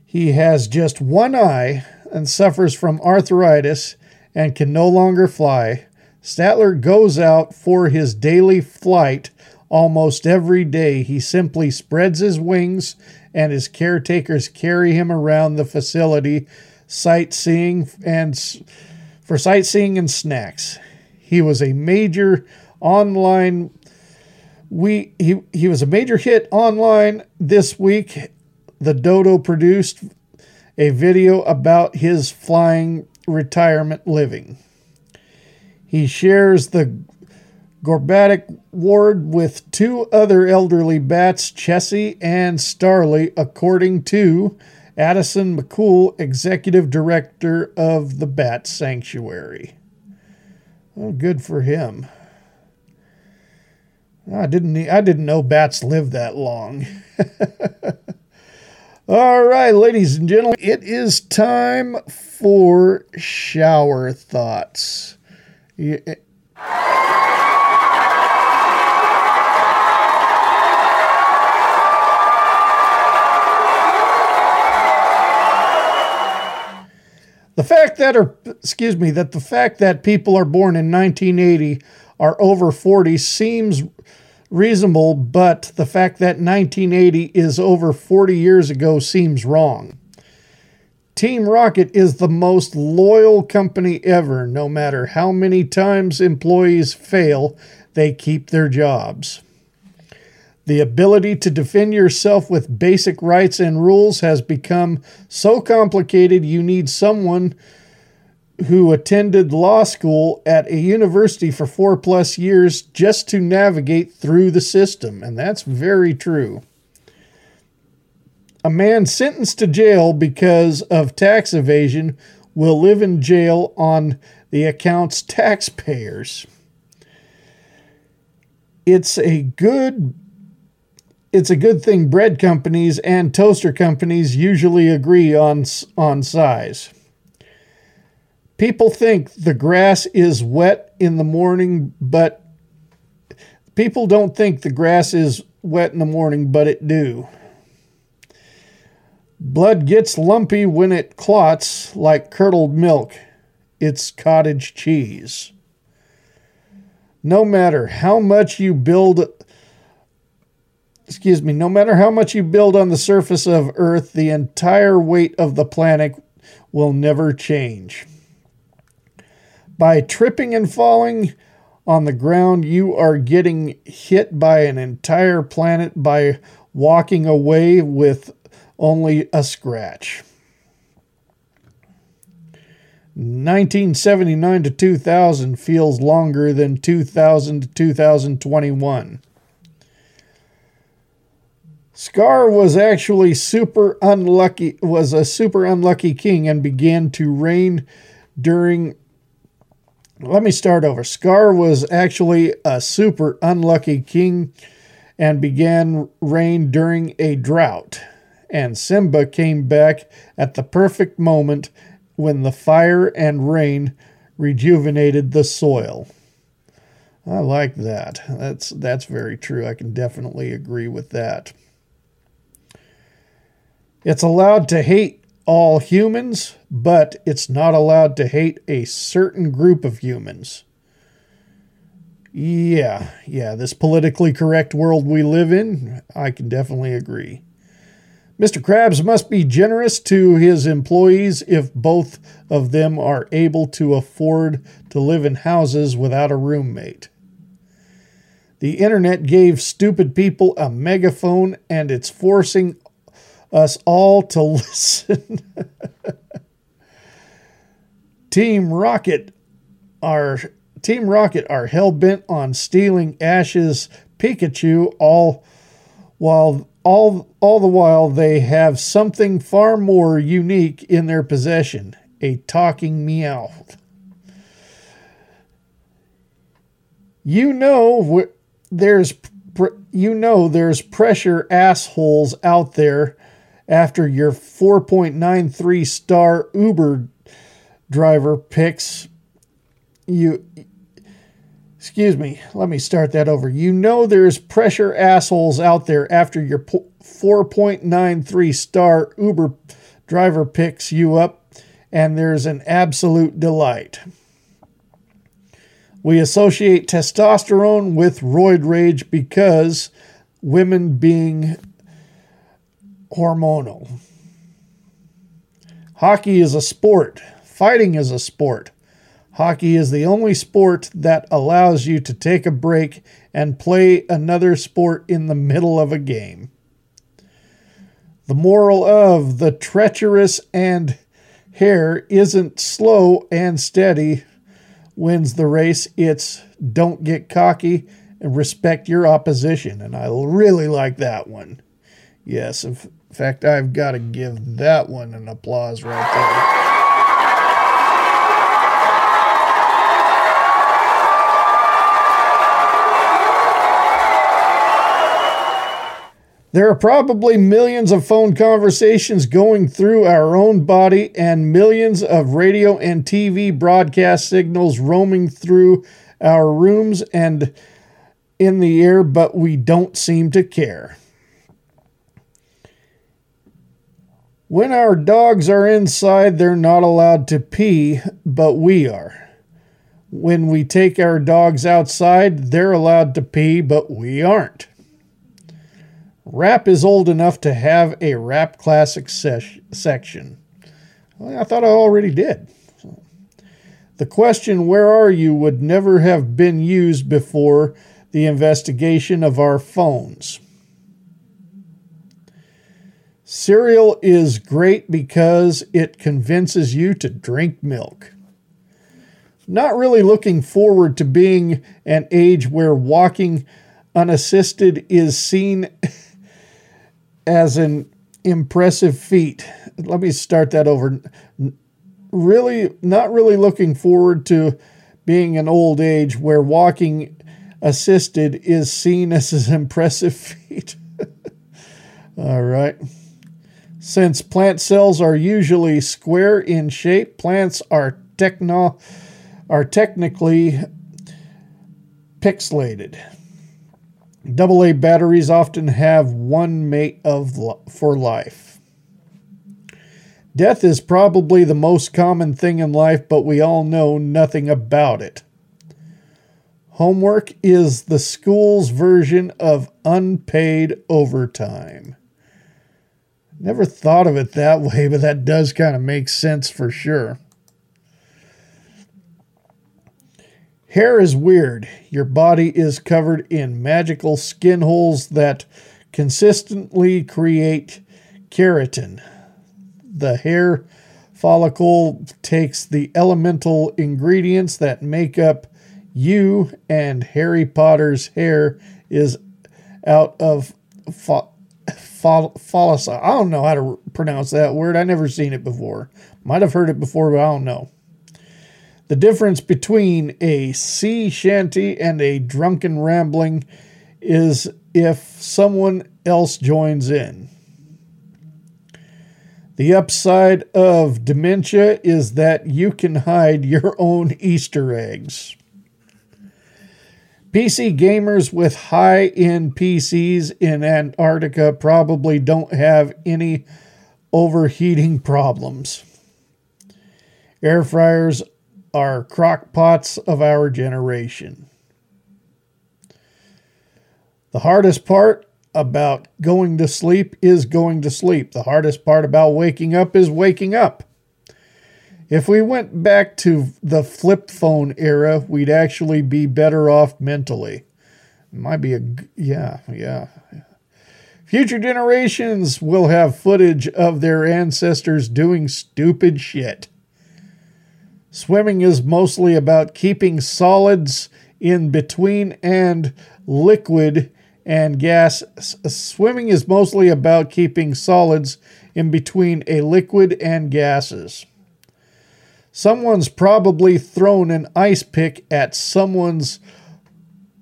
he has just one eye and suffers from arthritis and can no longer fly. Statler goes out for his daily flight almost every day. He simply spreads his wings, and his caretakers carry him around the facility, sightseeing and for sightseeing and snacks. He was a major online we he, he was a major hit online this week the Dodo produced a video about his flying retirement living. He shares the Gorbatic ward with two other elderly bats, Chessie and Starly, according to Addison McCool, executive director of the Bat Sanctuary. Oh, good for him. I didn't I didn't know bats live that long. All right, ladies and gentlemen, it is time for shower thoughts. Yeah. Eh. The fact that, or excuse me, that the fact that people are born in 1980 are over 40 seems reasonable, but the fact that 1980 is over 40 years ago seems wrong. Team Rocket is the most loyal company ever. No matter how many times employees fail, they keep their jobs. The ability to defend yourself with basic rights and rules has become so complicated you need someone who attended law school at a university for four plus years just to navigate through the system. And that's very true. A man sentenced to jail because of tax evasion will live in jail on the account's taxpayers. It's a good it's a good thing bread companies and toaster companies usually agree on on size. People think the grass is wet in the morning, but people don't think the grass is wet in the morning, but it do. Blood gets lumpy when it clots like curdled milk. It's cottage cheese. No matter how much you build excuse me, no matter how much you build on the surface of Earth, the entire weight of the planet will never change. By tripping and falling on the ground, you are getting hit by an entire planet by walking away with only a scratch. 1979 to 2000 feels longer than 2000 to 2021. Scar was actually super unlucky was a super unlucky king and began to reign during let me start over. Scar was actually a super unlucky king and began reign during a drought. And Simba came back at the perfect moment when the fire and rain rejuvenated the soil. I like that. That's that's very true. I can definitely agree with that. It's allowed to hate all humans, but it's not allowed to hate a certain group of humans. Yeah, yeah, this politically correct world we live in, I can definitely agree. Mr. Krabs must be generous to his employees if both of them are able to afford to live in houses without a roommate. The internet gave stupid people a megaphone and it's forcing us all to listen. Team Rocket are Team Rocket are hell bent on stealing Ash's Pikachu all while all all the while they have something far more unique in their possession, a talking Meowth. You know there's you know there's pressure assholes out there after your 4.93 star Uber driver picks you excuse me let me start that over you know there's pressure assholes out there after your 4.93 star uber driver picks you up and there's an absolute delight we associate testosterone with roid rage because women being hormonal. Hockey is a sport. Fighting is a sport. Hockey is the only sport that allows you to take a break and play another sport in the middle of a game. The moral of the treacherous and hare isn't slow and steady wins the race. It's don't get cocky and respect your opposition. And I really like that one. Yes, in fact, I've got to give that one an applause right there. There are probably millions of phone conversations going through our own body and millions of radio and TV broadcast signals roaming through our rooms and in the air, but we don't seem to care. When our dogs are inside, they're not allowed to pee, but we are. When we take our dogs outside, they're allowed to pee, but we aren't. Rap is old enough to have a rap classic sesh- section. Well, I thought I already did. The question, Where are you? would never have been used before the investigation of our phones. Cereal is great because it convinces you to drink milk. Not really looking forward to being an age where walking unassisted is seen as an impressive feat. Let me start that over. Really, not really looking forward to being an old age where walking assisted is seen as an impressive feat. All right. Since plant cells are usually square in shape, plants are techno are technically pixelated. AA batteries often have one mate of for life. Death is probably the most common thing in life, but we all know nothing about it. Homework is the school's version of unpaid overtime. Never thought of it that way, but that does kind of make sense for sure. Hair is weird. Your body is covered in magical skin holes that consistently create keratin. The hair follicle takes the elemental ingredients that make up you, and Harry Potter's hair is out of fo- fo- I don't know how to pronounce that word. I never seen it before. Might have heard it before, but I don't know. The difference between a sea shanty and a drunken rambling is if someone else joins in. The upside of dementia is that you can hide your own Easter eggs. PC gamers with high end PCs in Antarctica probably don't have any overheating problems. Air fryers are crock pots of our generation. The hardest part about going to sleep is going to sleep. The hardest part about waking up is waking up. If we went back to the flip phone era, we'd actually be better off mentally. Might be a, yeah, yeah. Future generations will have footage of their ancestors doing stupid shit. Swimming is mostly about keeping solids in between and liquid and gas. Swimming is mostly about keeping solids in between a liquid and gases. Someone's probably thrown an ice pick at someone's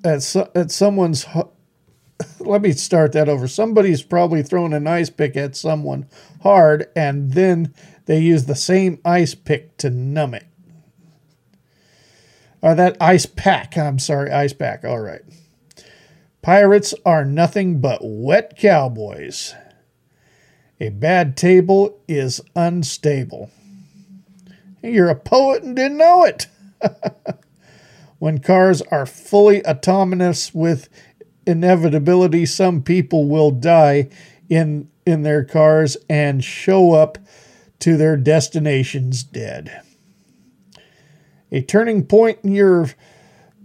at, at someone's let me start that over. Somebody's probably thrown an ice pick at someone hard and then they use the same ice pick to numb it. Or that ice pack. I'm sorry, ice pack. All right. Pirates are nothing but wet cowboys. A bad table is unstable. You're a poet and didn't know it. when cars are fully autonomous with inevitability, some people will die in, in their cars and show up to their destinations dead. A turning point in your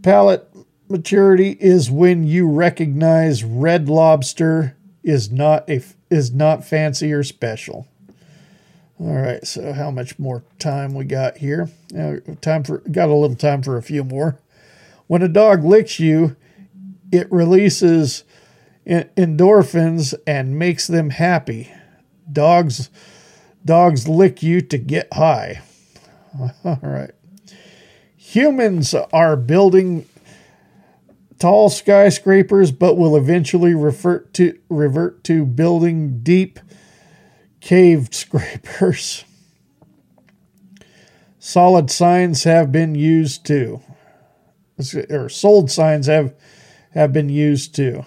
palate maturity is when you recognize red lobster is not a is not fancy or special. All right, so how much more time we got here? Now, time for got a little time for a few more. When a dog licks you, it releases endorphins and makes them happy. Dogs dogs lick you to get high. All right. Humans are building tall skyscrapers but will eventually revert to revert to building deep caved scrapers. Solid signs have been used too. Or sold signs have have been used too.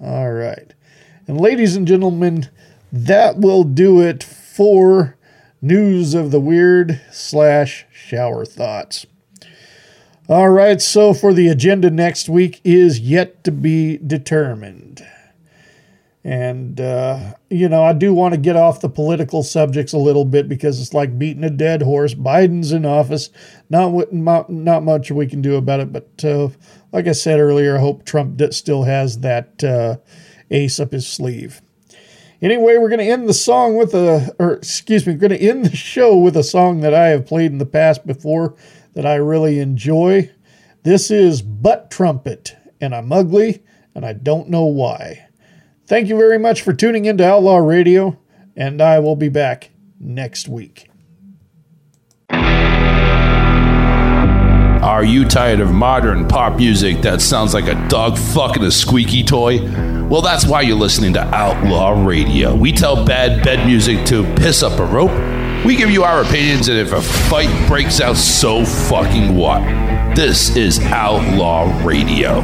All right. And ladies and gentlemen, that will do it for news of the weird slash shower thoughts. All right, so for the agenda next week is yet to be determined. And, uh, you know, I do want to get off the political subjects a little bit because it's like beating a dead horse. Biden's in office. Not, not much we can do about it. But uh, like I said earlier, I hope Trump still has that uh, ace up his sleeve. Anyway, we're going to end the song with a, or excuse me, we're going to end the show with a song that I have played in the past before that I really enjoy. This is Butt Trumpet, and I'm ugly, and I don't know why. Thank you very much for tuning into Outlaw Radio, and I will be back next week. Are you tired of modern pop music that sounds like a dog fucking a squeaky toy? Well, that's why you're listening to Outlaw Radio. We tell bad bed music to piss up a rope. We give you our opinions, and if a fight breaks out, so fucking what? This is Outlaw Radio.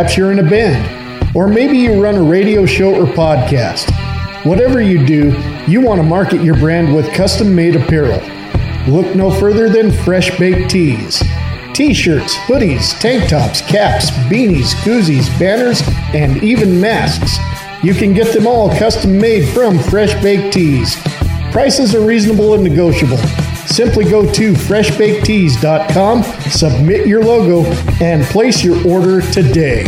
Perhaps you're in a band? Or maybe you run a radio show or podcast? Whatever you do, you want to market your brand with custom made apparel. Look no further than Fresh Baked Tees. T shirts, hoodies, tank tops, caps, beanies, koozies, banners, and even masks. You can get them all custom made from Fresh Baked Tees. Prices are reasonable and negotiable. Simply go to freshbakedtees.com, submit your logo, and place your order today.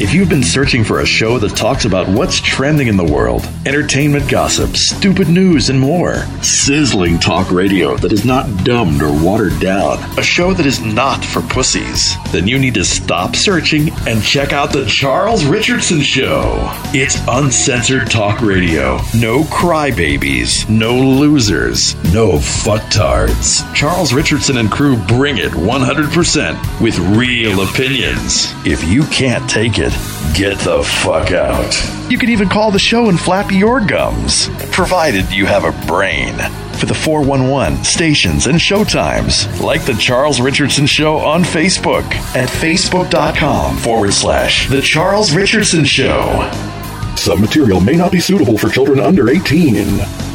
If you've been searching for a show that talks about what's trending in the world, entertainment gossip, stupid news, and more, sizzling talk radio that is not dumbed or watered down, a show that is not for pussies, then you need to stop searching and check out The Charles Richardson Show. It's uncensored talk radio. No crybabies, no losers, no fucktards. Charles Richardson and crew bring it 100% with real opinions. If you can't take it, get the fuck out. You can even call the show and flap your gums, provided you have a brain. For the 411 stations and showtimes, like The Charles Richardson Show on Facebook at facebook.com forward slash The Charles Richardson Show. Some material may not be suitable for children under 18.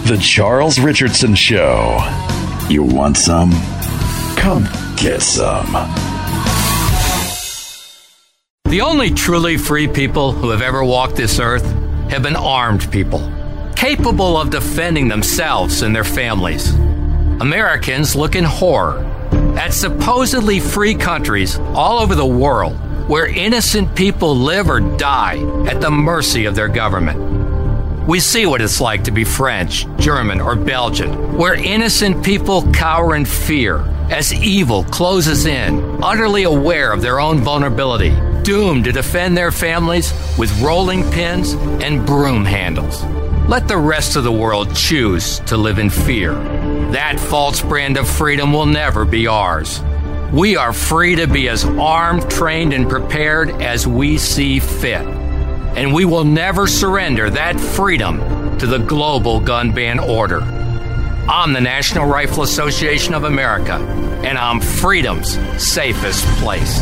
The Charles Richardson Show. You want some? Come get some. The only truly free people who have ever walked this earth have been armed people, capable of defending themselves and their families. Americans look in horror at supposedly free countries all over the world where innocent people live or die at the mercy of their government. We see what it's like to be French, German, or Belgian, where innocent people cower in fear as evil closes in, utterly aware of their own vulnerability, doomed to defend their families with rolling pins and broom handles. Let the rest of the world choose to live in fear. That false brand of freedom will never be ours. We are free to be as armed, trained, and prepared as we see fit. And we will never surrender that freedom to the global gun ban order. I'm the National Rifle Association of America, and I'm freedom's safest place.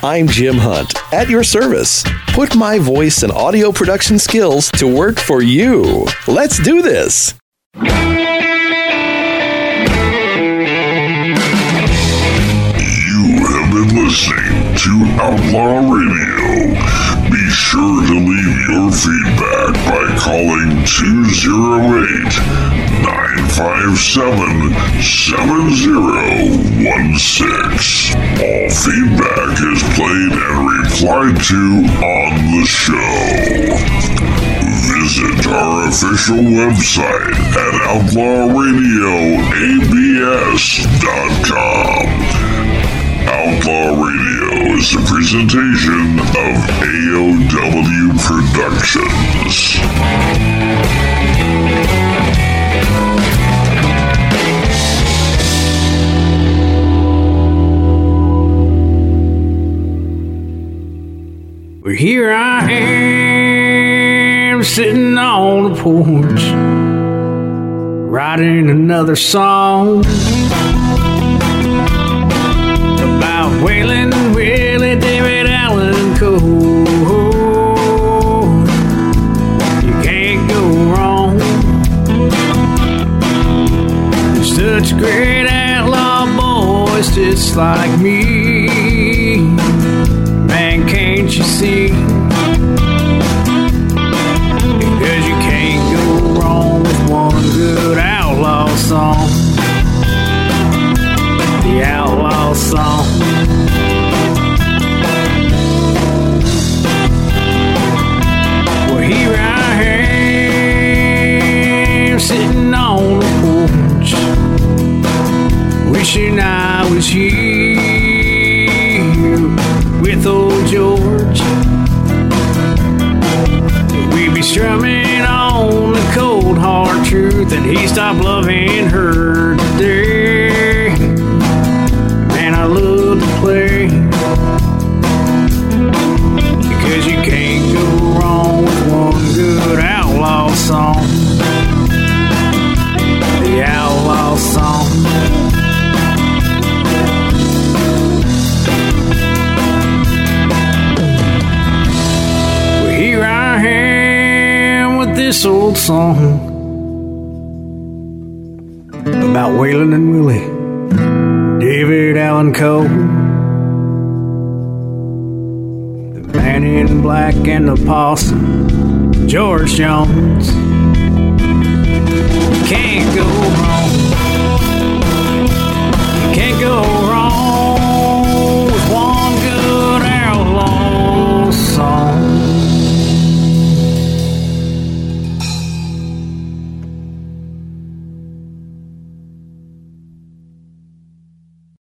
I'm Jim Hunt, at your service. Put my voice and audio production skills to work for you. Let's do this. You have been listening to Outlaw Radio. Be sure to leave your feedback by calling 208 957 7016. All feedback is played and replied to on the show. Visit our official website at outlawradioabs.com. Outlaw Radio is a presentation of AOW Productions. Well, here I am sitting on the porch, writing another song about Waylon Willie David Allan Coe. You can't go wrong. Such great Allen is just like me. Man, can't you see? Because you can't go wrong with one good outlaw song. The outlaw song. Wishing I was here with old George. We'd be strumming on the cold hard truth, and he stopped loving her this old song about Waylon and Willie, David Allan Coe. The man in Black and the Possum, George Jones. Can't go wrong. Can't go wrong